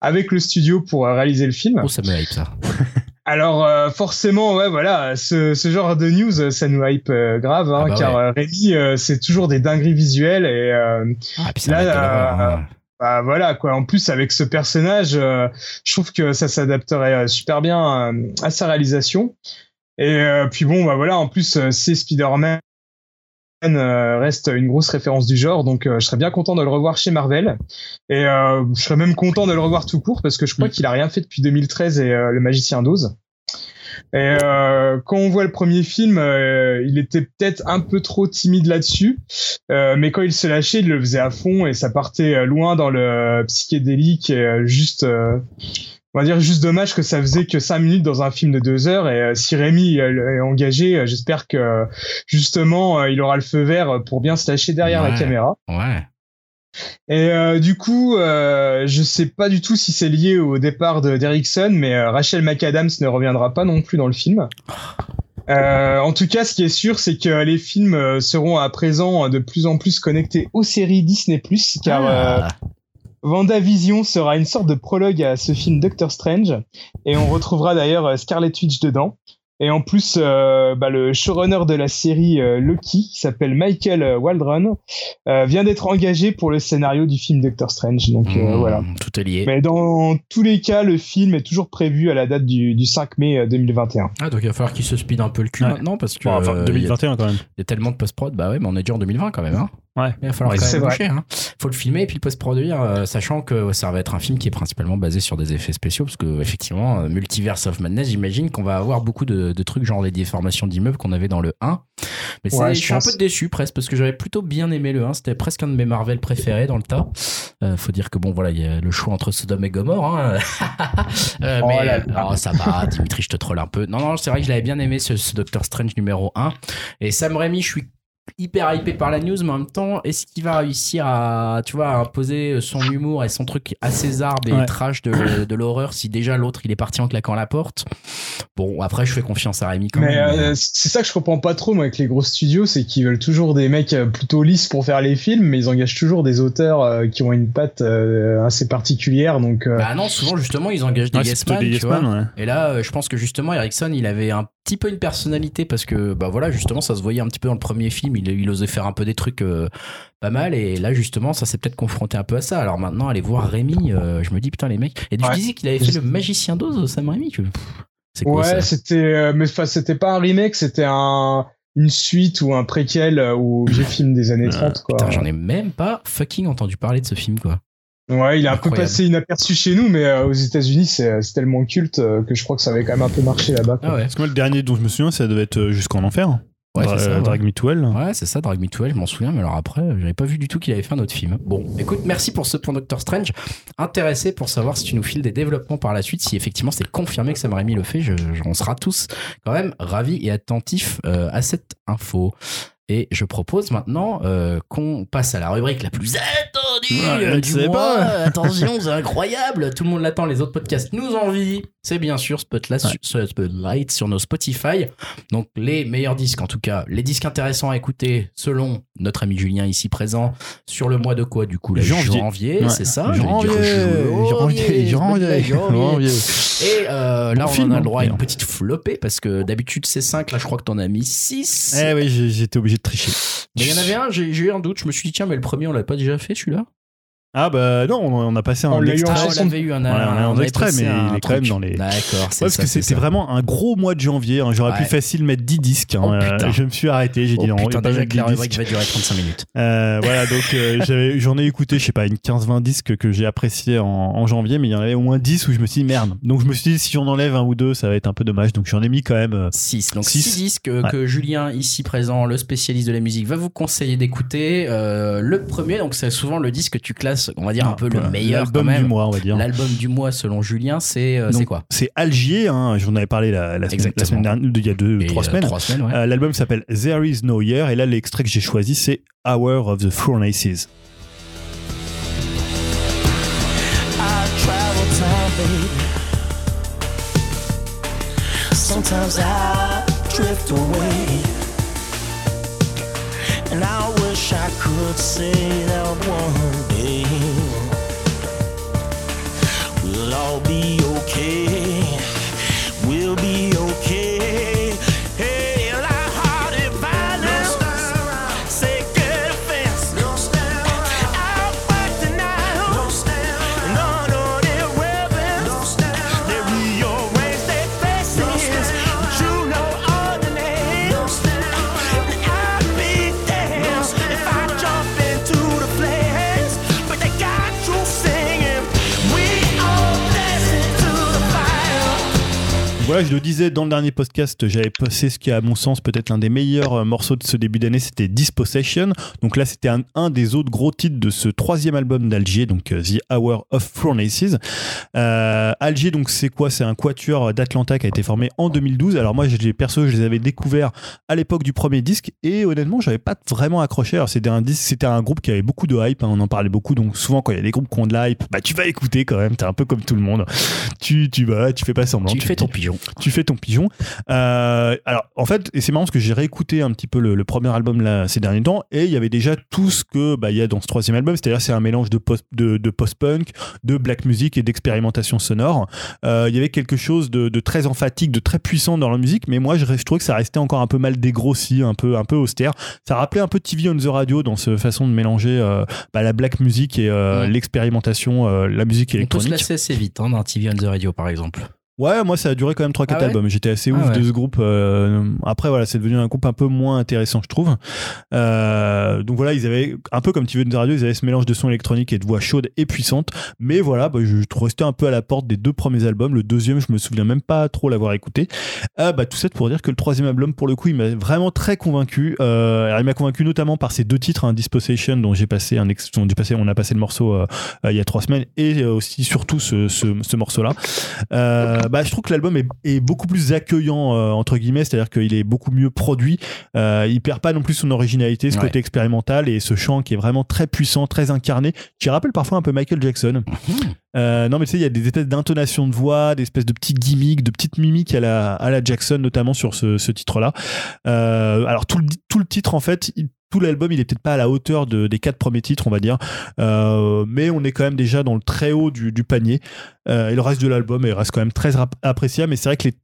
avec le studio pour réaliser le film. Oh, ça me hype ça. Alors euh, forcément, ouais, voilà, ce, ce genre de news, ça nous hype euh, grave, hein, Ah bah car ouais. Rémi, euh, c'est toujours des dingueries visuelles et euh, Ah, Là, bah, voilà quoi. En plus, avec ce personnage, euh, je trouve que ça s'adapterait euh, super bien euh, à sa réalisation. Et euh, puis bon, bah voilà, en plus, c'est Spider-Man. reste une grosse référence du genre, donc je serais bien content de le revoir chez Marvel. Et je serais même content de le revoir tout court parce que je crois Mm. qu'il a rien fait depuis 2013 et le Magicien d'Oz. Et euh, quand on voit le premier film, euh, il était peut-être un peu trop timide là-dessus, euh, mais quand il se lâchait, il le faisait à fond et ça partait euh, loin dans le psychédélique et euh, juste, euh, on va dire juste dommage que ça faisait que cinq minutes dans un film de deux heures. Et euh, si Rémi euh, est engagé, euh, j'espère que justement euh, il aura le feu vert pour bien se lâcher derrière la caméra. Ouais. Et euh, du coup, euh, je sais pas du tout si c'est lié au départ de d'Erickson, mais euh, Rachel McAdams ne reviendra pas non plus dans le film. Euh, en tout cas, ce qui est sûr, c'est que les films seront à présent de plus en plus connectés aux séries Disney+, car Ah. WandaVision sera une sorte de prologue à ce film Doctor Strange, et on retrouvera d'ailleurs Scarlet Witch dedans. Et en plus, euh, bah, le showrunner de la série euh, Loki, qui s'appelle Michael euh, Waldron, euh, vient d'être engagé pour le scénario du film Doctor Strange. Donc euh, Mmh, voilà. Tout est lié. Mais dans tous les cas, le film est toujours prévu à la date du, du 5 mai euh, 2021. Ah, donc il va falloir qu'il se speed un peu le cul Ouais. maintenant parce que Bon, enfin, euh, il y a- 2021 quand même. il y, a tellement de post-prod. Bah ouais, mais on est déjà en 2020 quand même. Hein. Ouais. Il va falloir Ouais, quand même bouger. Hein. Faut le filmer et puis le post-produire, euh, sachant que ça va être un film qui est principalement basé sur des effets spéciaux parce que effectivement, euh, Multiverse of Madness, j'imagine qu'on va avoir beaucoup de, de trucs genre les déformations d'immeubles qu'on avait dans le 1. Mais Ouais, je je suis un peu déçu presque parce que j'avais plutôt bien aimé le 1. C'était presque un de mes Marvel préférés dans le tas. Euh, faut dire que bon, voilà, il y a le choix entre Sodome et Gomorre. Hein. Euh, Oh mais là là. alors, ça va, Dimitri, je te troll un peu. Non, non, c'est vrai que je l'avais bien aimé ce, ce Doctor Strange numéro 1. Et Sam Raimi, je suis hyper hypé par la news, mais en même temps, est-ce qu'il va réussir à, tu vois, à imposer son humour et son truc assez zarbe et Ouais. trash de, de l'horreur si déjà l'autre il est parti en claquant la porte? Bon, après, je fais confiance à Raimi quand Mais même. euh, c'est ça que je comprends pas trop moi avec les gros studios, c'est qu'ils veulent toujours des mecs euh, plutôt lisses pour faire les films, mais ils engagent toujours des auteurs euh, qui ont une patte euh, assez particulière. Donc euh, Bah non, souvent justement ils engagent des Ouais, plutôt man, des tu yes vois. man, ouais. Et là, euh, je pense que justement, Ericsson, il avait un petit peu une personnalité parce que, bah voilà, justement, ça se voyait un petit peu dans le premier film. Il, il osait faire un peu des trucs euh, pas mal. Et là, justement, ça s'est peut-être confronté un peu à ça. Alors maintenant, aller voir Rémi, euh, je me dis, putain, les mecs. Et tu Ouais. disais qu'il avait fait le magicien d'Oz, Sam Rémi. que- quoi ouais, c'était, euh, mais enfin, c'était pas un remake, c'était un une suite ou un préquel euh, ou vieux film des années 30 quoi. Putain, j'en ai même pas fucking entendu parler de ce film, quoi. Ouais, il a un peu passé inaperçu chez nous, mais euh, aux États-Unis, c'est c'est tellement culte euh, que je crois que ça avait quand même un peu marché là-bas. Ah ouais. Parce que moi, le dernier dont je me souviens, ça devait être euh, Jusqu'en Enfer. Ouais, Dra- c'est ça, ouais. Drag Me to Hell. Ouais, c'est ça, Drag Me to Hell, je m'en souviens, mais alors après, euh, j'avais pas vu du tout qu'il avait fait un autre film. Bon, écoute, merci pour ce point Doctor Strange. Intéressé pour savoir si tu nous files des développements par la suite, si effectivement c'est confirmé que Sam Raimi le fait, je, je- on sera tous quand même ravis et attentifs euh, à cette info. Et je propose maintenant euh, qu'on passe à la rubrique la plus attendue Ouais, du mois. pas. Attention, c'est incroyable. Tout le monde l'attend. Les autres podcasts nous envient. C'est bien sûr Spotlight, Ouais. sur- Spotlight sur nos Spotify. Donc les meilleurs disques, en tout cas, les disques intéressants à écouter selon notre ami Julien ici présent sur le mois de quoi du coup là, Janvier. Ouais. c'est ça? Janvier, J'allais dire janvier, janvier, janvier. Et euh, là, Bon on film, en a hein, le droit à une d'ailleurs. petite flopée parce que d'habitude c'est 5, là je crois que t'en as mis 6. Eh oui, j'étais obligé de tricher. Mais il y en avait un, j'ai j'ai eu un doute, je me suis dit tiens, mais le premier on l'a pas déjà fait celui-là? Ah bah non, on a passé un On l'a eu en extrait. On l'avait eu un, a un avait extrait, mais un il est quand même dans les- D'accord, c'est Ouais, parce que c'était vraiment un gros mois de janvier. hein. J'aurais Ouais. pu facile mettre 10 disques. hein. Oh, Euh, putain. je me suis arrêté. J'ai Oh, dit non, putain, il va déjà mettre que la 10 rubrique disques. va durer 35 minutes. Euh, voilà, donc euh, j'avais- j'en ai écouté, je sais pas, une 15-20 disques que j'ai apprécié en, en janvier, mais il y en avait au moins 10 où je me suis dit merde. Donc je me suis dit, si j'en enlève un ou deux, ça va être un peu dommage. Donc j'en ai mis quand même. euh, 6. Donc Six. 6 disques euh, Ouais. que Julien, ici présent, le spécialiste de la musique, va vous conseiller d'écouter. Euh, le premier, donc c'est souvent le disque que tu classes, on va dire un peu le meilleur même. du mois, on va dire. L'album du mois selon Julien, c'est euh, quoi C'est Algier, hein, j'en avais parlé la, la semaine, la semaine dernière, il y a deux, Et, trois euh, semaines. Trois semaines, ouais. Euh, L'album s'appelle There Is No Year et là l'extrait que j'ai choisi c'est Hour of the Furnaces. I travel time, baby. Sometimes I drift away. And I wish I could say that one day I'll be voilà, je le disais dans le dernier podcast, j'avais passé ce qui est à mon sens peut-être l'un des meilleurs euh, morceaux de ce début d'année, c'était Dispossession. Donc là, c'était un, un des autres gros titres de ce troisième album d'Algier, donc euh, The Hour of Furnaces. Euh, Algier, donc c'est quoi? C'est un quatuor d'Atlanta qui a été formé en 2012. Alors moi, je les perso, je les avais découverts à l'époque du premier disque et honnêtement, j'avais pas vraiment accroché. Alors c'était un disque, c'était un groupe qui avait beaucoup de hype, hein, on en parlait beaucoup. Donc souvent quand il y a des groupes qui ont de la hype, bah tu vas écouter quand même. T'es un peu comme tout le monde. Tu tu vas, tu fais pas semblant. Tu fais te ton dis- pigeon. tu fais ton pigeon. Euh, alors, en fait, et c'est marrant parce que j'ai réécouté un petit peu le, le premier album là, ces derniers temps et il y avait déjà tout ce que bah, il y a dans ce troisième album, c'est-à-dire c'est un mélange de post de, de post-punk, de black music et d'expérimentation sonore. Euh, il y avait quelque chose de, de très emphatique, de très puissant dans la musique, mais moi je, je trouvais que ça restait encore un peu mal dégrossi, un peu un peu austère. Ça rappelait un peu TV on the Radio dans cette façon de mélanger euh, bah, la black music et Ouais. l'expérimentation, la musique On peut se électronique. lasser assez vite hein, d'un TV on the radio, par exemple. Ouais, moi ça a duré quand même 3-4 Ah ouais albums. J'étais assez Ah ouf ouais. de ce groupe. euh, après, voilà, c'est devenu un groupe un peu moins intéressant, je trouve. Euh, donc voilà, ils avaient, un peu comme TV de radio, ils avaient ce mélange de sons électroniques et de voix chaudes et puissantes. Mais voilà, bah, je, je restais un peu à la porte des deux premiers albums. Le deuxième, je me souviens même pas trop l'avoir écouté. Euh, bah, tout ça pour dire que le troisième album, pour le coup, il m'a vraiment très convaincu. Euh, alors, il m'a convaincu notamment par ces deux titres, hein, Dispossession, dont j'ai passé un ex- dont j'ai passé, on a passé le morceau euh, euh, il y a trois semaines, et aussi surtout ce, ce, ce morceau-là. Euh, bah, je trouve que l'album est, est beaucoup plus accueillant euh, entre guillemets, c'est-à-dire qu'il est beaucoup mieux produit. Euh, il perd pas non plus son originalité, ce Ouais. côté expérimental et ce chant qui est vraiment très puissant, très incarné, qui rappelle parfois un peu Michael Jackson. Euh, non mais tu sais, il y a des espèces d'intonations de voix, des espèces de petits gimmicks, de petites mimiques à la, à la Jackson notamment sur ce, ce titre-là. Euh, alors tout le, tout le titre en fait. il- tout l'album, il est peut-être pas à la hauteur de- des quatre premiers titres, on va dire, Euh, mais on est quand même déjà dans le très haut du, panier. Euh, et le reste de l'album, il reste quand même très appréciable. Mais c'est vrai que les,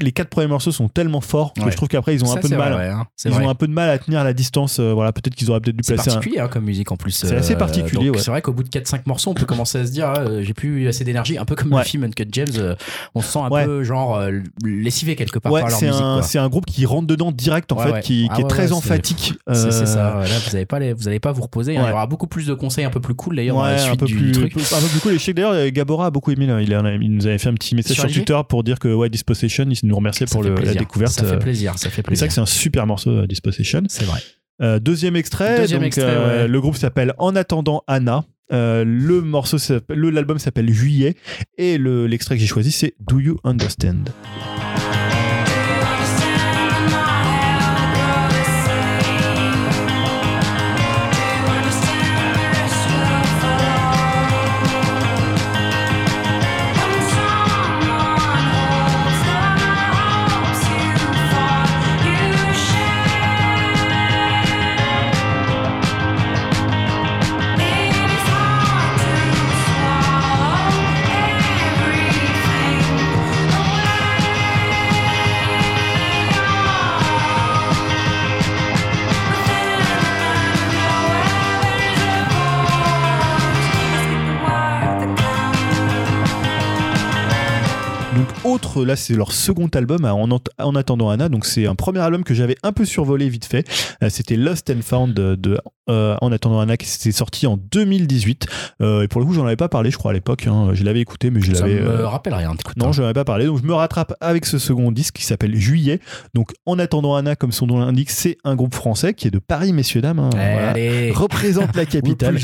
les quatre premiers morceaux sont tellement forts que Ouais. je trouve qu'après ils ont un peu de c'est mal. vrai, hein, c'est Ils vrai. ont un peu de mal à tenir la distance. euh, voilà, peut-être qu'ils auraient peut-être dû C'est placer un. particulier hein, comme musique en plus. C'est assez particulier, donc ouais. C'est vrai qu'au bout de 4-5 morceaux, on peut commencer à se dire euh, j'ai plus assez d'énergie. Un peu comme Ouais. le film Uncut James, euh, on se sent un Ouais. peu genre euh, lessivé quelque part Ouais, par leur c'est musique. un, c'est un groupe qui rentre dedans direct en Ouais, fait, ouais. qui, Ah qui est très ouais, emphatique. C'est c'est Euh, ça. Là, vous n'allez pas, les- vous allez pas vous reposer. hein. Il y aura beaucoup plus de conseils un peu plus cool d'ailleurs dans Ouais, la un suite peu, du plus, truc. un peu plus cool. Et je sais que d'ailleurs, euh, Gabora a beaucoup aimé. Il, nous avait fait un petit message Sur? Twitter pour dire que ouais, Dispossession, il nous remerciait Ça pour le- la plaisir. découverte. Ça fait plaisir. Ça fait et c'est vrai plaisir. que c'est un super morceau, euh, Dispossession. C'est vrai. Euh, deuxième extrait. Deuxième donc, extrait, euh, ouais. Le groupe s'appelle En attendant Anna. Euh, le morceau, l'album s'appelle Juillet et le l'extrait que j'ai choisi c'est Do You Understand? Là c'est leur second album, en, en attendant Anna. Donc c'est un premier album que j'avais un peu survolé vite fait. Euh, C'était Lost and Found de, de, euh, En attendant Anna qui s'est sorti en 2018. Euh, et pour le coup j'en avais pas parlé je crois à l'époque. hein. Je l'avais écouté mais je Ça l'avais... me euh, rappelle rien. non, je n'en avais pas parlé. Donc, je me rattrape avec ce second disque qui s'appelle Juillet. Donc, en attendant Anna, comme son nom l'indique, c'est un groupe français qui est de Paris, messieurs, dames. hein. Voilà. Représente la capitale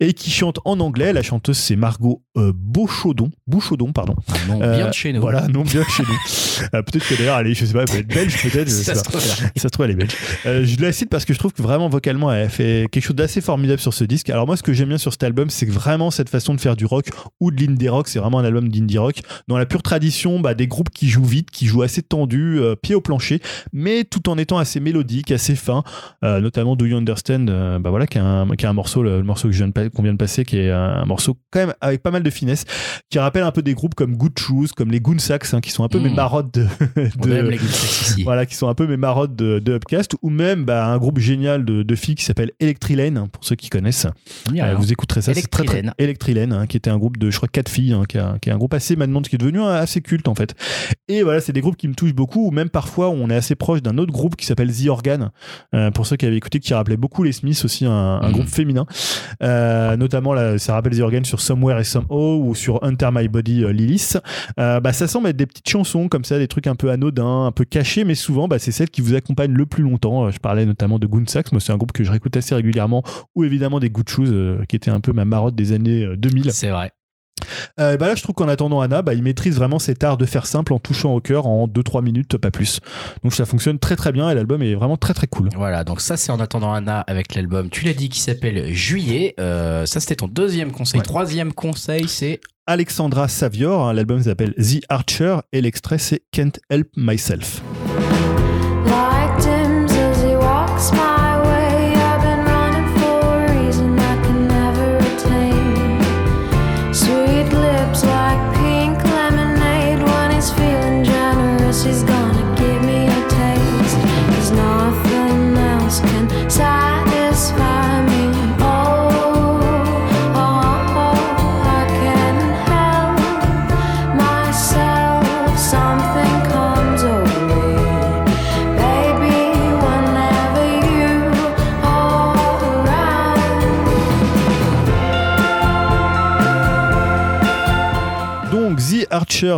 et qui chante en anglais. La chanteuse, c'est Margot euh, Beauchaudon. Bouchaudon, pardon. Ah non, Euh, bien de chez nous. Voilà, non, bien chez nous. Euh, peut-être que d'ailleurs, elle est, je sais pas, elle peut être belge, peut-être. Ça se trouve. Ça se trouve, elle est belge. Euh, je la cite parce que je trouve que vraiment vocalement, elle fait quelque chose d'assez formidable sur ce disque. Alors, moi, ce que j'aime bien sur cet album, c'est vraiment cette façon de faire du rock ou de l'indie rock, c'est vraiment un album d'indie rock dans la pure tradition bah, des groupes qui jouent vite, qui jouent assez tendu, euh, pied au plancher, mais tout en étant assez mélodique, assez fin. Euh, notamment Do You Understand, bah voilà, qui est un, qui est un morceau, le, le morceau que je viens de qu'on vient de passer, qui est un, morceau quand même avec pas mal de finesse, qui rappelle un peu des groupes comme Good Shoes, comme les Goonsacks, hein, qui sont un peu mes marottes de, voilà, qui sont un peu mes marottes de, de Upcast, ou même bah, un groupe génial de, de filles qui s'appelle Electrilane, hein, pour ceux qui connaissent. Euh, vous écouterez ça. c'est très, très- Electrilane. Electrilane, hein, qui était un groupe de, je crois, quatre filles, hein, qui, a- qui est un groupe assez maintenant, qui est devenu assez culte en fait. Et voilà, c'est des groupes qui me touchent beaucoup, ou même parfois on est assez proche d'un autre groupe qui s'appelle The Organ, euh, pour ceux qui avaient écouté, qui rappelait beaucoup les Smiths aussi, un, un Mhm. groupe féminin. Euh, notamment, là, ça rappelle The Organ sur Somewhere et Somehow, ou sur Enter My Body Lilith. Bah, ça semble être des petites chansons comme ça, des trucs un peu anodins, un peu cachés, mais souvent, bah, c'est celles qui vous accompagnent le plus longtemps. Euh, Je parlais notamment de Goonsax, moi c'est un groupe que je réécoute assez régulièrement, ou évidemment des Good Shoes, euh, qui était un peu ma marotte des années euh, 2000. C'est vrai. Euh, bah là, je trouve qu'en attendant Anna, bah, il maîtrise vraiment cet art de faire simple en touchant au cœur en 2-3 minutes, pas plus. Donc ça fonctionne très très bien et l'album est vraiment très très cool. Voilà, donc ça c'est en attendant Anna avec l'album, tu l'as dit, qui s'appelle Juillet. Euh, ça c'était ton deuxième conseil. Ouais. Troisième conseil, c'est Alexandra Savior, hein, l'album s'appelle The Archer et l'extrait c'est Can't Help Myself.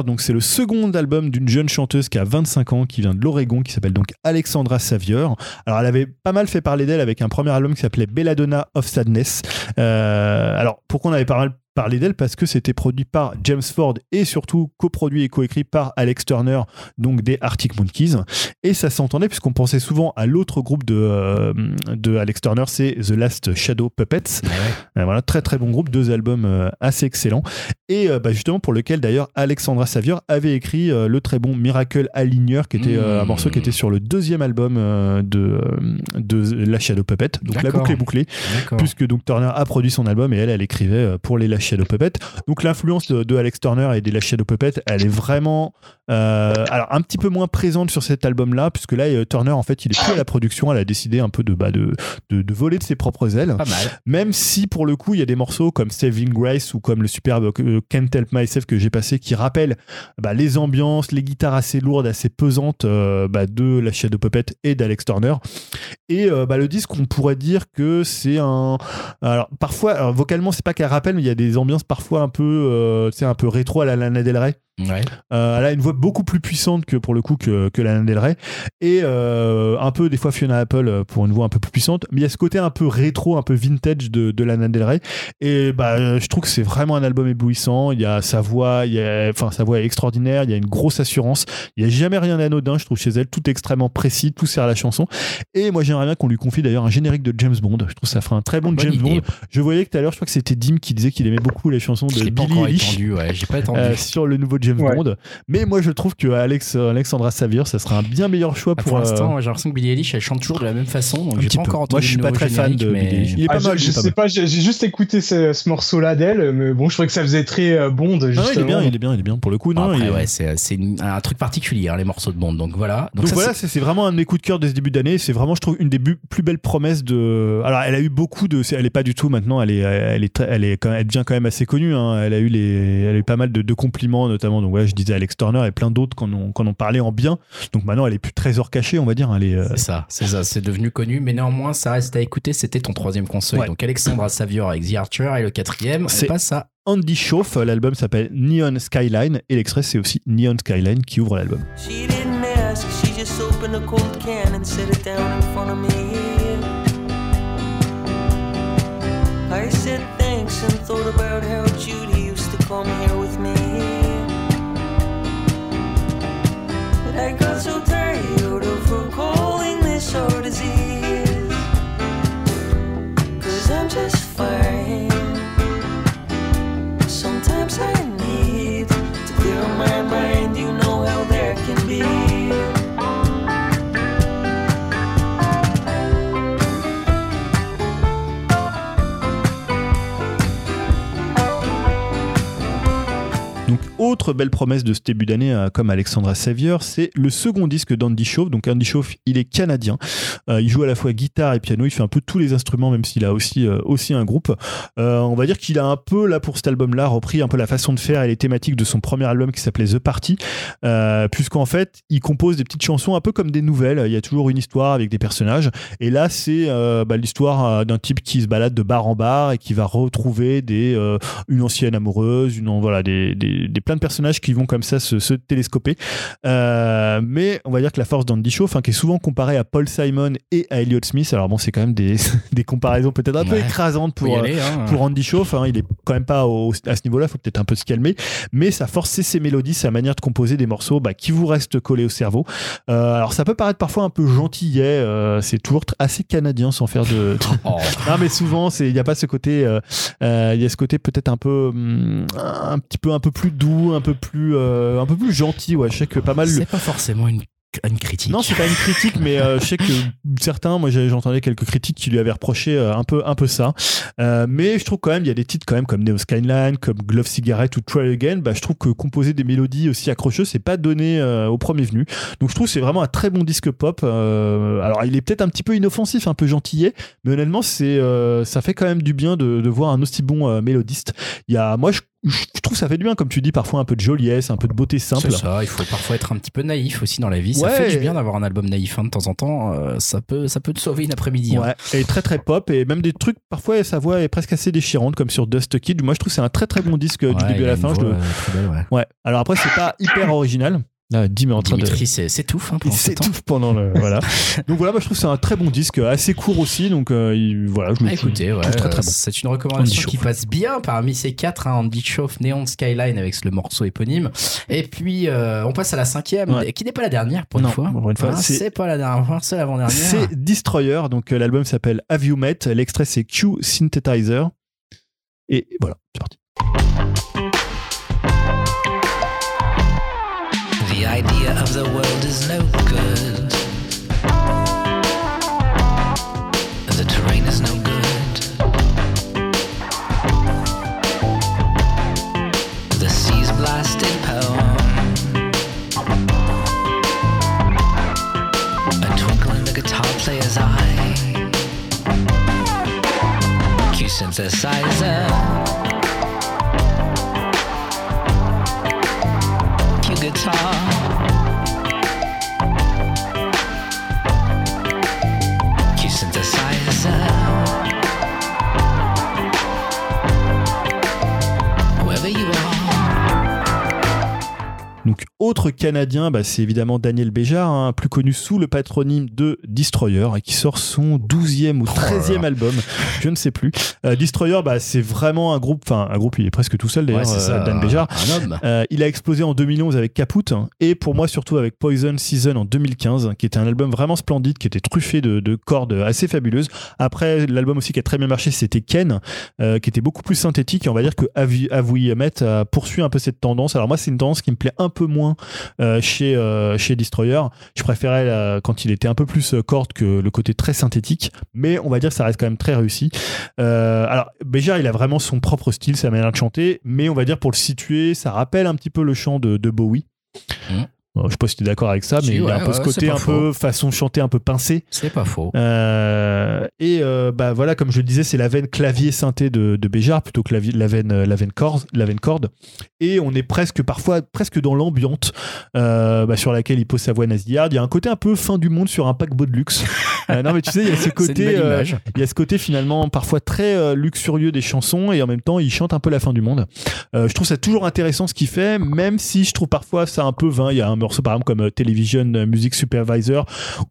Donc c'est le second album d'une jeune chanteuse qui a 25 ans, qui vient de l'Oregon, qui s'appelle donc Alexandra Savior. Alors elle avait pas mal fait parler d'elle avec un premier album qui s'appelait Belladonna of Sadness. Euh, alors pourquoi on avait pas mal parlé d'elle Parce que c'était produit par James Ford et surtout coproduit et coécrit par Alex Turner, donc des Arctic Monkeys. Et ça s'entendait puisqu'on pensait souvent à l'autre groupe de, euh, de Alex Turner, c'est The Last Shadow Puppets. Euh, voilà, très très bon groupe, deux albums euh, assez excellents. Et euh, bah, justement pour lequel d'ailleurs Alexandra Savior avait écrit euh, le très bon Miracle Aligner, qui était un Mmh. morceau qui était sur le deuxième album de, de La Shadow Puppet. Donc la boucle est bouclée, puisque donc Turner a produit son album et elle, elle écrivait pour les La Shadow Puppet. Donc l'influence de, de Alex Turner et des La Shadow Puppet, elle est vraiment euh, alors un petit peu moins présente sur cet album-là, puisque là euh, Turner en fait il est plus à la production, elle a décidé un peu de, bah, de, de, de voler de ses propres ailes. Pas mal. Même si pour le coup il y a des morceaux comme Saving Grace ou comme le superbe euh, Can't Help Myself que j'ai passé qui rappellent bah, les ambiances, les guitares assez lourdes, assez pesantes euh, bah, de la Shadow Puppet et d'Alex Turner. Et bah, le disque, on pourrait dire que c'est un. Alors parfois, alors, vocalement, c'est pas qu'elle rappelle, mais il y a des ambiances parfois un peu, euh, un peu rétro à la Lana Del Rey. Ouais. Euh, elle a une voix beaucoup plus puissante que pour le coup que, que Lana Del Rey. Et euh, un peu des fois Fiona Apple euh, pour une voix un peu plus puissante. Mais il y a ce côté un peu rétro un peu vintage de, de Lana Del Rey. Et bah je trouve que c'est vraiment un album éblouissant. Il y a sa voix il y a enfin sa voix est extraordinaire. Il y a une grosse assurance. Il y a jamais rien d'anodin je trouve chez elle. Tout est extrêmement précis tout sert à la chanson. Et moi j'aimerais bien qu'on lui confie d'ailleurs un générique de James Bond. Je trouve que ça ferait un très bon James idée. Bond. Je voyais que tout à l'heure je crois que c'était Dim qui disait qu'il aimait beaucoup les chansons de encore Eilish. ouais. Pas euh, sur le nouveau James Ouais. Bond. Mais moi, je trouve que Alex, Alexandra Savior, ça serait un bien meilleur choix Ah, pour. pour euh, l'instant, j'ai l'impression que Billie Eilish, elle chante toujours de la même façon, donc j'ai petit pas peu. encore Moi, je suis pas très fan de mais- Billie Eilish. Il est Ah, pas je, mal. je sais pas, j'ai juste écouté ce, ce morceau-là d'elle, mais bon, je trouvais que ça faisait très euh, Bond, Ah, justement. il est bien, il est bien, il est bien. Pour le coup, non. Après, il est- ouais, c'est c'est une- un truc particulier, hein, les morceaux de Bond. Donc voilà. Donc, ça, voilà, c'est c'est vraiment un de mes coups de cœur de ce début d'année. C'est vraiment, je trouve, une des bu- plus belles promesses de. Alors, elle a eu beaucoup de. c'est- Elle est pas du tout maintenant. Elle est, elle est, très- elle est, elle devient quand même assez connue. hein. Elle a eu les, elle a eu pas mal de compliments, notamment. Donc voilà, je disais Alex Turner et plein d'autres qu'on ont, qu'on ont parlé en bien. Donc maintenant, elle est plus trésor caché, on va dire. Elle est. euh, C'est ça, c'est ça, c'est devenu connu, mais néanmoins, ça reste à écouter. C'était ton troisième conseil. Ouais. Donc Alexandra Savior avec The Archer et le quatrième, C'est- on passe à Andy Schauf, l'album s'appelle Neon Skyline et l'extrait c'est aussi Neon Skyline qui ouvre l'album. She didn't ask, she just opened a cold can and set it down in front of me. I said thanks and thought about how Judy used to come here with me. I got so tired of calling this our disease. Cause I'm just fine. Sometimes I need to clear my mind, you know how there can be. Autre belle promesse de ce début d'année euh, comme Alexandra Savior, c'est le second disque d'Andy Schauf. Donc Andy Schauf, il est canadien. Euh, il joue à la fois guitare et piano, il fait un peu tous les instruments même s'il a aussi euh, aussi un groupe. On va dire qu'il a un peu là pour cet album-là repris un peu la façon de faire et les thématiques de son premier album qui s'appelait The Party, puisqu'en fait il compose des petites chansons un peu comme des nouvelles. Il y a toujours une histoire avec des personnages. Et là c'est bah, l'histoire d'un type qui se balade de bar en bar et qui va retrouver des une ancienne amoureuse, une voilà des, des, des- plein de personnages qui vont comme ça se, se télescoper. Euh, mais on va dire que la force d'Andy Shaw, qui est souvent comparé à Paul Simon et à Elliott Smith, alors bon, c'est quand même des, des comparaisons peut-être un peu écrasantes pour, y euh, aller, hein. pour Andy Shaw. Enfin, il est quand même pas au- à ce niveau-là, faut peut-être un peu se calmer. Mais sa force, c'est ses mélodies, sa manière de composer des morceaux bah, qui vous restent collés au cerveau. Euh, alors, ça peut paraître parfois un peu gentillet, euh, c'est toujours assez canadien sans faire de. Oh. non, mais souvent, il n'y a pas ce côté. Il y a ce côté peut-être un peu, hum, un petit peu, un peu plus doux, un peu plus, euh, un peu plus gentil. Ouais, je sais que pas mal. le- C'est pas forcément une, une critique. non, c'est pas une critique, mais euh, je sais que certains, moi j'entendais quelques critiques qui lui avaient reproché euh, un peu, un peu ça. Euh, mais je trouve quand même, il y a des titres quand même comme Neo Skyline, comme Glove Cigarette ou Try Again. Bah, je trouve que composer des mélodies aussi accrocheuses, c'est pas donné au premier venu. Donc je trouve que c'est vraiment un très bon disque pop. Alors il est peut-être un petit peu inoffensif, un peu gentillet, mais honnêtement, c'est, ça fait quand même du bien de, de voir un aussi bon mélodiste. Il y a, moi je, je trouve ça fait du bien, comme tu dis, parfois un peu de joliesse, un peu de beauté simple. C'est ça, il faut parfois être un petit peu naïf aussi dans la vie. Ça Ouais. fait du bien d'avoir un album naïf hein, de temps en temps. euh, ça, peut, ça peut te sauver une après-midi. hein. Ouais, et très très pop et même des trucs parfois sa voix est presque assez déchirante comme sur Dust Kid. Moi je trouve que c'est un très très bon disque du début à la fin. Je voix, le... euh, belle. Ouais. Alors après c'est pas hyper original. Là, Dim est en train Dimitri de s'étouffe hein, il pendant temps. s'étouffe pendant le voilà. donc voilà, moi je trouve que c'est un très bon disque, assez court aussi. Donc euh, il- voilà, je le Ah, écoutez, je ouais, très très euh, bon. c'est une recommandation qui passe bien parmi ces quatre. Hein, Andy Chauffe, Neon Skyline avec le morceau éponyme. Et puis euh, on passe à la cinquième, Ouais. qui n'est pas la dernière pour Non, une fois. pour une fois, Hein, c'est- pas la dernière fois, c'est l'avant-dernière. C'est Destroyer, donc euh, l'album s'appelle Have You Met, l'extrait c'est Q Synthetizer. Et voilà, c'est parti. The idea of the world is no good. The terrain is no good. The sea's blasted poem. A twinkle in the guitar player's eye. Q synthesizer. Q guitar. Donc, autre Canadien, bah, c'est évidemment Daniel Béjart, hein, plus connu sous le patronyme de Destroyer, et qui sort son 12e ou 13e album, je ne sais plus. Euh, Destroyer, bah, c'est vraiment un groupe, enfin, un groupe, il est presque tout seul d'ailleurs, Ouais, euh, Dan homme. Euh, il a explosé en 2011 avec Caput hein, et pour moi surtout avec Poison Season en 2015 qui était un album vraiment splendide qui était truffé de, de cordes assez fabuleuses. Après l'album aussi qui a très bien marché c'était Ken euh, qui était beaucoup plus synthétique et on va dire que Met a poursuivi un peu cette tendance. Alors moi c'est une tendance qui me plaît un peu moins euh, chez, euh, chez Destroyer. Je préférais euh, quand il était un peu plus corde que le côté très synthétique mais on va dire que ça reste quand même très réussi. Alors, Béjar, il a vraiment son propre style, sa manière de chanter, mais on va dire pour le situer, ça rappelle un petit peu le chant de, Bowie. Mhm. Je sais pas si tu es d'accord avec ça, mais il a un ouais, peu ce ouais, côté un peu façon de chanter un peu pincée. C'est pas faux. Euh, et euh, bah voilà, comme je le disais, c'est la veine clavier synthé de, de Béjar plutôt que la, la veine la veine corde, la veine corde. Et on est presque parfois presque dans l'ambiante euh, bah, sur laquelle il pose sa voix nasillarde. Il y a un côté un peu fin du monde sur un paquebot de luxe. Non mais tu sais, il y a ce côté il y a ce côté finalement parfois très luxurieux des chansons et en même temps il chante un peu la fin du monde. Je trouve ça toujours intéressant ce qu'il fait, même si je trouve parfois ça un peu vain. Il y a un morceau par exemple comme euh, Television Music Supervisor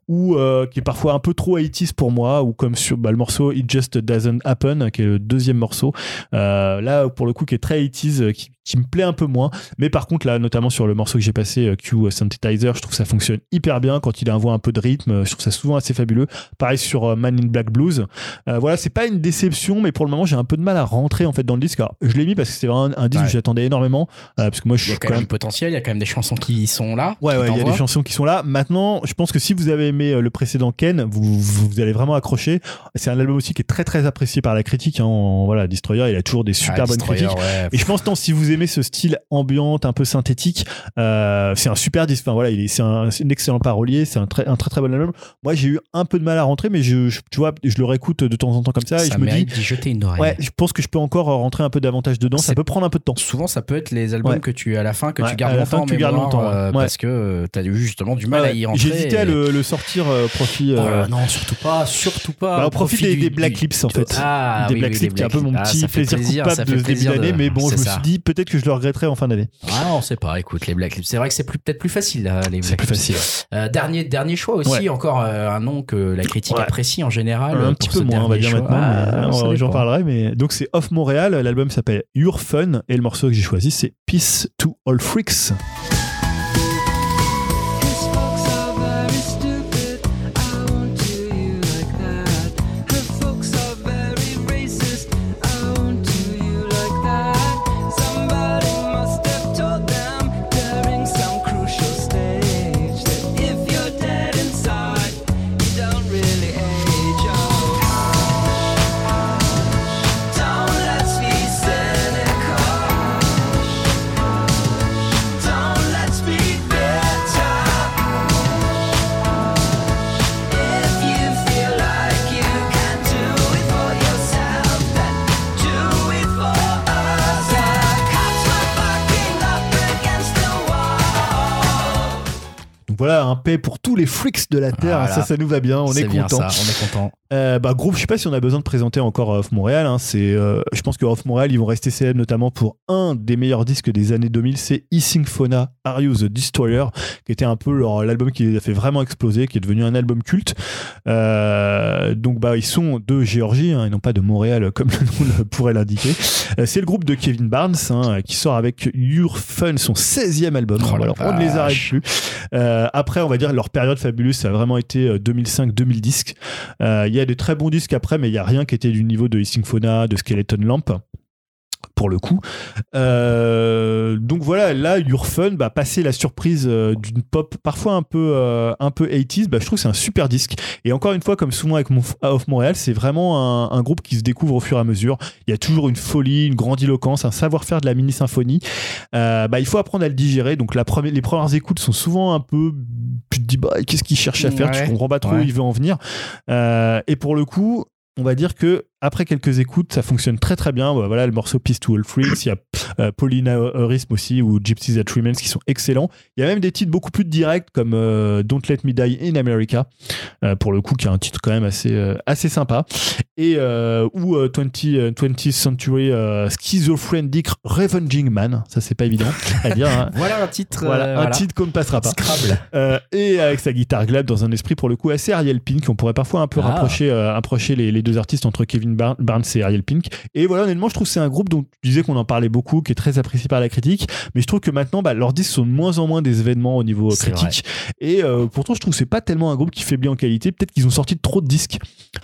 ou euh, qui est parfois un peu trop 80 pour moi, ou comme sur bah, le morceau It Just Doesn't Happen, qui est le deuxième morceau. Euh, là pour le coup qui est très 80 euh, qui, qui me plaît un peu moins. Mais par contre là notamment sur le morceau que j'ai passé euh, Q Synthetizer, je trouve que ça fonctionne hyper bien quand il envoie un peu de rythme. Je trouve ça souvent assez fabuleux. Pareil sur euh, Man in Black Blues. Euh, voilà, c'est pas une déception, mais pour le moment, j'ai un peu de mal à rentrer en fait dans le disque. Alors, je l'ai mis parce que c'est vraiment un, un disque Ouais. que j'attendais énormément, euh, parce que moi, je Il y suis a quand quand même même. potentiel, il y a quand même des chansons qui sont là. Ouais, ouais, il y a des chansons qui sont là. Maintenant, je pense que si vous avez aimé euh, le précédent Ken, vous, vous, vous allez vraiment accrocher. C'est un album aussi qui est très très apprécié par la critique. Hein. Voilà, Destroyer, il a toujours des super Ah, bonnes critiques. ouais. Et je pense tant si vous aimez ce style ambiante, un peu synthétique, euh, c'est un super disque. Enfin, voilà, il est, c'est un, un excellent parolier, c'est un très, un très très bon album. Moi, j'ai eu un peu de mal à rentrer, mais je, je- tu vois, je le réécoute de temps en temps comme ça, et je me dis, jeter une oreille. ouais, je pense que je peux encore rentrer un peu davantage dedans. Ça peut prendre un peu de temps. Souvent, ça peut être les albums Ouais. que tu à la fin que Ouais, tu gardes longtemps tu gardes longtemps, euh, parce que tu as eu justement du mal à y rentrer. J'hésitais à le, le sortir euh, profit. Oh euh, non, surtout pas, surtout pas. bah, au profit des, du- des Black Clips en fait. Ah, des oui, Black les qui est un peu mon petit Ah, plaisir, coupable de début d'année. Mais bon, je me suis dit, peut-être peut-être que je le regretterai en fin d'année. Ah, on sait pas. Écoute, les Black Lips. C'est vrai que c'est plus peut-être plus facile là, les C'est Black plus facile. Euh, dernier dernier choix aussi. Ouais. Encore euh, un nom que la critique Ouais. apprécie en général. un euh, petit peu moins, on va dire choix. maintenant. Ah, euh, J'en parlerai, mais donc c'est Off Montréal. L'album s'appelle Your Fun et le morceau que j'ai choisi c'est Peace to All Freaks. Voilà, un paix pour tous les freaks de la Terre. Voilà. Ça, ça nous va bien. On est, bien content. ça, on est content. Euh, bah, groupe, je sais pas si on a besoin de présenter encore Off Montréal. hein. C'est, euh, je pense que Off Montréal, ils vont rester célèbres notamment pour un des meilleurs disques des années 2000. C'est E Symphona Are You the Destroyer, qui était un peu leur- l'album qui les a fait vraiment exploser, qui est devenu un album culte. Euh, donc, bah, ils sont de Géorgie hein, et non pas de Montréal, comme le nom le pourrait l'indiquer. Euh, c'est le groupe de Kevin Barnes hein, qui sort avec Your Fun, son 16e album. Oh Alors, on ne les arrête plus. Euh, après, on va dire leur période fabuleuse, ça a vraiment été euh, 2005-2010. Euh, Il y a des très bons disques après, mais il y a rien qui était du niveau de Symphona, de Skeleton Lamp. Pour le coup. Euh, donc voilà, là, Your Fun, bah, passer la surprise euh, d'une pop parfois un peu, euh, un peu 80s, bah, je trouve que c'est un super disque. Et encore une fois, comme souvent avec mon, Off Montréal, c'est vraiment un, un groupe qui se découvre au fur et à mesure. Il y a toujours une folie, une grandiloquence, un savoir-faire de la mini-symphonie. Bah, il faut apprendre à le digérer. Donc la première, les premières écoutes sont souvent un peu. Tu te dis, bah, qu'est-ce qu'il cherche à faire? Ouais. Tu comprends pas trop Ouais. où il veut en venir. Euh, et pour le coup, on va dire que après quelques écoutes, ça fonctionne très très bien. Bah, Voilà le morceau Peace to All Freaks. Il y a euh, Paulina aussi ou Gypsies Remains qui sont excellents. Il y a même des titres beaucoup plus directs comme euh, Don't Let Me Die in America euh, pour le coup qui est un titre quand même assez euh, assez sympa et ou euh, 20 euh, 20th Century Schizophrenic Revenging Man. Ça c'est pas évident à dire. hein. Voilà un titre. Voilà, un voilà. titre qu'on ne passera pas. Scrabble. Et avec sa guitare glab dans un esprit pour le coup assez Ariel Pink. On pourrait parfois un peu Ah. rapprocher, rapprocher les, les deux artistes entre Kevin Bar- Barnes et Ariel Pink. Et voilà, honnêtement, je trouve que c'est un groupe dont tu disais qu'on en parlait beaucoup, qui est très apprécié par la critique. Mais je trouve que maintenant, bah, leurs disques sont de moins en moins des événements au niveau C'est critique. Et euh, pourtant, je trouve que c'est pas tellement un groupe qui faiblit en qualité. Peut-être qu'ils ont sorti trop de disques.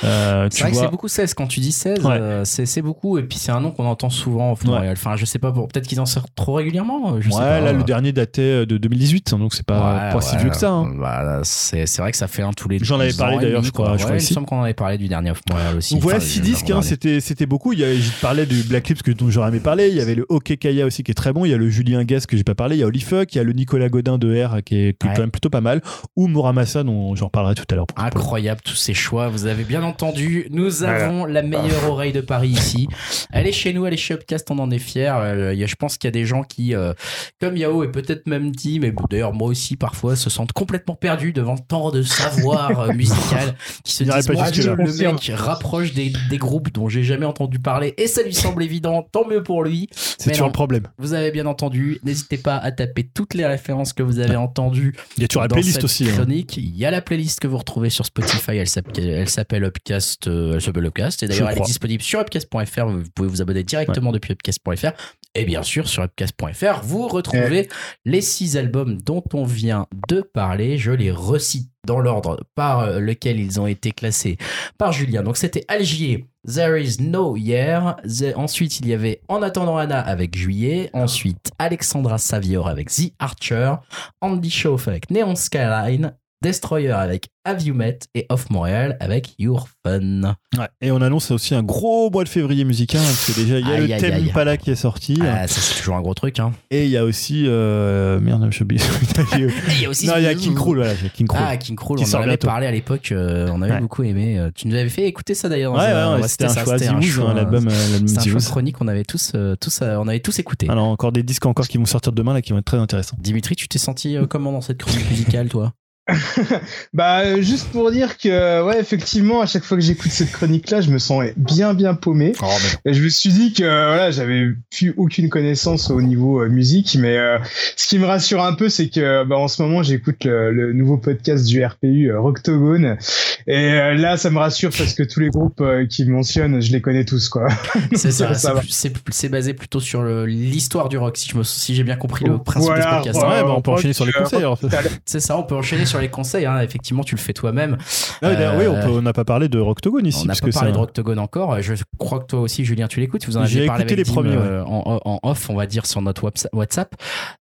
Euh, C'est vrai que c'est beaucoup 16 quand tu dis 16, Ouais. euh, c'est beaucoup et puis c'est un nom qu'on entend souvent au Ouais. Montréal. Enfin, je sais pas pour peut-être qu'ils en sortent trop régulièrement, euh, sais ouais, pas. là, le dernier datait de 2018, hein, donc c'est pas, Ouais, pas si vieux que ça. hein. Bah, c'est vrai que ça fait un tous les J'en avais deux parlé d'ailleurs, je crois- je. Il me semble qu'on en avait parlé du dernier Off Montréal aussi. Donc voilà, Enfin, six je- disques, hein, c'était c'était beaucoup. Il y a, je te parlais du Black Lips que dont j'aurais aimé parler. Il y avait le Hockey Kaya aussi qui est très bon. Il y a le Julien Guest que j'ai pas parlé. Il y a Olifuck, il y a le Nicolas Godin de R qui est, qui est Ouais. quand même plutôt pas mal. Ou Muramasa dont j'en parlerai tout à l'heure. Incroyable tous ces choix, vous avez bien entendu. Nous Voilà. avons la meilleure oreille de Paris ici. Elle est chez nous, elle est chez Upcast, on en est fiers. Euh, il y a- je pense qu'il y a des gens qui, euh, comme Yao et peut-être même dit, mais d'ailleurs moi aussi parfois, se sentent complètement perdus devant tant de savoir euh, musical qui se disent pas moi, jusque-là. le mec rapproche des, des groupes dont j'ai jamais entendu parler et ça lui semble évident, tant mieux pour lui. C'est toujours non. le problème. Vous avez bien entendu, n'hésitez pas à taper toutes les références que vous avez entendues Il y a toujours la playlist aussi. hein. Il y a la playlist que vous retrouvez sur Spotify. Elle s'appelle, elle s'appelle Upcast. euh, elle s'appelle Upcast. Et d'ailleurs, elle est disponible sur upcast.fr. Vous pouvez vous abonner directement depuis upcast.fr. Et bien sûr, sur upcast.fr, vous retrouvez les six albums dont on vient de parler. Je les recite dans l'ordre par euh, lequel ils ont été classés par Julien. Donc, c'était Algier. There is no year. Ensuite, il y avait En attendant Anna avec Juillet. Ensuite, Alexandra Savior avec The Archer. Andy Schauf avec Neon Skyline. Destroyer avec Have You Met et Off Montréal avec Your Fun. Ouais. Et on annonce aussi un gros mois de février musical. hein, parce que déjà, il y a Aïe, le thème. Impala qui est sorti. Ah, ça c'est toujours un gros truc. Hein. Et il y a aussi. euh, Merde, j'ai oublié. Il y a aussi non, il y a King Krul. Voilà, King Krul. Ah, King Krul, on en avait parlé à l'époque, euh, on avait Ouais. beaucoup aimé. Euh, Tu nous avais fait écouter ça d'ailleurs. ouais, un- ouais, ouais, c'était un choix c'était un choix, hein, l'album euh, C'est un choix chronique qu'on avait tous, euh, tous, euh, on avait tous écouté. Alors, encore des disques encore qui vont sortir demain là qui vont être très intéressants. Dimitri, tu t'es senti euh, comment dans cette chronique musicale, toi? Bah, juste pour dire que, ouais, effectivement, à chaque fois que j'écoute cette chronique-là, je me sens bien, bien paumé. Oh, Et je me suis dit que, voilà, j'avais plus aucune connaissance au niveau euh, musique, mais euh, ce qui me rassure un peu, c'est que, bah, en ce moment, j'écoute le, le nouveau podcast du RPU, euh, Rocktogone. Et euh, là, ça me rassure parce que tous les groupes euh, qui mentionnent, je les connais tous, quoi. C'est ça, Ça c'est- basé plutôt sur le- l'histoire du rock, si je me- si j'ai bien compris le principe Voilà, de ce podcast. voilà. Ouais, bah, on peut enchaîner sur les euh, conseils. alors. C'est ça, on peut enchaîner sur les conseils. Hein. Effectivement, tu le fais toi-même. Ah, d'ailleurs, Euh, oui, on n'a pas parlé de Rocktogone ici. On n'a pas parlé de Rocktogone encore. Je crois que toi aussi, Julien, tu l'écoutes. Vous en avez parlé écouté avec les Dim, premiers, ouais. euh, en, en off, on va dire, sur notre WhatsApp.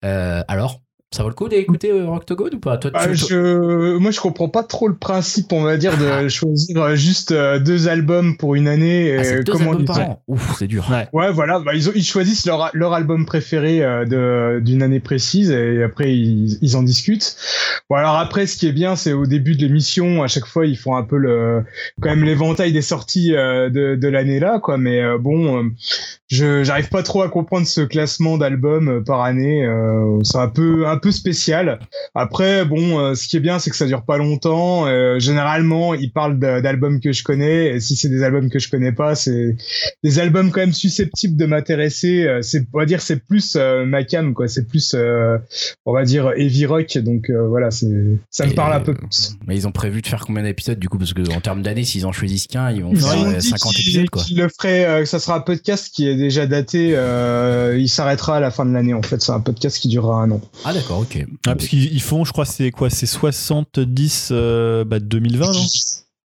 Euh, alors, ça vaut le coup d'écouter euh, Rocktogone ou pas? Toi, Bah, tu- je, moi, je comprends pas trop le principe, on va dire, de choisir euh, juste euh, deux albums pour une année. Ah, deux comment albums par an. Ouf, c'est dur. Ouais. Ouais, voilà, bah, ils, ont- ils choisissent leur, leur album préféré euh, de d'une année précise et après ils, ils en discutent. Bon alors après, ce qui est bien, c'est au début de l'émission, à chaque fois ils font un peu le quand même l'éventail des sorties euh, de, de l'année là, quoi. Mais euh, bon, euh, je j'arrive pas trop à comprendre ce classement d'albums euh, par année. euh, c'est un peu un peu spécial. Après, bon, euh, ce qui est bien, c'est que ça dure pas longtemps. Euh, généralement, ils parlent d'albums que je connais. Et si c'est des albums que je connais pas, c'est des albums quand même susceptibles de m'intéresser. Euh, C'est, on va dire, c'est plus ma cam, quoi. C'est plus, on va dire, heavy rock. Donc voilà, c'est, ça me Et, parle un peu plus. Mais ils ont prévu de faire combien d'épisodes du coup? Parce que en termes d'années, s'ils en choisissent qu'un, ils vont faire ont euh, dit 50 qu'ils- épisodes quoi. le ferait, ça sera un podcast qui est déjà daté. il s'arrêtera à la fin de l'année. En fait, c'est un podcast qui durera un an. Ah d'accord, Ah, parce qu'ils ils font, je crois, c'est quoi C'est 70 euh, bah, 2020, non?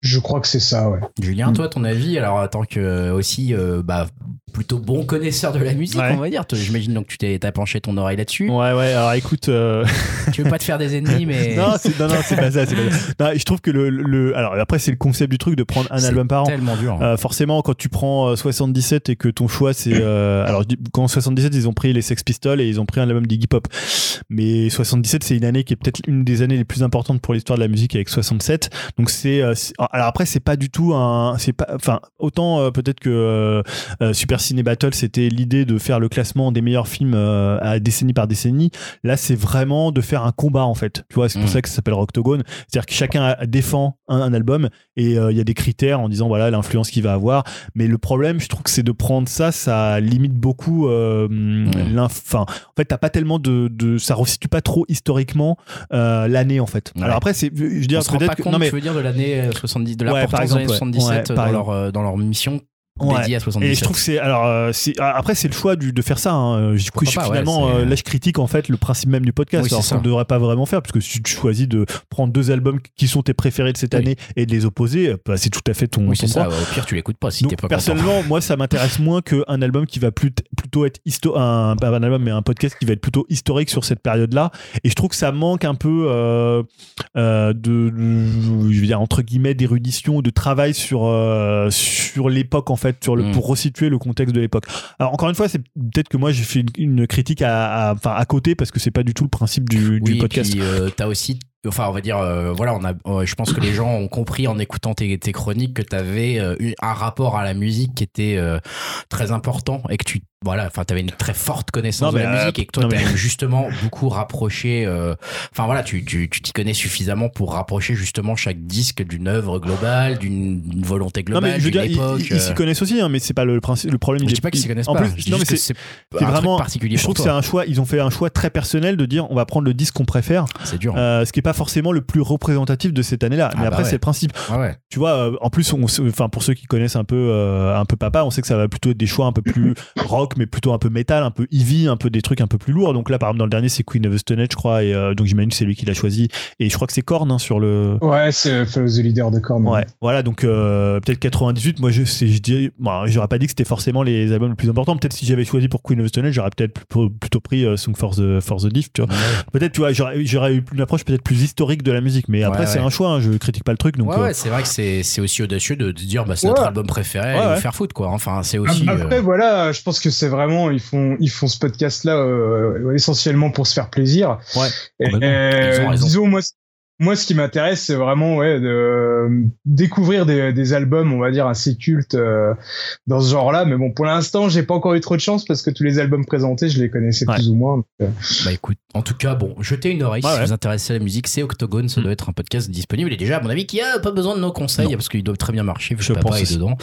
Je crois que c'est ça, ouais. Julien, Mm. toi, ton avis Alors, en tant que euh, aussi euh, bah, plutôt bon connaisseur de la musique, Ouais. on va dire. J'imagine donc que tu t'es t'as penché ton oreille là-dessus. Ouais, ouais, alors écoute. euh, Tu veux pas te faire des ennemis, mais non, c'est, non, non, c'est pas ça. C'est pas ça. Non, je trouve que le, le- Alors après, c'est le concept du truc de prendre un album par an. tellement dur. hein. Euh, forcément, quand tu prends euh, 77 et que ton choix c'est. euh, alors, quand 77, ils ont pris les Sex Pistols et ils ont pris un album d'Iggy Pop. Mais 77, c'est une année qui est peut-être une des années les plus importantes pour l'histoire de la musique avec 67. Donc, c'est. Alors, après, c'est pas du tout un. C'est pas. Enfin, autant euh, peut-être que euh, euh, Super Ciné Battle, c'était l'idée de faire le classement des meilleurs films à décennie par décennie. Là, c'est vraiment de faire un combat en fait. Tu vois, c'est pour Mm. ça que ça s'appelle Rocktogone. C'est-à-dire que chacun défend un, un album et il y a des critères en disant voilà l'influence qu'il va avoir. Mais le problème, je trouve que c'est de prendre ça, ça limite beaucoup. Enfin, en fait, t'as pas tellement de, de, ça resitue pas trop historiquement l'année en fait. Ouais. Alors après, c'est, je veux dire peut-être non mais tu veux dire, de l'année 70, de Ouais, l'importance par des années exemple, ouais. 77 Ouais, par dans, leur, euh, dans leur mission Ouais. dédiée à Et 77. je trouve que c'est alors euh, c'est ah, après c'est le choix du, de faire ça. Hein. Je, Pourquoi je- pas, finalement euh, là je critique en fait le principe même du podcast. Oui, alors ça. qu'on ne devrait pas vraiment faire parce que si tu choisis de prendre deux albums qui sont tes préférés de cette Oui. année et de les opposer, bah, c'est tout à fait ton, oui, ton droit. ça. ouais, Au pire, tu l'écoutes pas si t'es pas content. personnellement, moi, ça m'intéresse moins qu'un album qui va plus plutôt être histo un, pas un album, mais un podcast qui va être plutôt historique sur cette période-là. Et je trouve que ça manque un peu euh, euh, de, de- je veux dire entre guillemets, d'érudition, de travail sur euh, sur l'époque en fait, sur le Mm. pour resituer le contexte de l'époque. Alors encore une fois, c'est peut-être que moi j'ai fait une, une critique à, à- côté parce que c'est pas du tout le principe du, podcast. Et puis, euh, t'as aussi, enfin, on va dire, euh, voilà, on a, euh, je pense que les gens ont compris en écoutant tes, tes chroniques que t'avais euh, eu un rapport à la musique qui était euh, très important et que tu, voilà, enfin, t'avais une très forte connaissance Non, de la euh, musique et que toi, non, mais- justement beaucoup rapproché, euh, enfin, voilà, tu, tu, tu t'y connais suffisamment pour rapprocher justement chaque disque d'une œuvre globale, d'une volonté globale, mais je veux d'une époque. ils- s'y euh, connaissent aussi, hein, mais c'est pas le principe. Le problème. je dis pas qu'ils s'y connaissent en pas. plus, je non mais c'est vraiment- particulier Je trouve que c'est un choix. Ils ont fait un choix très personnel de dire on va prendre le disque qu'on préfère, C'est dur. euh, ce qui est pas forcément le plus représentatif de cette année-là. Mais Ah bah après, ouais. c'est le principe. Ouais, ouais. Tu vois, euh, en plus, on, enfin pour ceux qui connaissent un peu, euh, un peu papa, on sait que ça va plutôt être des choix un peu plus rock, mais plutôt un peu métal, un peu heavy, un peu des trucs un peu plus lourds. Donc là, par exemple, dans le dernier, c'est Queen of the Stone Age, je crois, et euh, donc j'imagine que c'est lui qui l'a choisi. Et je crois que c'est Korn hein, sur le. Ouais, c'est Follow the Leader de Korn. Ouais, voilà, donc euh, peut-être 98. Moi, je, je dirais, bon, j'aurais pas dit que c'était forcément les albums les plus importants. Peut-être si j'avais choisi pour Queen of the Stone Age, j'aurais peut-être plutôt, plutôt pris euh, Song for the, for the Diff, tu vois. Peut-être, tu vois, j'aurais, j'aurais eu une approche peut-être plus historique de la musique, mais après, Ouais, c'est ouais. un choix, hein, je critique pas le truc. Donc, ouais, euh, ouais, c'est vrai que c'est c'est aussi audacieux de, de dire bah c'est Ouais. notre album préféré Ouais, et vous faire foutre quoi. Enfin, c'est aussi. Après, euh, voilà, je pense que c'est vraiment, ils font, ils font ce podcast-là euh, essentiellement pour se faire plaisir. Ouais, Et, euh, Ils ont raison. disons, moi, moi, ce qui m'intéresse, c'est vraiment ouais, de euh, découvrir des, des albums, on va dire, assez cultes euh, dans ce genre-là. Mais bon, pour l'instant, j'ai pas encore eu trop de chance parce que tous les albums présentés, je les connaissais Ouais. plus ou moins. donc, euh, Bah écoute, en tout cas, bon, jetez une oreille Ouais, si ouais. vous intéressez à la musique. C'est Octogone, ça Mm. doit être un podcast disponible. Et déjà, à mon avis, qui a pas besoin de nos conseils Non. parce qu'ils doivent très bien marcher. que Je papa pense est dedans.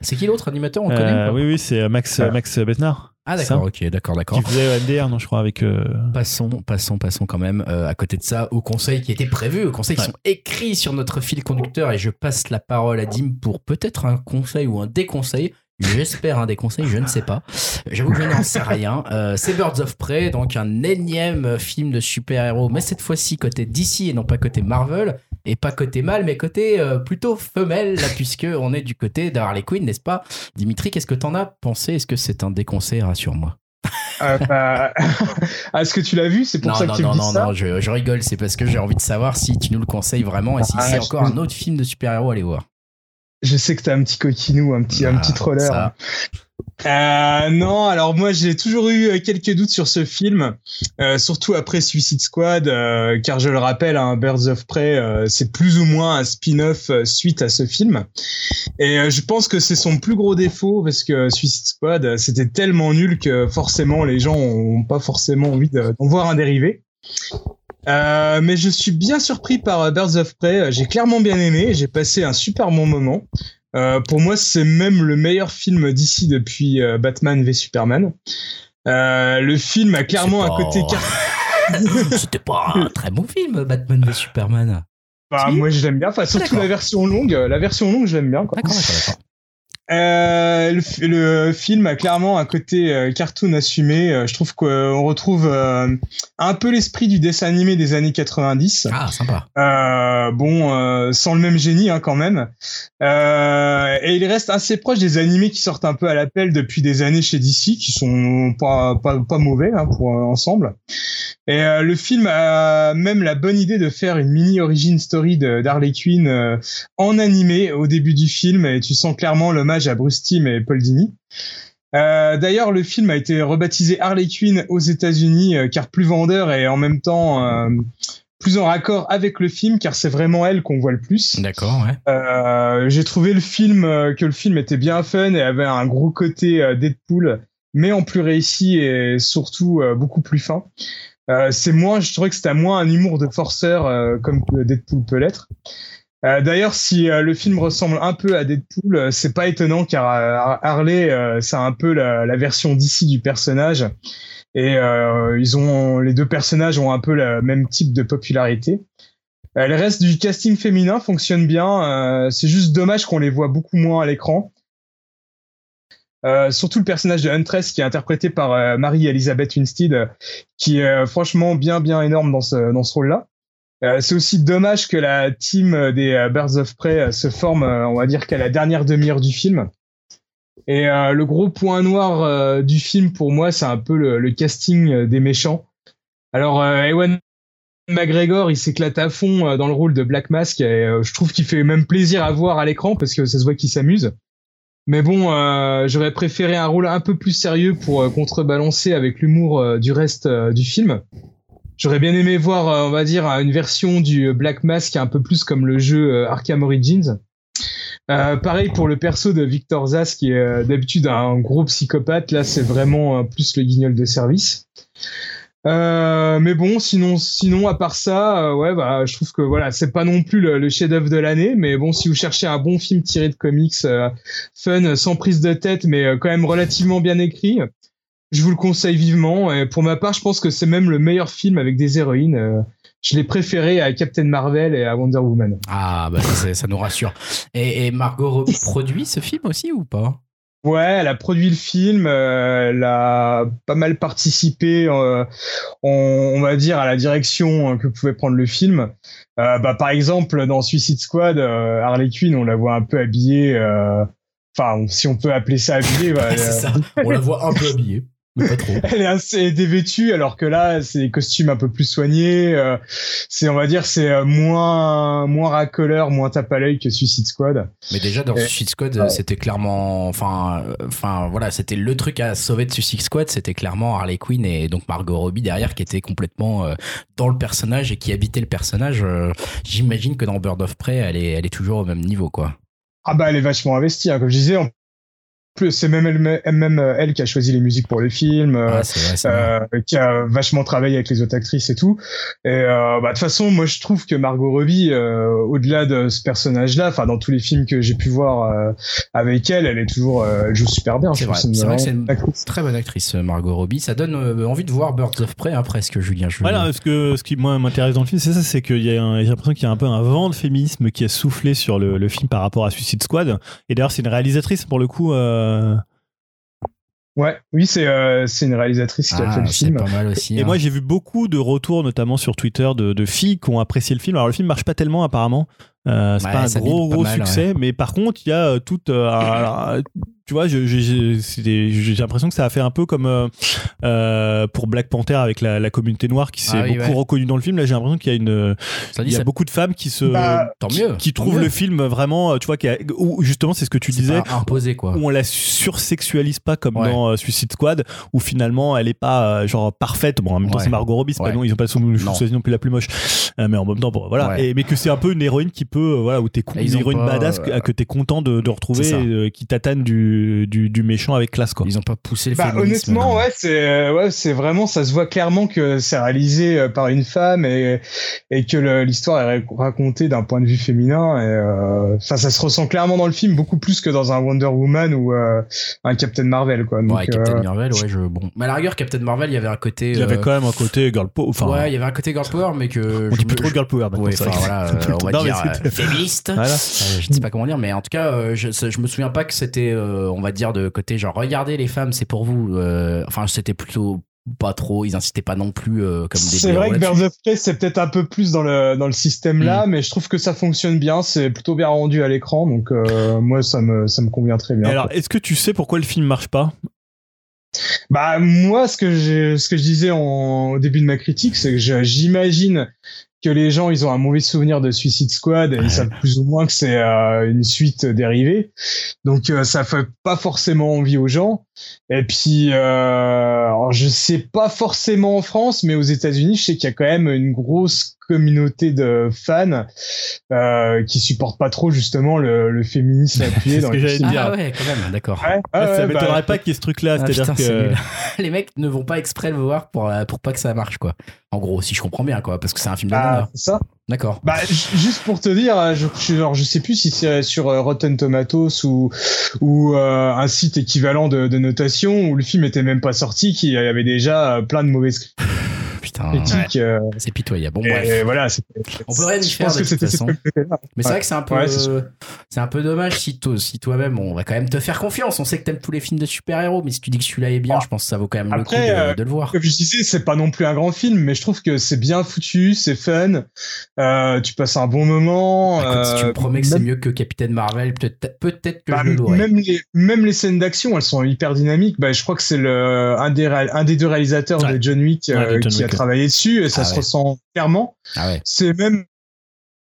C'est qui l'autre animateur On connaît Euh, ou pas? oui, oui, c'est Max, Ah. Max Besnard. Ah d'accord, ok, d'accord, d'accord. Qui faisait MDR, non, je crois, avec. euh, Passons, passons, passons quand même euh, à côté de ça aux conseils qui étaient prévus, aux conseils qui sont écrits sur notre fil conducteur et je passe la parole à Dim pour peut-être un conseil ou un déconseil. J'espère un déconseil, je ne sais pas. J'avoue que je n'en sais rien. Euh, c'est Birds of Prey, donc un énième film de super-héros, mais cette fois-ci côté DC et non pas côté Marvel, et pas côté mâle, mais côté euh, plutôt femelle, là, puisque on est du côté d'Harley Quinn, n'est-ce pas? Dimitri, qu'est-ce que t'en as pensé? Est-ce que c'est un déconseil Rassure-moi. euh, bah, ah, Est-ce que tu l'as vu? C'est pour non, ça non, que tu non, me dis non, ça? non, je, je rigole, c'est parce que j'ai envie de savoir si tu nous le conseilles vraiment et si Ah, c'est encore un autre film de super-héros à aller voir. Je sais que t'as un petit coquinou, un petit, un Ah, petit troller. ça. Euh, non, alors moi j'ai toujours eu euh, quelques doutes sur ce film, euh, surtout après Suicide Squad, euh, car je le rappelle, hein, Birds of Prey, c'est plus ou moins un spin-off suite à ce film. Et je pense que c'est son plus gros défaut, parce que Suicide Squad, c'était tellement nul que forcément les gens ont pas forcément envie de- d'en voir un dérivé. Euh, mais je suis bien surpris par euh, Birds of Prey. J'ai clairement bien aimé. J'ai passé un super bon moment. Euh, pour moi, c'est même le meilleur film d'ici depuis euh, Batman v Superman. Euh, le film a clairement un côté C'était pas un très bon film, Batman v Superman. bah, Si. moi je l'aime bien. Enfin, surtout la version longue. La version longue, je l'aime bien. D'accord, d'accord. Euh, le, fi- le film a clairement un côté euh, cartoon assumé. Euh, je trouve qu'on retrouve un peu l'esprit du dessin animé des années 90. Ah, sympa. Bon, sans le même génie hein, quand même. Et il reste assez proche des animés qui sortent un peu à l'appel depuis des années chez DC, qui sont pas pas, pas mauvais hein, pour ensemble. Et le film a même la bonne idée de faire une mini origin story d'Harley Quinn en animé au début du film, et tu sens clairement l'hommage à Bruce Timm et Paul Dini. Euh, D'ailleurs, le film a été rebaptisé Harley Quinn aux États-Unis, euh, car plus vendeur et en même temps euh, plus en raccord avec le film, car c'est vraiment elle qu'on voit le plus. D'accord, ouais. Euh, J'ai trouvé le film que le film était bien fun et avait un gros côté Deadpool, mais en plus réussi et surtout beaucoup plus fin. C'est moins, je trouvais que c'était moins un humour de forceur comme Deadpool peut l'être. Euh, D'ailleurs, si euh, le film ressemble un peu à Deadpool, euh, c'est pas étonnant car Harley, c'est un peu la, version d'ici du personnage et ils ont les deux personnages ont un peu le même type de popularité. Le reste du casting féminin fonctionne bien. c'est juste dommage qu'on les voit beaucoup moins à l'écran. Surtout le personnage de Huntress qui est interprété par Marie-Elisabeth Winstead, qui est franchement bien bien énorme dans ce rôle-là. Euh, c'est aussi dommage que la team euh, des euh, Birds of Prey se forme, on va dire qu'à la dernière demi-heure du film. Et le gros point noir du film pour moi, c'est un peu le, casting des méchants. Alors Ewan McGregor, il s'éclate à fond dans le rôle de Black Mask et je trouve qu'il fait même plaisir à voir à l'écran parce que ça se voit qu'il s'amuse. Mais bon, j'aurais préféré un rôle un peu plus sérieux pour contrebalancer avec l'humour du reste du film. J'aurais bien aimé voir, euh, on va dire, une version du Black Mask un peu plus comme le jeu euh, Arkham Origins. Euh, pareil pour le perso de Victor Zas qui est euh, d'habitude un gros psychopathe. Là, c'est vraiment euh, plus le guignol de service. Euh, mais bon, sinon, sinon à part ça, euh, ouais, bah, je trouve que voilà, c'est pas non plus le, chef-d'œuvre de l'année, mais bon, si vous cherchez un bon film tiré de comics, euh, fun, sans prise de tête, mais euh, quand même relativement bien écrit, je vous le conseille vivement. Et pour ma part, je pense que c'est même le meilleur film avec des héroïnes. euh, je l'ai préféré à Captain Marvel et à Wonder Woman. Ah, bah ça, c'est- ça nous rassure. Et, et Margot produit ce film aussi ou pas? Ouais, elle a produit le film, euh, elle a pas mal participé, euh, on, on va dire, à la direction euh, que pouvait prendre le film. Euh, bah, par exemple, dans Suicide Squad, euh, Harley Quinn, on la voit un peu habillée, euh, enfin, si on peut appeler ça habillée. bah, C'est ça. On la voit un peu habillée. Mais pas trop. elle est assez dévêtue alors que là c'est des costumes un peu plus soignés euh, c'est on va dire c'est euh, moins moins racoleur moins tape à l'œil que Suicide Squad Mais déjà dans Et- Suicide Squad, Ouais. c'était clairement, enfin, euh, enfin voilà, c'était le truc à sauver de Suicide Squad, c'était clairement Harley Quinn et donc Margot Robbie derrière qui était complètement euh, dans le personnage et qui habitait le personnage. J'imagine que dans Bird of Prey, elle est, elle est toujours au même niveau quoi. ah bah elle est vachement investie hein, comme je disais c'est même elle, même euh, elle qui a choisi les musiques pour le film euh, Ouais, vrai, euh, qui a vachement travaillé avec les autres actrices et tout. Et euh, bah, de toute façon, moi je trouve que Margot Robbie, euh, au-delà de ce personnage-là, enfin dans tous les films que j'ai pu voir euh, avec elle, elle est toujours, euh, elle joue super bien. C'est vrai, c'est vrai que c'est une actrice. très bonne actrice, Margot Robbie. Ça donne euh, envie de voir Birds of Prey hein, presque, Julien. Je... Voilà, ce, que, ce qui moi m'intéresse dans le film, c'est ça, c'est qu'il y a j'ai l'impression qu'il y a un peu un vent de féminisme qui a soufflé sur le, le film par rapport à Suicide Squad. Et d'ailleurs, c'est une réalisatrice pour le coup. euh, Ouais, oui, c'est euh, c'est une réalisatrice qui a fait Ah, le c'est film. pas mal aussi. Et hein. moi, j'ai vu beaucoup de retours, notamment sur Twitter, de, de filles qui ont apprécié le film. Alors, le film marche pas tellement, apparemment. Euh, c'est Ouais, pas un gros, pas gros mal, succès. Mais par contre, il y a euh, toute. euh, alors, tu vois, j'ai l'impression que ça a fait un peu comme euh, pour Black Panther avec la, la communauté noire qui s'est Ah oui, beaucoup ouais. reconnue dans le film. Là, j'ai l'impression qu'il y a une. Ça dit, Il y a ça- beaucoup de femmes qui se. Bah, Tant qui, mieux. qui tant trouvent mieux. le film vraiment, tu vois, qui a- où justement, c'est ce que tu disais. pas imposé quoi. Où on la sursexualise pas comme Ouais. dans euh, Suicide Squad, où finalement elle est pas euh, genre parfaite. Bon, en même temps, Ouais. c'est Margot Robbie, pas non, ils ont pas choisi non plus la plus moche. Euh, mais en même temps, bon, voilà. Ouais. Et, mais que c'est un peu une héroïne qui peut, euh, voilà, où t'es con- Et ils une ont héroïne pas, badass que, euh, que t'es content de, de retrouver, ça. euh, qui tatane du, du, du méchant avec classe, quoi. Ils ont pas poussé le Bah, honnêtement, non. ouais, c'est euh, ouais, c'est vraiment, ça se voit clairement que c'est réalisé par une femme et et que l'histoire est rac- racontée d'un point de vue féminin. Et euh, enfin, ça se ressent clairement dans le film beaucoup plus que dans un Wonder Woman ou euh, un Captain Marvel, quoi. Donc, ouais, Captain euh, Marvel, ouais, je bon. Mais à la rigueur, Captain Marvel, il y avait un côté. Il y avait euh, quand même un côté girl power. Enfin, ouais, il y avait un côté girl power, mais que on dit plus me- trop je- girl power maintenant. Ouais, voilà, euh, on va. Non, dire euh, féministe. Voilà. Euh, je sais pas comment dire, mais en tout cas, euh, je, je me souviens pas que c'était, euh, on va dire, de côté genre regardez les femmes, c'est pour vous. euh, enfin, c'était plutôt pas trop. Ils incitaient pas non plus euh, comme des. C'est vrai que Birds of Prey, c'est peut-être un peu plus dans le, dans le système là, mais je trouve que ça fonctionne bien, c'est plutôt bien rendu à l'écran, donc euh, moi ça me, ça me convient très Et bien. alors, est-ce que tu sais pourquoi le film marche pas? Bah moi, ce que, j'ai, ce que je disais en, au début de ma critique, c'est que je- j'imagine que les gens, ils ont un mauvais souvenir de Suicide Squad ils savent plus ou moins que c'est euh, une suite dérivée. Donc euh, ça fait pas forcément envie aux gens. Et puis, euh, alors, je sais pas forcément en France, mais aux États-Unis, je sais qu'il y a quand même une grosse communauté de fans euh, qui supportent pas trop justement le, le féminisme appuyé C'est ce dans que les j'allais films. dire. Ah ouais, quand même, d'accord. Ouais, Ah, ouais, Ça ouais, m'étonnerait bah, pas qu'il y ait ce truc-là. Ah, C'est-à-dire que. les mecs ne vont pas exprès le voir pour, euh, pour pas que ça marche, quoi. En gros, si je comprends bien, quoi, parce que c'est un film de c'est ça. D'accord. Bah, ju- juste pour te dire, euh, je, je, je sais plus si c'est sur euh, Rotten Tomatoes ou, euh, un site équivalent de, notation où le film était même pas sorti, qu'il y avait déjà euh, plein de mauvaises Putain, euh, c'est pitoyable. Bon, et bref. voilà, On peut rien y faire, de que toute façon. Mais c'est vrai que c'est un peu, Ouais, c'est un peu dommage si, toi- si toi-même, on va quand même te faire confiance. On sait que t'aimes tous les films de super-héros, mais si tu dis que celui-là est bien, Ah. je pense que ça vaut quand même Après, le coup de, euh, de le voir. Comme je disais, c'est pas non plus un grand film, mais je trouve que c'est bien foutu, c'est fun, euh, tu passes un bon moment. Écoute, si tu me promets que c'est mieux que Captain Marvel, peut-être peut-être que Bah, je le louerai. même les même les scènes d'action, elles sont hyper dynamiques. Bah, je crois que c'est le un des un des deux réalisateurs Ouais. de John Wick Ouais, qui a. travaillé dessus et ça Ah se ouais. ressent clairement. Ah ouais. C'est même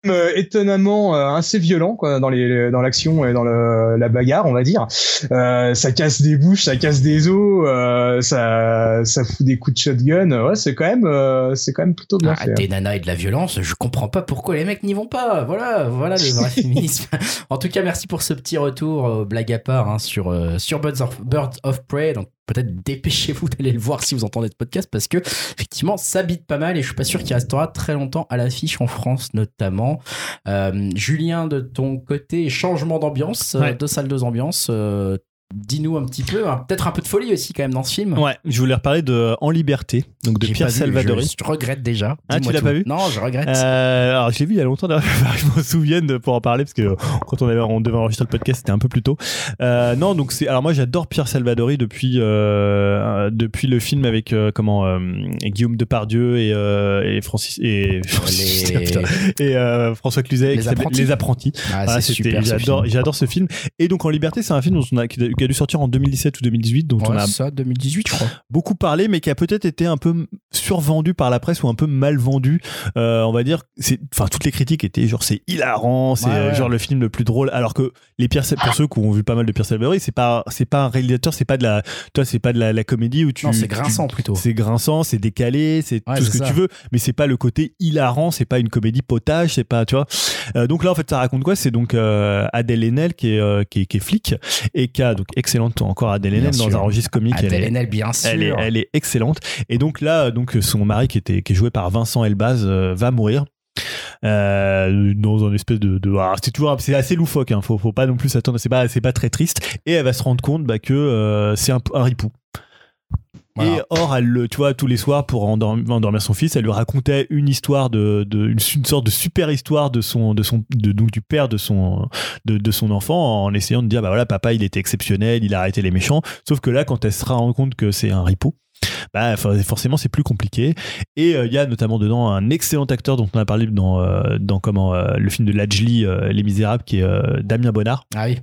euh, étonnamment euh, assez violent quoi dans les dans l'action et dans le, la bagarre on va dire euh, ça casse des bouches ça casse des os ça ça fout des coups de shotgun ouais c'est quand même c'est quand même plutôt bien Ah, fait des nanas et de la violence, je comprends pas pourquoi les mecs n'y vont pas. Voilà, voilà le vrai féminisme. En tout cas, merci pour ce petit retour, blague à part, hein, sur, sur Birds of, Birds of Prey. Donc, peut-être dépêchez-vous d'aller le voir si vous entendez ce podcast parce que, effectivement, ça bite pas mal et je suis pas sûr qu'il restera très longtemps à l'affiche en France, notamment. Euh, Julien, de ton côté, changement d'ambiance, euh, Ouais. deux salles, deux ambiances. euh, Dis-nous un petit peu, hein, peut-être un peu de folie aussi quand même dans ce film. Ouais, je voulais reparler de En Liberté, donc de Pierre Salvadori. Je, je regrette déjà. Ah, tu l'as pas vu Non, je regrette. Euh, alors je l'ai vu il y a longtemps d'ailleurs, je m'en souviens de- pour en parler parce que euh, quand on, avait, on devait enregistrer le podcast c'était un peu plus tôt. Euh, non donc c'est alors moi j'adore Pierre Salvadori depuis euh, depuis le film avec comment Guillaume Depardieu et, et Francis et, Les- et François Cluzet Les Apprentis. Les Apprentis. Ah, Voilà, super. j'adore ce film. Et donc En Liberté, c'est un film dont on a, qui a dû sortir en 2017 ou 2018, dont on Ouais, a ça, 2018, je crois. beaucoup parlé, mais qui a peut-être été un peu survendu par la presse ou un peu mal vendu. Euh, on va dire, enfin, toutes les critiques étaient genre c'est hilarant, c'est Ouais, euh, ouais. genre le film le plus drôle. Alors que les Pierre, pour ceux qui ont vu pas mal de Pierre Salvadori, c'est pas, c'est pas un réalisateur, c'est pas de la, toi, c'est pas de la, la comédie où tu. Non, c'est tu- grinçant plutôt. c'est grinçant, c'est décalé, c'est tout ce que ça. tu veux, mais c'est pas le côté hilarant, c'est pas une comédie potage, c'est pas, tu vois. Euh, donc là, en fait, ça raconte quoi? C'est donc euh, Adèle Haenel qui est, qui est qui est flic et qui a donc excellente encore Adèle Haenel dans sûr. un registre comique. elle Adèle est- Haenel, bien sûr. elle est, elle est excellente. Et donc là, donc son mari qui était qui est joué par Vincent Elbaz euh, va mourir. Euh, dans un espèce de, de ah, c'est toujours c'est assez loufoque hein, faut, faut pas non plus s'attendre c'est pas c'est pas très triste et elle va se rendre compte bah, que euh, c'est un, un ripou Voilà. et or, elle le, tu vois, tous les soirs pour endormir, endormir son fils, elle lui racontait une histoire de, de une, une sorte de super histoire de son, de son, de, donc du père de son, de, de son enfant, en essayant de dire, bah voilà, papa, il était exceptionnel, il a arrêté les méchants. Sauf que là, quand elle se rend compte que c'est un ripou, bah for- forcément c'est plus compliqué et euh, il y a notamment dedans un excellent acteur dont on a parlé dans euh, dans comment euh, le film de Lajli euh, Les Misérables qui est euh, Damien Bonnard Ah oui.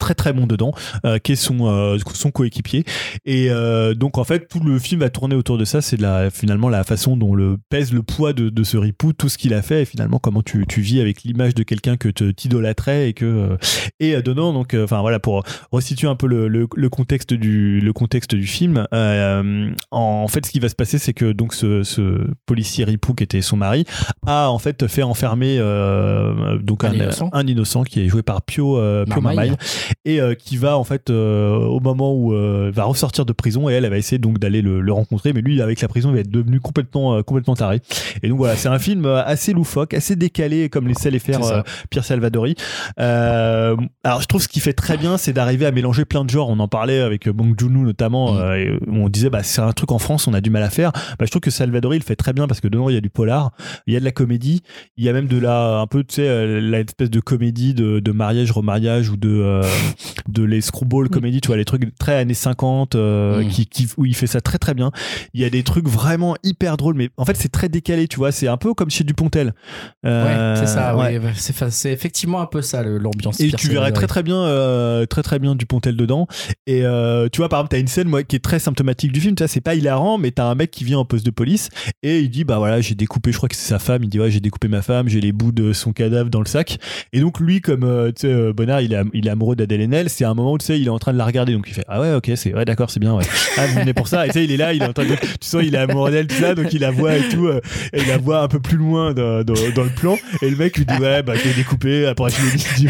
Très très bon dedans, euh, qui est son, euh, son coéquipier. Et euh, donc en fait tout le film va tourner autour de ça, c'est la, finalement la façon dont le pèse le poids de, de ce ripou, tout ce qu'il a fait, et finalement comment tu, tu vis avec l'image de quelqu'un que te t'idolâtrais et que euh, et dedans donc euh, enfin voilà pour resituer un peu le, le, le contexte du le contexte du film. euh, en, fait ce qui va se passer c'est que donc ce, ce policier ripou qui était son mari a en fait fait enfermer euh, donc Un un, innocent. un innocent qui est joué par Pio Pio Marmaille. Marmaille et euh, qui va en fait euh, au moment où euh, va ressortir de prison et elle, elle va essayer donc d'aller le, le rencontrer. Mais lui avec la prison il va être devenu complètement euh, complètement taré. Et donc voilà c'est un film euh, assez loufoque assez décalé comme laissait les faire euh, Pierre Salvadori. Euh, alors je trouve ce qu'il fait très bien c'est d'arriver à mélanger plein de genres. On en parlait avec Bong Joon-ho notamment Mm. euh, et on disait bah c'est un truc en France on a du mal à faire. Bah, je trouve que Salvadori il le fait très bien parce que dedans il y a du polar il y a de la comédie il y a même de la un peu tu sais euh, la espèce de comédie de, de mariage remariage ou de euh, de les screwball comédie tu vois les trucs très années 50 euh, Mm. qui, qui où il fait ça très très bien il y a des trucs vraiment hyper drôles mais en fait c'est très décalé tu vois c'est un peu comme chez Dupontel Euh, ouais, c'est ça. ouais. ouais. C'est effectivement un peu ça l'ambiance. Et tu verrais très très bien, euh, très très bien Dupontel dedans. Et tu vois, par exemple, t'as une scène moi qui est très symptomatique du film. Tu vois, c'est pas hilarant, mais t'as un mec qui vient en poste de police et il dit bah voilà, j'ai découpé. Je crois que c'est sa femme. Il dit ouais, j'ai découpé ma femme. J'ai les bouts de son cadavre dans le sac. Et donc lui, comme tu sais, Bonnard, il est, il est amoureux d'Adèle Haenel. C'est un moment où tu sais, il est en train de la regarder. Donc il fait ah ouais, ok, c'est ouais, d'accord, c'est bien. Ouais. Ah, vous venez pour ça. Et tu sais, il est là, il est en train de, tu sens, il est amoureux d'elle, tout ça. Donc il la voit et tout. euh, et il la voit un peu plus loin dans, dans, dans le plan. Et le mec lui dit ouais, bah j'ai découpé. Après je lui dis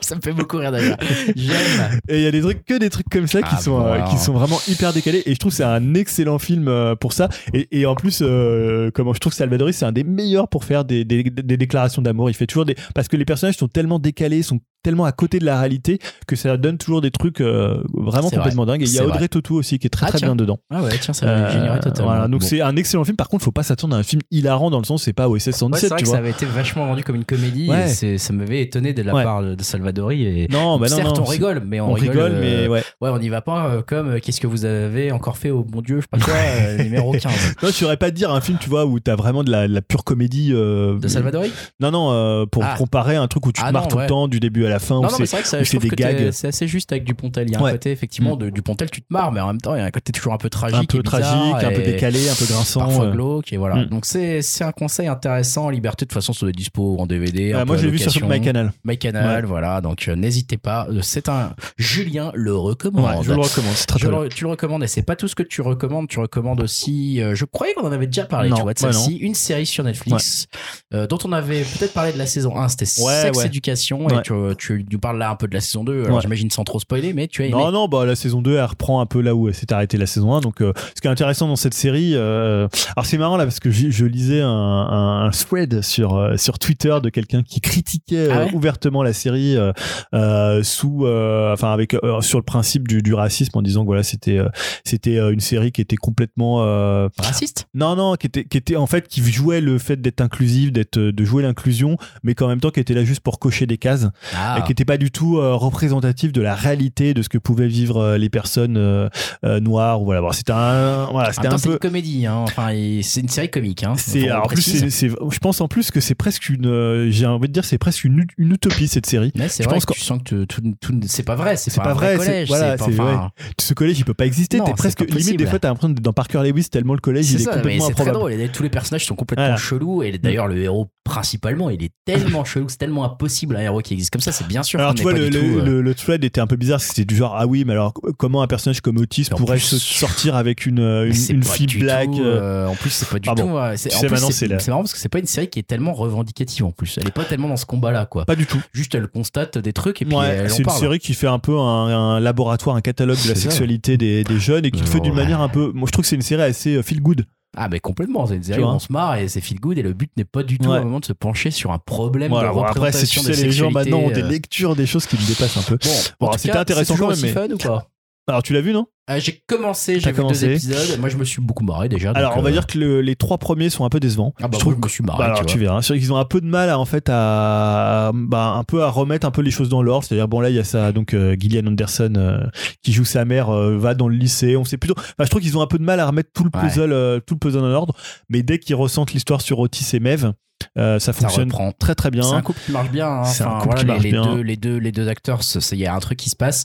ça me fait beaucoup rire d'ailleurs. J'aime. Et il y a des trucs que des trucs comme ça qui Ah, sont euh, qui sont vraiment hyper décalés et je trouve que c'est un excellent film euh, pour ça et, et en plus euh, comment je trouve que Salvadori c'est un des meilleurs pour faire des, des, des déclarations d'amour il fait toujours des parce que les personnages sont tellement décalés sont tellement à côté de la réalité que ça donne toujours des trucs euh, vraiment complètement dingues et il y a vrai. Audrey Tautou aussi qui est très Ah, très tiens. bien dedans Ah ouais, tiens, ça Euh, j'ignorais totalement. voilà, donc Bon. c'est un excellent film par contre faut pas s'attendre à un film hilarant dans le sens c'est pas OSS Ouais, 117 c'est vrai tu que vois ça avait été vachement vendu comme une comédie. Ouais. et ça m'avait étonné de la Ouais. part de Salvadori. Et... non bah non Certes, non on rigole, mais on, on rigole, euh, mais ouais Ouais, on n'y va pas euh, comme euh, qu'est-ce que vous avez encore fait au bon Dieu, je sais pas quoi, euh, numéro 15. non, tu saurais pas dire un film, tu vois, où t'as vraiment de la, pure comédie. euh, De Salvadori? Non, non, euh, pour Ah. comparer un truc où tu Ah te marres tout ouais. le temps, du début à la fin, Non, où c'est ça, des que c'est assez juste avec Dupontel. Il y a un Ouais. côté, effectivement, de Dupontel, tu te marres, mais en même temps, il y a un côté toujours un peu tragique. un peu et tragique, un peu décalé, un peu grinçant. Parfois euh. glauque, et voilà. Mm. Donc, c'est c'est un conseil intéressant. Liberté, de toute façon, sur des dispo en DVD. Ouais, un moi, l'ai vu sur location. MyCanal. MyCanal, voilà. Donc, euh, n'hésitez pas. Euh, C'est un. Julien le recommande. Ouais, je le recommande, très Je le- tu le recommandes et c'est pas tout ce que tu recommandes. Tu recommandes aussi, euh, je croyais qu'on en avait déjà parlé, Non, tu vois, de bah celle-ci, une série sur Netflix dont on avait peut-être parlé de la saison 1, c'était Ouais, Sex ouais. Education Ouais. et tu, tu nous parles là un peu de la saison 2. Alors Ouais. j'imagine sans trop spoiler, mais tu as aimé. Non, non, bah, la saison 2, elle reprend un peu là où elle s'est arrêtée la saison 1. Donc, euh, ce qui est intéressant dans cette série, euh, alors c'est marrant là parce que je, je lisais un, un, un thread sur, euh, sur Twitter de quelqu'un qui critiquait Ah euh, ouais ouvertement la série euh, euh, sous, euh, enfin, avec, euh, sur le principe du, du racisme en disant que voilà, c'était, euh, c'était une série qui était complètement, euh, Raciste non, non, qui était, qui était en fait, qui jouait le fait d'être inclusive, d'être, de jouer l'inclusion, mais qu'en même temps qui était là juste pour cocher des cases Ah, et qui n'était pas du tout euh, représentatif de la réalité de ce que pouvaient vivre euh, les personnes euh, euh, noires voilà bon, c'était un voilà c'était un peu une comédie. Hein. Enfin, c'est une série comique. Hein. c'est alors, en plus c'est, c'est- je pense en plus que c'est presque une j'ai envie de dire c'est presque une, une utopie cette série Mais c'est je vrai pense que tu sens que tout, tout- c'est pas vrai, c'est pas, pas vrai collège. voilà, pas- enfin, ce collège il peut pas exister t'es presque limite des fois t'as l'impression d'être dans Parker Lewis tellement le collège C'est il est complètement c'est très improbable drôle. Tous les personnages sont complètement chelous. Et d'ailleurs, le héros, principalement, il est tellement chelou, c'est tellement impossible un héros qui existe comme ça. C'est bien sûr. alors tu vois pas le, du le, tout, euh, le- le thread était un peu bizarre c'était du genre ah oui mais alors comment un personnage comme Otis pourrait plus, se sortir avec une, mais une, fille black tout, euh, euh, en plus, c'est pas du Ah bon. tout. c'est- la- marrant parce que c'est pas une série qui est tellement revendicative en plus. Elle est pas tellement dans ce combat-là, quoi. pas du tout Juste, elle constate des trucs et puis Ouais, c'est une parle. série qui fait un peu un, un laboratoire, un catalogue de la sexualité des, des jeunes et qui le fait d'une manière un peu. Moi, je trouve que c'est une série assez euh, feel good. Ah, mais complètement. C'est une série où on se marre et c'est feel good et le but n'est pas du tout Ouais. à un moment de se pencher sur un problème Voilà, de bon, après, c'est tu sais, les gens maintenant ont des euh. lectures, des choses qui me dépassent un peu. Bon, Bon, c'était intéressant quand même, mais- fun ou pas Alors, tu l'as vu, non? Ah, J'ai commencé, j'ai vu commencé. deux épisodes. Moi, je me suis beaucoup marré déjà. Alors, donc, on va euh, dire que le- les trois premiers sont un peu décevants. Ah bah, je trouve moi, je me suis marré, Bah, alors, tu tu vois. verras. Vrai qu'ils ont un peu de mal à, en fait, à, bah, un peu à remettre un peu les choses dans l'ordre. C'est-à-dire, bon, là, il y a ça, donc, euh, Gillian Anderson, euh, qui joue sa mère, va dans le lycée. On sait plutôt, enfin, je trouve qu'ils ont un peu de mal à remettre tout le Ouais. puzzle, euh, tout le puzzle dans l'ordre. Mais dès qu'ils ressentent l'histoire sur Otis et Mev, euh, ça Ça fonctionne reprend. très très bien. C'est un couple qui marche bien. hein. Enfin, voilà, qui les, marche les bien. Deux, les, deux, les deux acteurs, il y a un truc qui se passe.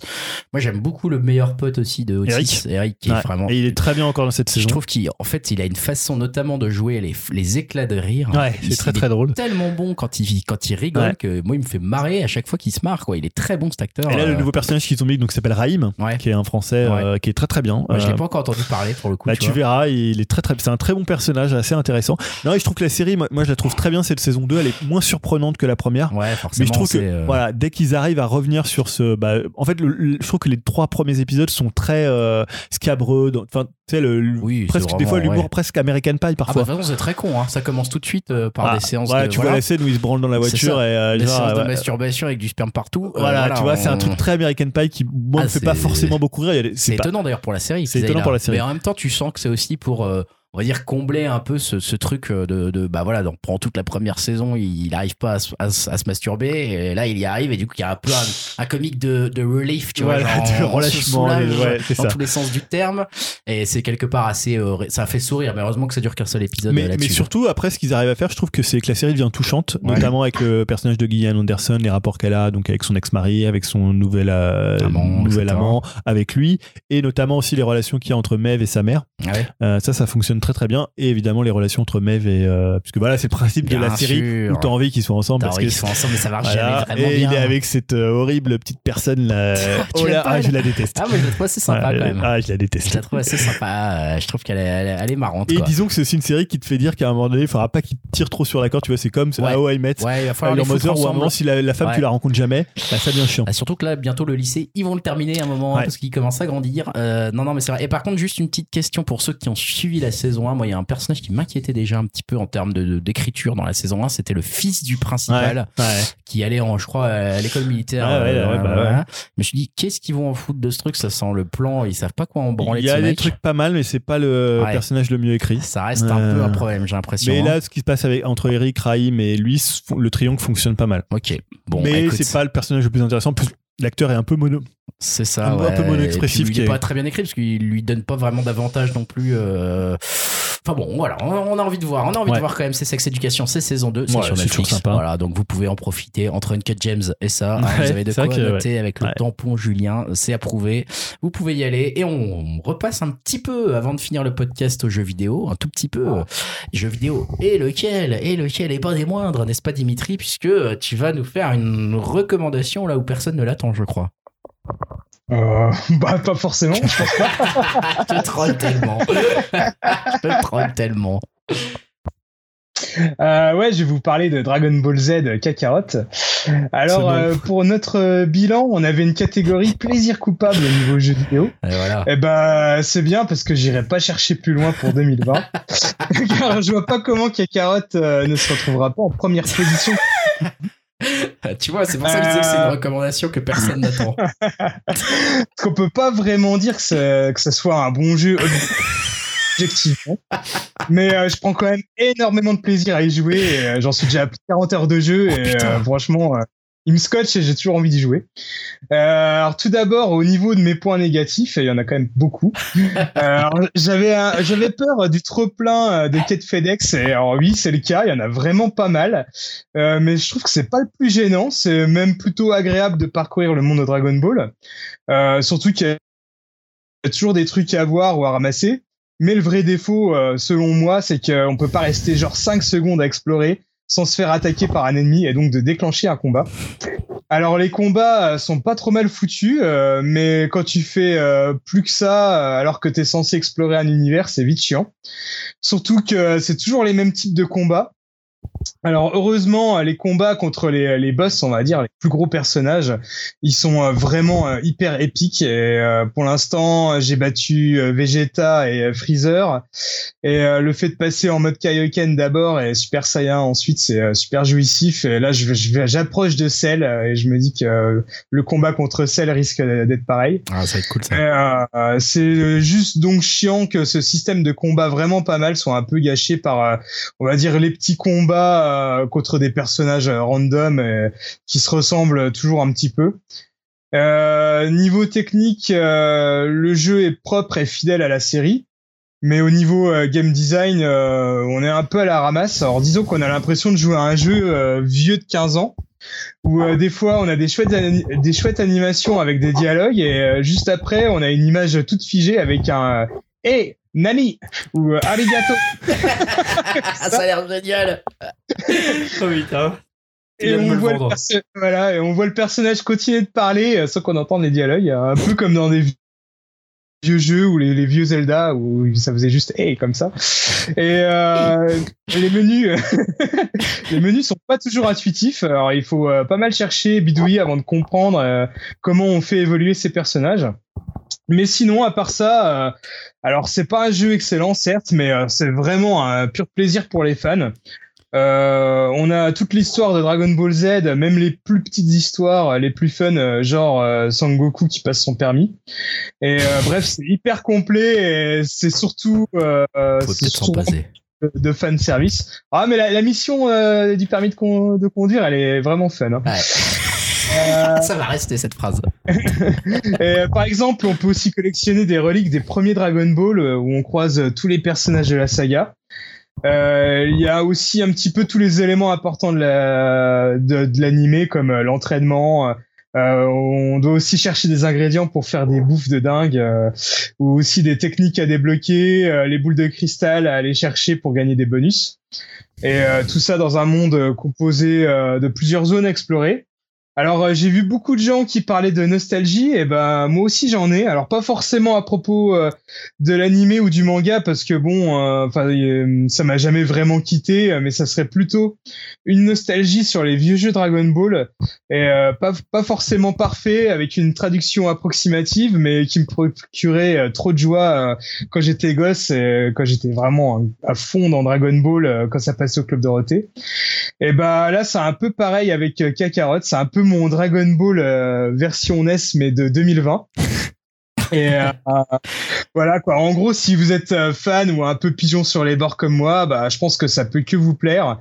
Moi, j'aime beaucoup le meilleur pote aussi de Otis, Eric. Eric, qui est vraiment. Et il est très bien encore dans cette je saison. trouve qu'en fait, il a une façon notamment de jouer les, les éclats de rire. Ouais, c'est très très drôle. tellement bon quand il, quand il rigole Ouais. que moi, il me fait marrer à chaque fois qu'il se marre. Quoi. Il est très bon cet acteur. Et là, le euh, nouveau personnage qu'ils ont mis, donc, qui s'appelle Raïm, Ouais. qui est un français euh, qui est très très bien. Moi, je l'ai Euh, pas encore entendu parler pour le coup. Bah, tu verras, il est très très, c'est un très bon personnage, assez intéressant. Non, et je trouve que la série, moi, moi, je la trouve très bien cette saison 2, elle est moins surprenante que la première. Ouais, forcément. Mais je trouve que voilà, dès qu'ils arrivent à revenir sur ce, bah, en fait, le- le- je trouve que les trois premiers épisodes sont très euh, scabreux. Enfin, tu sais, le, le- Oui, presque des fois l'humour ouais. presque American Pie Ah, bah, parfois. de toute façon, c'est très con. Hein. Ça commence tout de suite euh, par Ah, des séances voilà, de. tu voilà, vois la scène où ils se branlent dans la C'est voiture et euh, des genre, séances de masturbation avec du sperme partout. Euh, voilà, tu vois, c'est un truc très American Pie qui moi Ah, me fait pas forcément beaucoup rire. Il C'est étonnant d'ailleurs pour la série. C'est étonnant pour la série. Mais en même temps, tu sens que c'est aussi pour, euh, on va dire, combler un peu ce, ce truc euh, de, de, bah voilà, donc pendant toute la première saison, il n'arrive pas à, se- à se- à se masturber. Et là, il y arrive et du coup, il y a un peu un, un comique de, de relief, tu vois, genre, de relâchement, soulage ouais, dans ça. tous les sens du terme. Et c'est quelque part assez, euh, ça fait sourire. Mais heureusement que ça dure qu'un seul épisode mais, surtout après ce qu'ils arrivent à faire je trouve que c'est que la série devient touchante Ouais. notamment avec le personnage de Gillian Anderson les rapports qu'elle a donc avec son ex-mari avec son nouvel, euh, Amant, nouvel amant avec lui et notamment aussi les relations qu'il y a entre Mev et sa mère. Euh, ça ça fonctionne très très bien et évidemment les relations entre Mev et euh, puisque voilà c'est le principe de la série sûr. où t'as envie qu'ils soient ensemble T'as parce envie que qu'ils soient ensemble, mais ça marche voilà, jamais vraiment et bien. il est avec cette euh, horrible petite personne là Tu oh là ah, je la déteste Ah, mais je la trouve assez sympa Ouais, quand même. ah je la Je déteste la trouve assez sympa. euh, Je trouve qu'elle est, elle est- elle est marrante. et quoi. disons que c'est aussi une série qui te fait dire qu'à un moment donné il faudra pas qu'il tire trop sur la corde tu vois c'est comme Ouais. How I Met Ouais, il va falloir Mother, où à un moment, si la, la femme tu la rencontres jamais, bah, ça devient chiant. Ah, surtout que là, bientôt le lycée, ils vont le terminer à un moment hein, parce qu'il commence à grandir. Non, non, mais c'est vrai. Et par contre, juste une petite question pour ceux qui ont suivi la saison 1. Moi, il y a un personnage qui m'inquiétait déjà un petit peu en termes de- d'écriture dans la saison 1. C'était le fils du principal Ouais. qui allait, en, je crois, à l'école militaire. Ouais, euh, bah voilà. Je me suis dit, qu'est-ce qu'ils vont en foutre de ce truc? Ça sent le plan. Ils savent pas quoi en branler Il y a des trucs pas mal, mais c'est pas le personnage le mieux écrit. Ça reste un Euh, peu un problème, j'ai l'impression. Mais hein. là, ce qui se passe avec, entre Eric, Raïm et lui, le triangle fonctionne pas mal. Ok. Bon, mais écoute, c'est pas le personnage le plus intéressant. L'acteur est un peu mono. C'est ça, Un ouais. un peu mono-expressif qui est pas très bien écrit parce qu'il lui donne pas vraiment d'avantage non plus. euh, Enfin bon, voilà, on a envie de voir. On a envie Ouais. de voir quand même ces Sex Education, c'est saison 2, c'est Ouais, sur Netflix. sympa. Voilà, donc vous pouvez en profiter entre Uncut James et ça. hein, vous avez de quoi noter avec le tampon Julien, c'est approuvé. Vous pouvez y aller et on repasse un petit peu avant de finir le podcast aux jeux vidéo, un tout petit peu. Jeux vidéo et lequel Et lequel Et pas des moindres, n'est-ce pas Dimitri Puisque tu vas nous faire une recommandation là où personne ne l'attend, je crois. Euh, bah, pas forcément. je pense pas. Je te troll tellement. Je te troll tellement. Euh, ouais, je vais vous parler de Dragon Ball Z Kakarot. Alors, euh, pour notre bilan, on avait une catégorie plaisir coupable au niveau jeux vidéo. Et voilà. Eh ben, c'est bien parce que j'irai pas chercher plus loin pour 2020. Car je vois pas comment Kakarot euh, ne se retrouvera pas en première position. Tu vois, c'est pour ça que je disais que c'est Euh. une recommandation que personne n'attend. Parce qu'on peut pas vraiment dire que, ce soit un bon jeu objectivement. Mais euh, je prends quand même énormément de plaisir à y jouer. et, euh, J'en suis déjà à plus de 40 heures de jeu. et putain. euh, franchement, euh, il me scotche et j'ai toujours envie d'y jouer. Euh, alors tout d'abord, au niveau de mes points négatifs, et il y en a quand même beaucoup. Euh, j'avais j'avais peur du trop plein de quêtes FedEx. Et alors oui, c'est le cas. Il y en a vraiment pas mal. Euh, mais je trouve que c'est pas le plus gênant. C'est même plutôt agréable de parcourir le monde de Dragon Ball. Euh, surtout qu'il y a toujours des trucs à voir ou à ramasser. Mais le vrai défaut, euh, selon moi, c'est qu'on peut pas rester genre 5 secondes à explorer sans se faire attaquer par un ennemi et donc de déclencher un combat. Alors les combats euh, sont pas trop mal foutus, euh, mais quand tu fais euh, plus que ça, alors que t'es censé explorer un univers, c'est vite chiant. Surtout que c'est toujours les mêmes types de combats. Alors heureusement, les combats contre les, les boss, on va dire les plus gros personnages, ils sont euh, vraiment euh, hyper épiques. Et euh, pour l'instant, j'ai battu Vegeta et Freezer. Et le fait de passer en mode Kaioken d'abord et Super Saiyan ensuite, c'est super jouissif. Et là, j'approche de Cell et je me dis que le combat contre Cell risque d'être pareil. Ah, ça va être cool ça. Euh, euh, c'est juste donc chiant que ce système de combat vraiment pas mal soit un peu gâché par, on va dire, les petits combats euh, contre des personnages euh, random euh, qui se ressemblent toujours un petit peu. Niveau technique, le jeu est propre et fidèle à la série. Mais au niveau game design, on est un peu à la ramasse. Alors disons qu'on a l'impression de jouer à un jeu vieux de 15 ans, où des fois on a des chouettes, des chouettes animations avec des dialogues, et juste après on a une image toute figée avec un Hey, Nani ou euh, Arigato. Ah, ça a l'air génial. oh putain. Et on, voit le voilà, et on voit le personnage continuer de parler euh, sans qu'on entende les dialogues, un peu comme dans des vieux jeux ou les, vieux Zelda où ça faisait juste hey comme ça. Et euh, les menus, les menus sont pas toujours intuitifs. Alors il faut euh, pas mal chercher, bidouiller avant de comprendre euh, comment on fait évoluer ces personnages. Mais sinon, à part ça, euh, alors c'est pas un jeu excellent certes, mais euh, c'est vraiment un pur plaisir pour les fans. Euh, on a toute l'histoire de Dragon Ball Z, même les plus petites histoires, les plus fun, euh, genre euh, Sangoku qui passe son permis. Et euh, bref, c'est hyper complet et c'est surtout, euh, Faut surtout de, de fan service. Ah mais la, la mission euh, du permis de, con- de conduire, elle est vraiment fun. hein. Ouais. Ça va rester cette phrase. et, par exemple, on peut aussi collectionner des reliques des premiers Dragon Ball où on croise tous les personnages de la saga. Euh, Il y a aussi un petit peu tous les éléments importants de la de, de comme euh, l'entraînement. Euh, on doit aussi chercher des ingrédients pour faire des bouffes de dingue euh, ou aussi des techniques à débloquer, euh, les boules de cristal à aller chercher pour gagner des bonus. Et euh, tout ça dans un monde composé de plusieurs zones à explorer. Alors euh, j'ai vu beaucoup de gens qui parlaient de nostalgie et ben moi aussi j'en ai. Alors pas forcément à propos euh, de l'animé ou du manga parce que bon euh, enfin euh, ça m'a jamais vraiment quitté mais ça serait plutôt une nostalgie sur les vieux jeux Dragon Ball et pas pas forcément parfait avec une traduction approximative mais qui me procurait trop de joie quand j'étais gosse quand j'étais vraiment à fond dans Dragon Ball quand ça passait au club Dorothée. Et bah là, c'est un peu pareil avec Kakarot. C'est un peu mon Dragon Ball euh, version NES, mais de 2020. Et euh, euh, voilà quoi. En gros, si vous êtes fan ou un peu pigeon sur les bords comme moi, bah je pense que ça peut que vous plaire.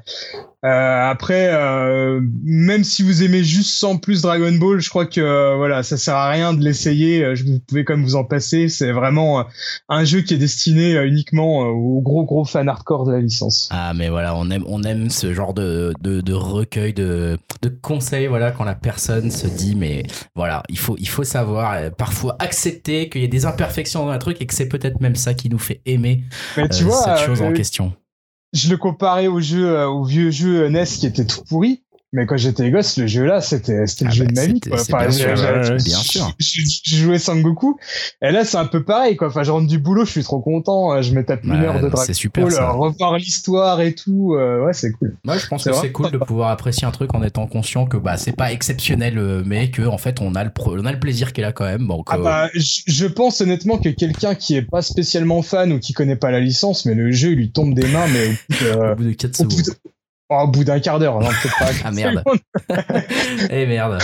Euh, après, euh, même si vous aimez juste sans plus Dragon Ball, je crois que euh, voilà, ça sert à rien de l'essayer. Euh, Vous pouvez comme vous en passer. C'est vraiment euh, un jeu qui est destiné euh, uniquement aux gros gros fans hardcore de la licence. Ah mais voilà, on aime, on aime ce genre de, de, de recueil, de, de conseils, voilà, quand la personne se dit, mais voilà, il faut, il faut savoir, parfois accepter qu'il y a des imperfections dans un truc et que c'est peut-être même ça qui nous fait aimer Mais tu vois, cette chose en question. Je le comparais au jeu, euh, au vieux jeu NES qui était tout pourri. Mais quand j'étais gosse, le jeu là, c'était c'était le Ah jeu bah, de ma vie. Quoi. c'est Enfin, bien je- sûr, ouais, ouais, bien sûr. Sangoku. Et là, c'est un peu pareil. Quoi. Enfin, je rentre du boulot, je suis trop content. Je me tape une Ouais, heure de Dragon super, Ball, ça. revoir l'histoire et tout. euh, ouais, c'est cool. Moi, je pense C'est que c'est cool de pouvoir apprécier un truc en étant conscient que bah c'est pas exceptionnel, euh, mais que en fait on a le pro- on a le plaisir qu'il a quand même. Donc, Ah euh, bah, je je pense honnêtement que quelqu'un qui est pas spécialement fan ou qui connaît pas la licence, mais le jeu il lui tombe des mains, mais au bout de- au bout de 4 au bout secondes. Oh, au bout d'un quart d'heure, non, peut-être pas. Ah, merde. Eh merde.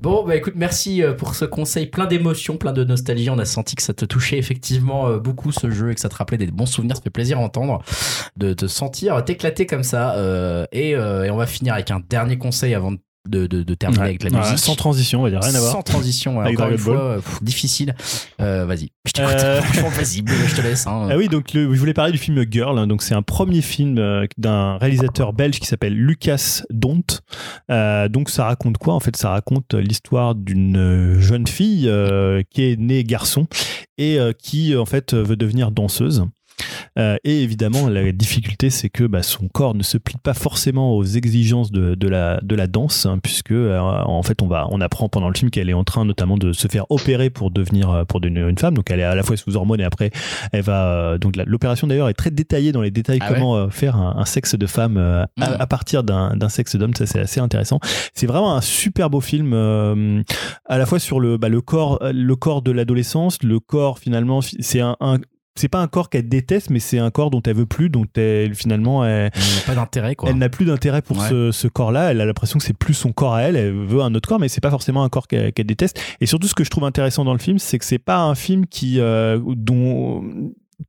Bon, bah écoute, merci euh, pour ce conseil plein d'émotions, plein de nostalgie. On a senti que ça te touchait effectivement euh, beaucoup ce jeu et que ça te rappelait des bons souvenirs. Ça fait plaisir à entendre, de te sentir t'éclater comme ça. euh, et, euh, et on va finir avec un dernier conseil avant de, de, de- de terminer Ouais. avec la Ouais, musique. sans transition, on va dire rien à voir. Sans transition, Avec encore une fois, euh, pff, difficile. Euh, vas-y, je t'écoute. Euh. Vas-y, je te laisse. hein. Ah oui, donc le- je voulais parler du film Girl. hein. donc c'est un premier film d'un réalisateur belge qui s'appelle Lucas Dont. Euh, donc ça raconte quoi En fait, ça raconte l'histoire d'une jeune fille qui est née garçon et qui en fait veut devenir danseuse. Euh, et évidemment, la difficulté, c'est que bah, son corps ne se plie pas forcément aux exigences de, de la, de la danse, hein, puisque euh, en fait, on, va, on apprend pendant le film qu'elle est en train notamment de se faire opérer pour devenir, euh, pour devenir une femme. Donc, elle est à la fois sous hormones et après, elle va. donc, l'opération d'ailleurs est très détaillée dans les détails. Ah comment faire un, un sexe de femme euh, à, à partir d'un d'un sexe d'homme, ça c'est assez intéressant. C'est vraiment un super beau film, euh, à la fois sur le, bah, le corps, le corps de l'adolescence, le corps finalement, c'est un, un- c'est pas un corps qu'elle déteste, mais c'est un corps dont elle veut plus, dont elle finalement elle, Il n'y a pas d'intérêt, quoi. elle n'a plus d'intérêt pour Ouais. ce, ce corps-là. Elle a l'impression que c'est plus son corps à elle. Elle veut un autre corps, mais c'est pas forcément un corps qu'elle qu'elle déteste. Et surtout, ce que je trouve intéressant dans le film, c'est que c'est pas un film qui euh, dont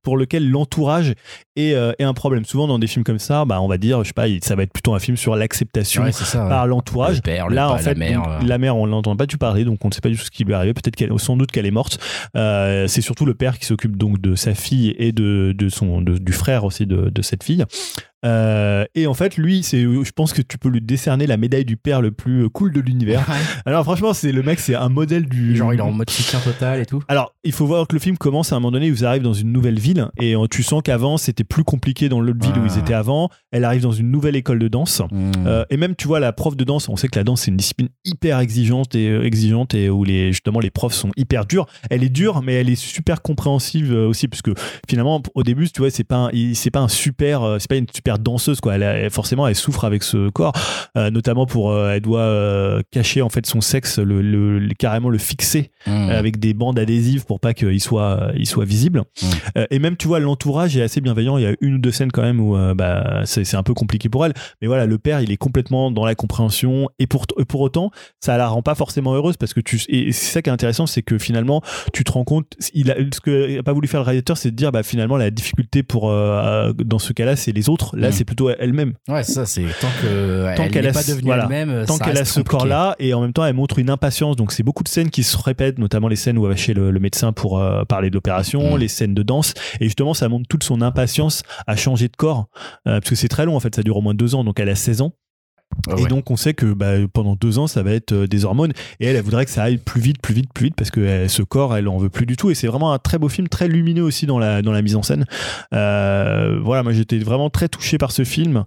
pour lequel l'entourage euh, est un problème. Souvent dans des films comme ça, bah on va dire, je sais pas, ça va être plutôt un film sur l'acceptation Ouais, ouais. par l'entourage. Le père, le Là, en la fait, mère. donc, euh. la mère, on l'entend pas du parler, donc on ne sait pas du tout ce qui lui est arrivé. Peut-être qu'elle, sans doute qu'elle est morte. Euh, c'est surtout le père qui s'occupe donc de sa fille et de, de son, de- du frère aussi de, de cette fille. Euh, et en fait, lui, c'est, je pense que tu peux lui décerner la médaille du père le plus cool de l'univers. Alors franchement, c'est le mec, c'est un modèle du Genre, il est en mode soutien total et tout. alors, il faut voir que le film commence à un moment donné, ils arrivent dans une nouvelle ville et tu sens qu'avant c'était plus compliqué dans l'autre ville où Ah. ils étaient avant. Elle arrive dans une nouvelle école de danse. Hmm. Euh, et même tu vois la prof de danse, on sait que la danse c'est une discipline hyper exigeante et euh, exigeante et où les justement les profs sont hyper durs. Elle est dure mais elle est super compréhensive euh, aussi parce que finalement au début tu vois c'est pas c'est pas un super c'est pas une super danseuse quoi. Elle, a- forcément elle souffre avec ce corps euh, notamment pour elle doit cacher en fait son sexe le, le- le- carrément le fixer Hmm. avec des bandes adhésives pour pas qu'il soit il soit visible Mm. Euh, et même tu vois l'entourage est assez bienveillant il y a une ou deux scènes quand même où euh, bah c'est un peu compliqué pour elle mais voilà le père il est complètement dans la compréhension et pour pour autant ça la rend pas forcément heureuse parce que tu et c'est ça qui est intéressant c'est que finalement tu te rends compte il a ce que a pas voulu faire le réalisateur c'est de dire bah finalement la difficulté pour euh, dans ce cas-là c'est les autres là Mm. c'est plutôt elle-même Ouais, ça, c'est tant que Tant elle qu'elle n'est a pas devenue voilà. elle-même, tant qu'elle a ce corps-là et en même temps elle montre une impatience donc c'est beaucoup de scènes qui se répètent notamment les scènes où elle va chez le, le médecin pour euh, parler de l'opération Mm. les scènes de danse et justement ça montre toute son impatience à changer de corps euh, parce que c'est très long en fait ça dure au moins deux ans donc elle a 16 ans Ah et ouais. donc on sait que bah, pendant deux ans ça va être euh, des hormones. Et elle elle voudrait que ça aille plus vite plus vite plus vite parce que euh, ce corps elle en veut plus du tout. Et c'est vraiment un très beau film très lumineux aussi dans la dans la mise en scène. Euh, voilà moi j'étais vraiment très touché par ce film.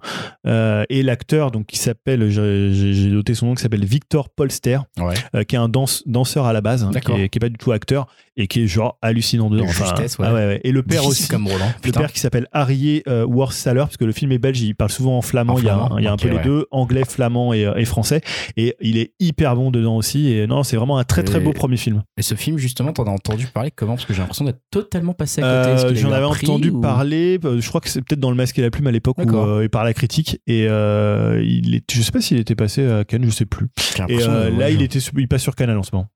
Euh, et l'acteur donc qui s'appelle j'ai noté son nom qui s'appelle Victor Polster Ouais. euh, qui est un danse, danseur à la base hein, qui, est, qui est pas du tout acteur et qui est genre hallucinant dedans. Justesse, ouais. ah et le père Difficile aussi. comme Roland. le père qui s'appelle Harry Worsaler, parce que le film est belge, il parle souvent en flamand, En il y a, flamand, un- il y a un ok, peu les deux, anglais, flamand et, euh, et français, et il est hyper bon dedans aussi, et non, c'est vraiment un très très Et- beau premier film. Et ce film, justement, t'en as entendu parler comment? Parce que j'ai l'impression d'être totalement passé à côté. Euh, J'en avais entendu ou- parler, euh, je crois que c'est peut-être dans le masque et la plume à l'époque, il par la critique, et il est, je sais pas s'il était passé à Cannes, je sais plus. Et euh, là, il était, il passe sur Canal en ce moment.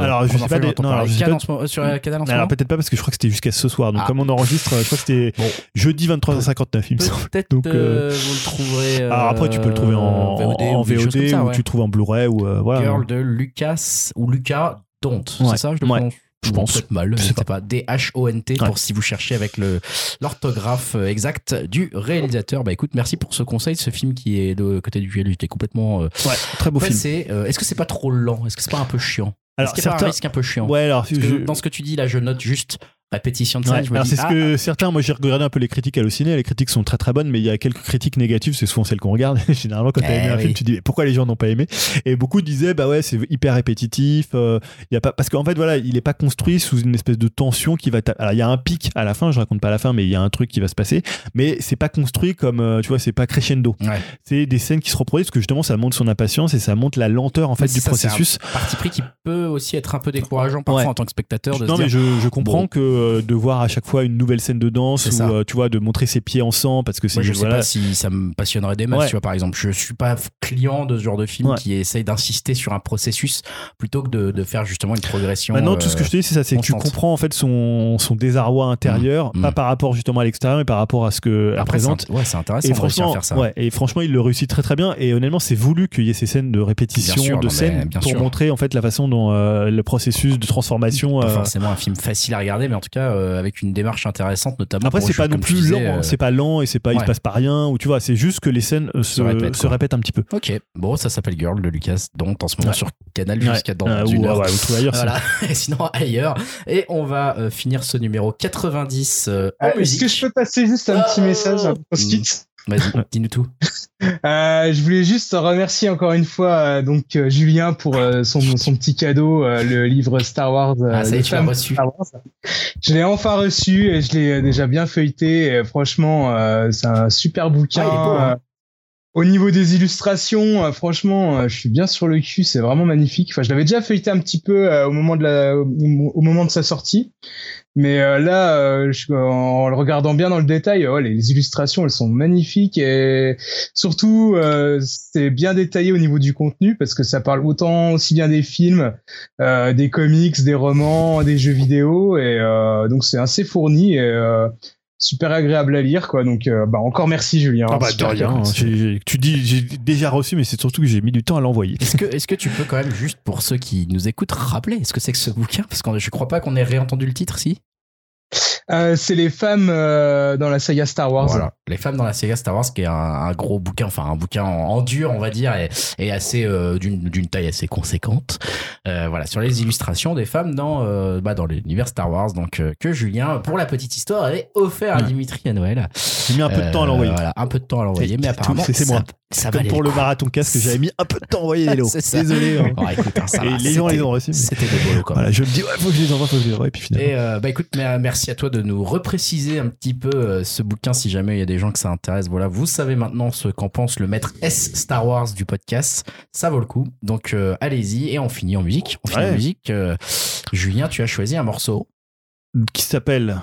Alors, je sais as pas, des- non, alors, je sais Cannes pas- en ce moment- sur euh, Canal en ce alors moment peut-être pas parce que je crois que c'était jusqu'à ce soir. Donc Ah. comme on enregistre, je crois que c'était Bon. jeudi 23h59, il me semble. Peut-être Donc, euh, vous le trouverez. Alors après, tu peux le trouver en VOD, en ou VOD ça, ou ouais. tu trouves en Blu-ray ou euh, voilà. Girl de Lucas ou Lucas Dont. Ouais. C'est ça, je le prononce Je Bon, pense. peut-être mal, Je sais pas. D-H-O-N-T Ouais. pour si vous cherchez avec le l'orthographe euh, exact du réalisateur. Bah écoute, merci pour ce conseil. Ce film qui est de côté du duel, j'étais complètement euh, Ouais, très beau film. Euh, Est-ce que c'est pas trop lent? Est-ce que c'est pas un peu chiant? Alors Est-ce qu'il y a pas certains un risque un peu chiant? Ouais, alors je- dans ce que tu dis là, je note juste répétition de scène. Ouais, je me alors c'est ce ah, que certains, moi j'ai regardé un peu les critiques hallucinées, les critiques sont très très bonnes, mais il y a quelques critiques négatives, c'est souvent celles qu'on regarde. Généralement, quand tu as Eh aimé un film, tu dis mais pourquoi les gens n'ont pas aimé? Et beaucoup disaient bah ouais, c'est hyper répétitif, euh, y a pas parce qu'en fait voilà, il est pas construit sous une espèce de tension qui va. Alors il y a un pic à la fin, je raconte pas la fin, mais il y a un truc qui va se passer, mais c'est pas construit comme euh, tu vois, c'est pas crescendo. Ouais. C'est des scènes qui se reproduisent parce que justement ça montre son impatience et ça montre la lenteur en fait Mais du ça, c'est un processus. parti pris qui peut aussi être un peu décourageant parfois Ouais. en tant que spectateur de Non se mais dire je, je comprends bon. que euh, de voir à chaque fois une nouvelle scène de danse ou euh, tu vois de montrer ses pieds en sang parce que c'est Moi, je sais voilà, pas si ça me passionnerait des masses, Ouais. tu vois, par exemple. Je suis pas client de ce genre de film Ouais. qui essaye d'insister sur un processus plutôt que de, de faire justement une progression. Maintenant, tout ce que euh, je te dis, c'est ça, c'est que tu comprends en fait son, son désarroi intérieur, Mmh. pas par rapport justement à l'extérieur, mais par rapport à ce que Après, c'est présente. ouais, c'est intéressant Et à franchement, faire ça. ouais, et franchement, il le réussit très très bien. Et honnêtement, c'est voulu qu'il y ait ces scènes de répétition, sûr, de scènes pour sûr. montrer en fait la façon dont euh, le processus de transformation. Pas forcément un film facile à regarder, mais en tout cas euh, avec une démarche intéressante, notamment. Après, c'est pas non plus lent, hein. euh, c'est pas lent et c'est pas il se passe pas rien ou tu vois, c'est juste que les scènes euh, se, Se répètent, se quoi. répètent un petit peu. Ok, bon, ça s'appelle Girl de Lucas, dont en ce moment Ouais. sur Canal Ouais. jusqu'à dans Euh, une ou, heure. ouais, ou tout ailleurs. Voilà, et sinon ailleurs. Et on va euh, finir ce numéro 90 euh, en Euh, Est-ce que je peux passer juste un petit Oh message un post-it? Vas-y, dis-nous tout. Euh, je voulais juste remercier encore une fois euh, donc euh, Julien pour son, son petit cadeau, le livre Star Wars. Ah, ça y est, tu l'as reçu. Je l'ai enfin reçu et je l'ai déjà bien feuilleté. Et franchement, c'est un super bouquin. Ah, beau, hein. Au niveau des illustrations, franchement, je suis bien sur le cul. C'est vraiment magnifique. Enfin, je l'avais déjà feuilleté un petit peu au moment de la, au, au moment de sa sortie, mais euh, là, euh, je- en le regardant bien dans le détail, ouais, les illustrations, elles sont magnifiques et surtout, euh, c'est bien détaillé au niveau du contenu parce que ça parle autant aussi bien des films, euh, des comics, des romans, des jeux vidéo et euh, donc c'est assez fourni et euh, super agréable à lire quoi. Donc euh, bah encore merci Julien. Ah bah, de rien, tu dis j'ai déjà reçu, mais c'est surtout que j'ai mis du temps à l'envoyer. Est-ce que, est-ce que tu peux quand même, juste pour ceux qui nous écoutent, rappeler est-ce que c'est que ce bouquin? Parce que je crois pas qu'on ait réentendu le titre, si? Euh, c'est les femmes euh, dans la saga Star Wars. Voilà. Les femmes dans la saga Star Wars, qui est un, un gros bouquin, enfin un bouquin en, en dur, on va dire, et, et assez euh, d'une d'une taille assez conséquente. Euh, voilà, sur les illustrations des femmes dans euh, bah, dans l'univers Star Wars, donc euh, que Julien, pour la petite histoire, avait offert à. Dimitri à Noël. J'ai mis un peu de temps à l'envoyer. Euh, Voilà, un peu de temps à l'envoyer, mais apparemment c'est moi. Ça, Comme pour le coup. marathon casque, j'avais mis un peu de temps à envoyer les lots. Désolé. hein. Écoute, hein, ça Et va, les gens les ont reçus. C'était des quand même. Voilà, je me dis, ouais, faut que je les envoie, faut que je les envoie. Et puis finalement. Et euh, bah écoute, merci à toi de nous repréciser un petit peu euh, ce bouquin si jamais il y a des gens que ça intéresse. Voilà, vous savez maintenant ce qu'en pense le maître S Star Wars du podcast. Ça vaut le coup. Donc euh, allez-y et on finit en musique. On finit Ouais. en musique. Euh, Julien, tu as choisi un morceau. Qui s'appelle.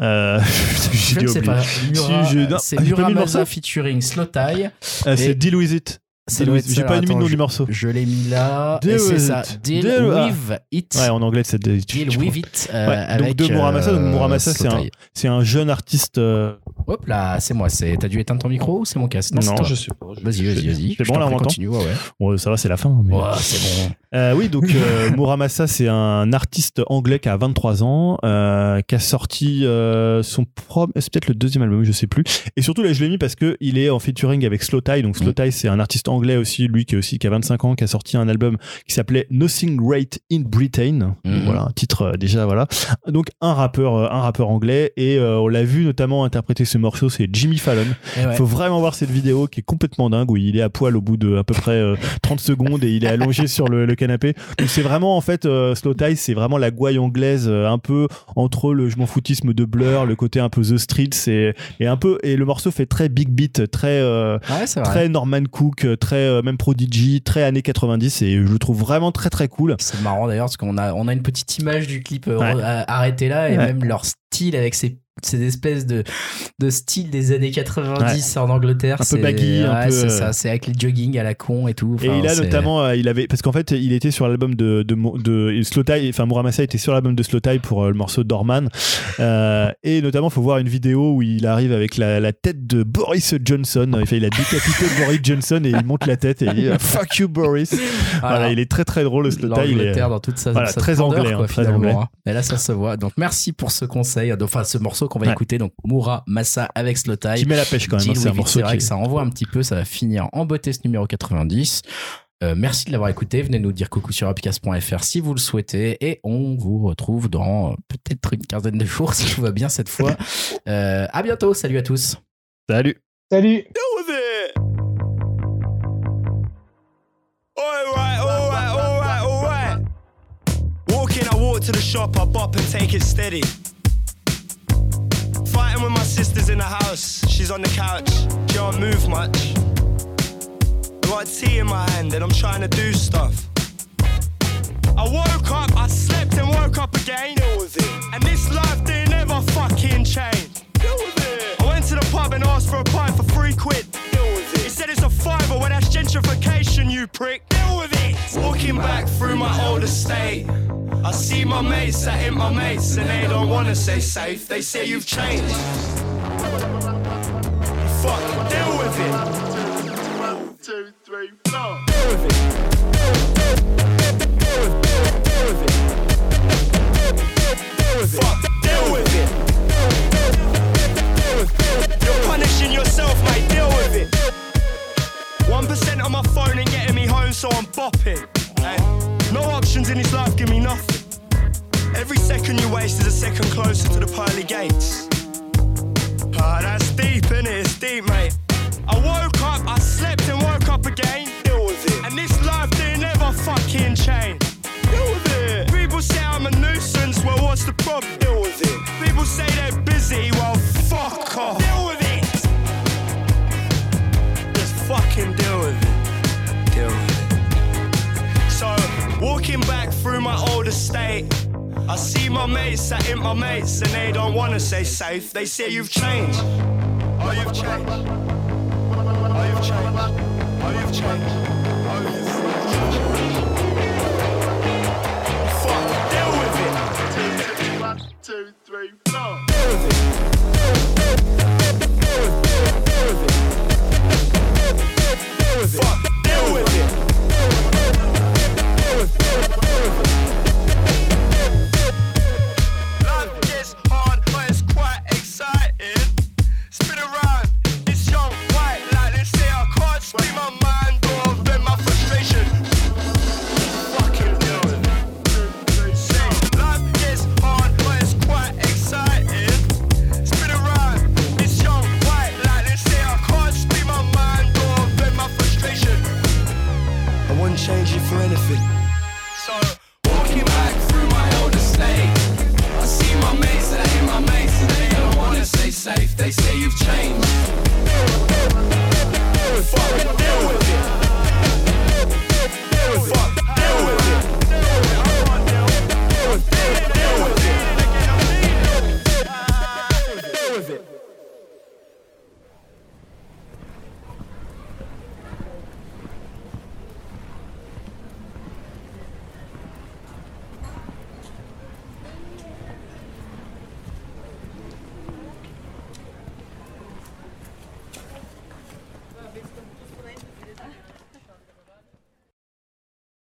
Euh, Je pas. Mura- je- non, c'est ah, pas mis le Muramasa featuring Slow Tie. Euh, Et- C'est Deal With It. J'ai pas mis le nom je- du morceau. Je l'ai mis là. Deal c'est ça. it. Deal, Deal- with it. Ouais, en anglais, c'est Deal with it. euh, Ouais, donc de Muramasa, donc Muramasa, c'est un-. C'est jeune artiste. euh, Hop là, c'est moi. C'est t'as dû éteindre ton micro ou c'est mon casque? C'est sais pas. Vas-y, vas-y, vas-y. C'est Je bon, là, on Continue, ouais, ouais. Ça va, c'est la fin. mais- Ouais, c'est bon. Euh, oui, donc euh, Muramasa, c'est un artiste anglais qui a 23 ans, euh, qui a sorti euh, son propre, c'est peut-être le deuxième album, je sais plus. Et surtout là, je l'ai mis parce que il est en featuring avec Slow Tie. Donc Slow. Tie, c'est un artiste anglais aussi, lui qui est aussi qui a 25 ans, qui a sorti un album qui s'appelait Nothing Great in Britain. Mhm. Voilà, un titre euh, déjà voilà. Donc un rappeur, euh, un rappeur anglais et euh, on l'a vu notamment interpréter ce morceau, c'est Jimmy Fallon. Et ouais. Faut vraiment voir cette vidéo qui est complètement dingue où il est à poil au bout de à peu près euh, 30 secondes et il est allongé sur le, le canapé. Donc c'est vraiment en fait euh, Slow Tie, c'est vraiment la gouaille anglaise euh, un peu entre le je m'en foutisme de Blur, le côté un peu The Streets et, et un peu et le morceau fait très big beat, très euh, Ouais, très Norman Cook, très même Prodigy, très années 90 et je le trouve vraiment très très cool. C'est marrant d'ailleurs parce qu'on a, on a une petite image du clip Ouais. arrêté là et Ouais. même leur style avec ces, ces espèces de, de style des années 90 en Angleterre. Un peu baggy, un ouais, peu, c'est euh, ça, c'est avec les jogging à la con et tout. Et il a notamment, euh, il avait, parce qu'en fait, il était sur l'album de, de, de, de Slow Tie, enfin Muramasa était sur l'album de Slow Tie pour euh, le morceau Dorman. Euh, et notamment, faut voir une vidéo où il arrive avec la, la tête de Boris Johnson. Enfin, il a décapité Boris Johnson et il monte la tête et il dit Fuck you, Boris. Voilà, il est très très drôle, le Slow Tie. il est- L'Angleterre dans toute sa, Voilà, sa très anglais, quoi, hein, très finalement, anglais. hein. Et là, ça se voit. Donc, merci pour ce conseil. Enfin, ce morceau qu'on va Ouais. écouter. Donc, Moura Massa avec Slow Tie. qui met la pêche quand même. hein, C'est un morceau c'est vrai que ça envoie un petit peu, ça va finir en beauté ce numéro 90. Euh, merci de l'avoir écouté. Venez nous dire coucou sur upcast.fr si vous le souhaitez. Et on vous retrouve dans euh, peut-être une quinzaine de jours si tout va bien cette fois. Euh, à bientôt. Salut à tous. Salut. Salut Alright, alright, alright, alright. Walk in, I walk to the shop, I bop and take it steady. Fighting with my sisters in the house, she's on the couch, can't move much. I got tea in my hand and I'm trying to do stuff. I woke up, I slept and woke up again. Deal with it. And this life didn't ever fucking change. Pub and asked for a pint for three quid. Deal with it. He said it's a fiver, well that's gentrification, you prick. Deal with it. Walking back through my old estate. I see my mates that ain't my mates and they don't wanna say safe. They say you've changed. Fuck, deal with it. One, two, three, four. Deal with it. What do with it Fuck, deal with it. You're punishing yourself, mate. Deal with it. One percent on my phone ain't getting me home, so I'm bopping. Hey, no options in this life give me nothing. Every second you waste is a second closer to the pearly gates. Ah, that's deep, innit? It's deep, mate. I woke up, I slept and woke up again. Deal with it. And this life didn't ever fucking change. It. People say I'm a nuisance, well, what's the problem? Deal with it. People say they're busy, well, fuck off. Deal with it. Just fucking deal with it. Deal with it. So, walking back through my old estate. I see my mates that ain't my mates and they don't wanna say safe. They say you've changed. Oh, you've changed. Oh, you've changed. Oh, you've changed. Oh, you've changed. straight flow. Fuck. say you've changed. Fuck.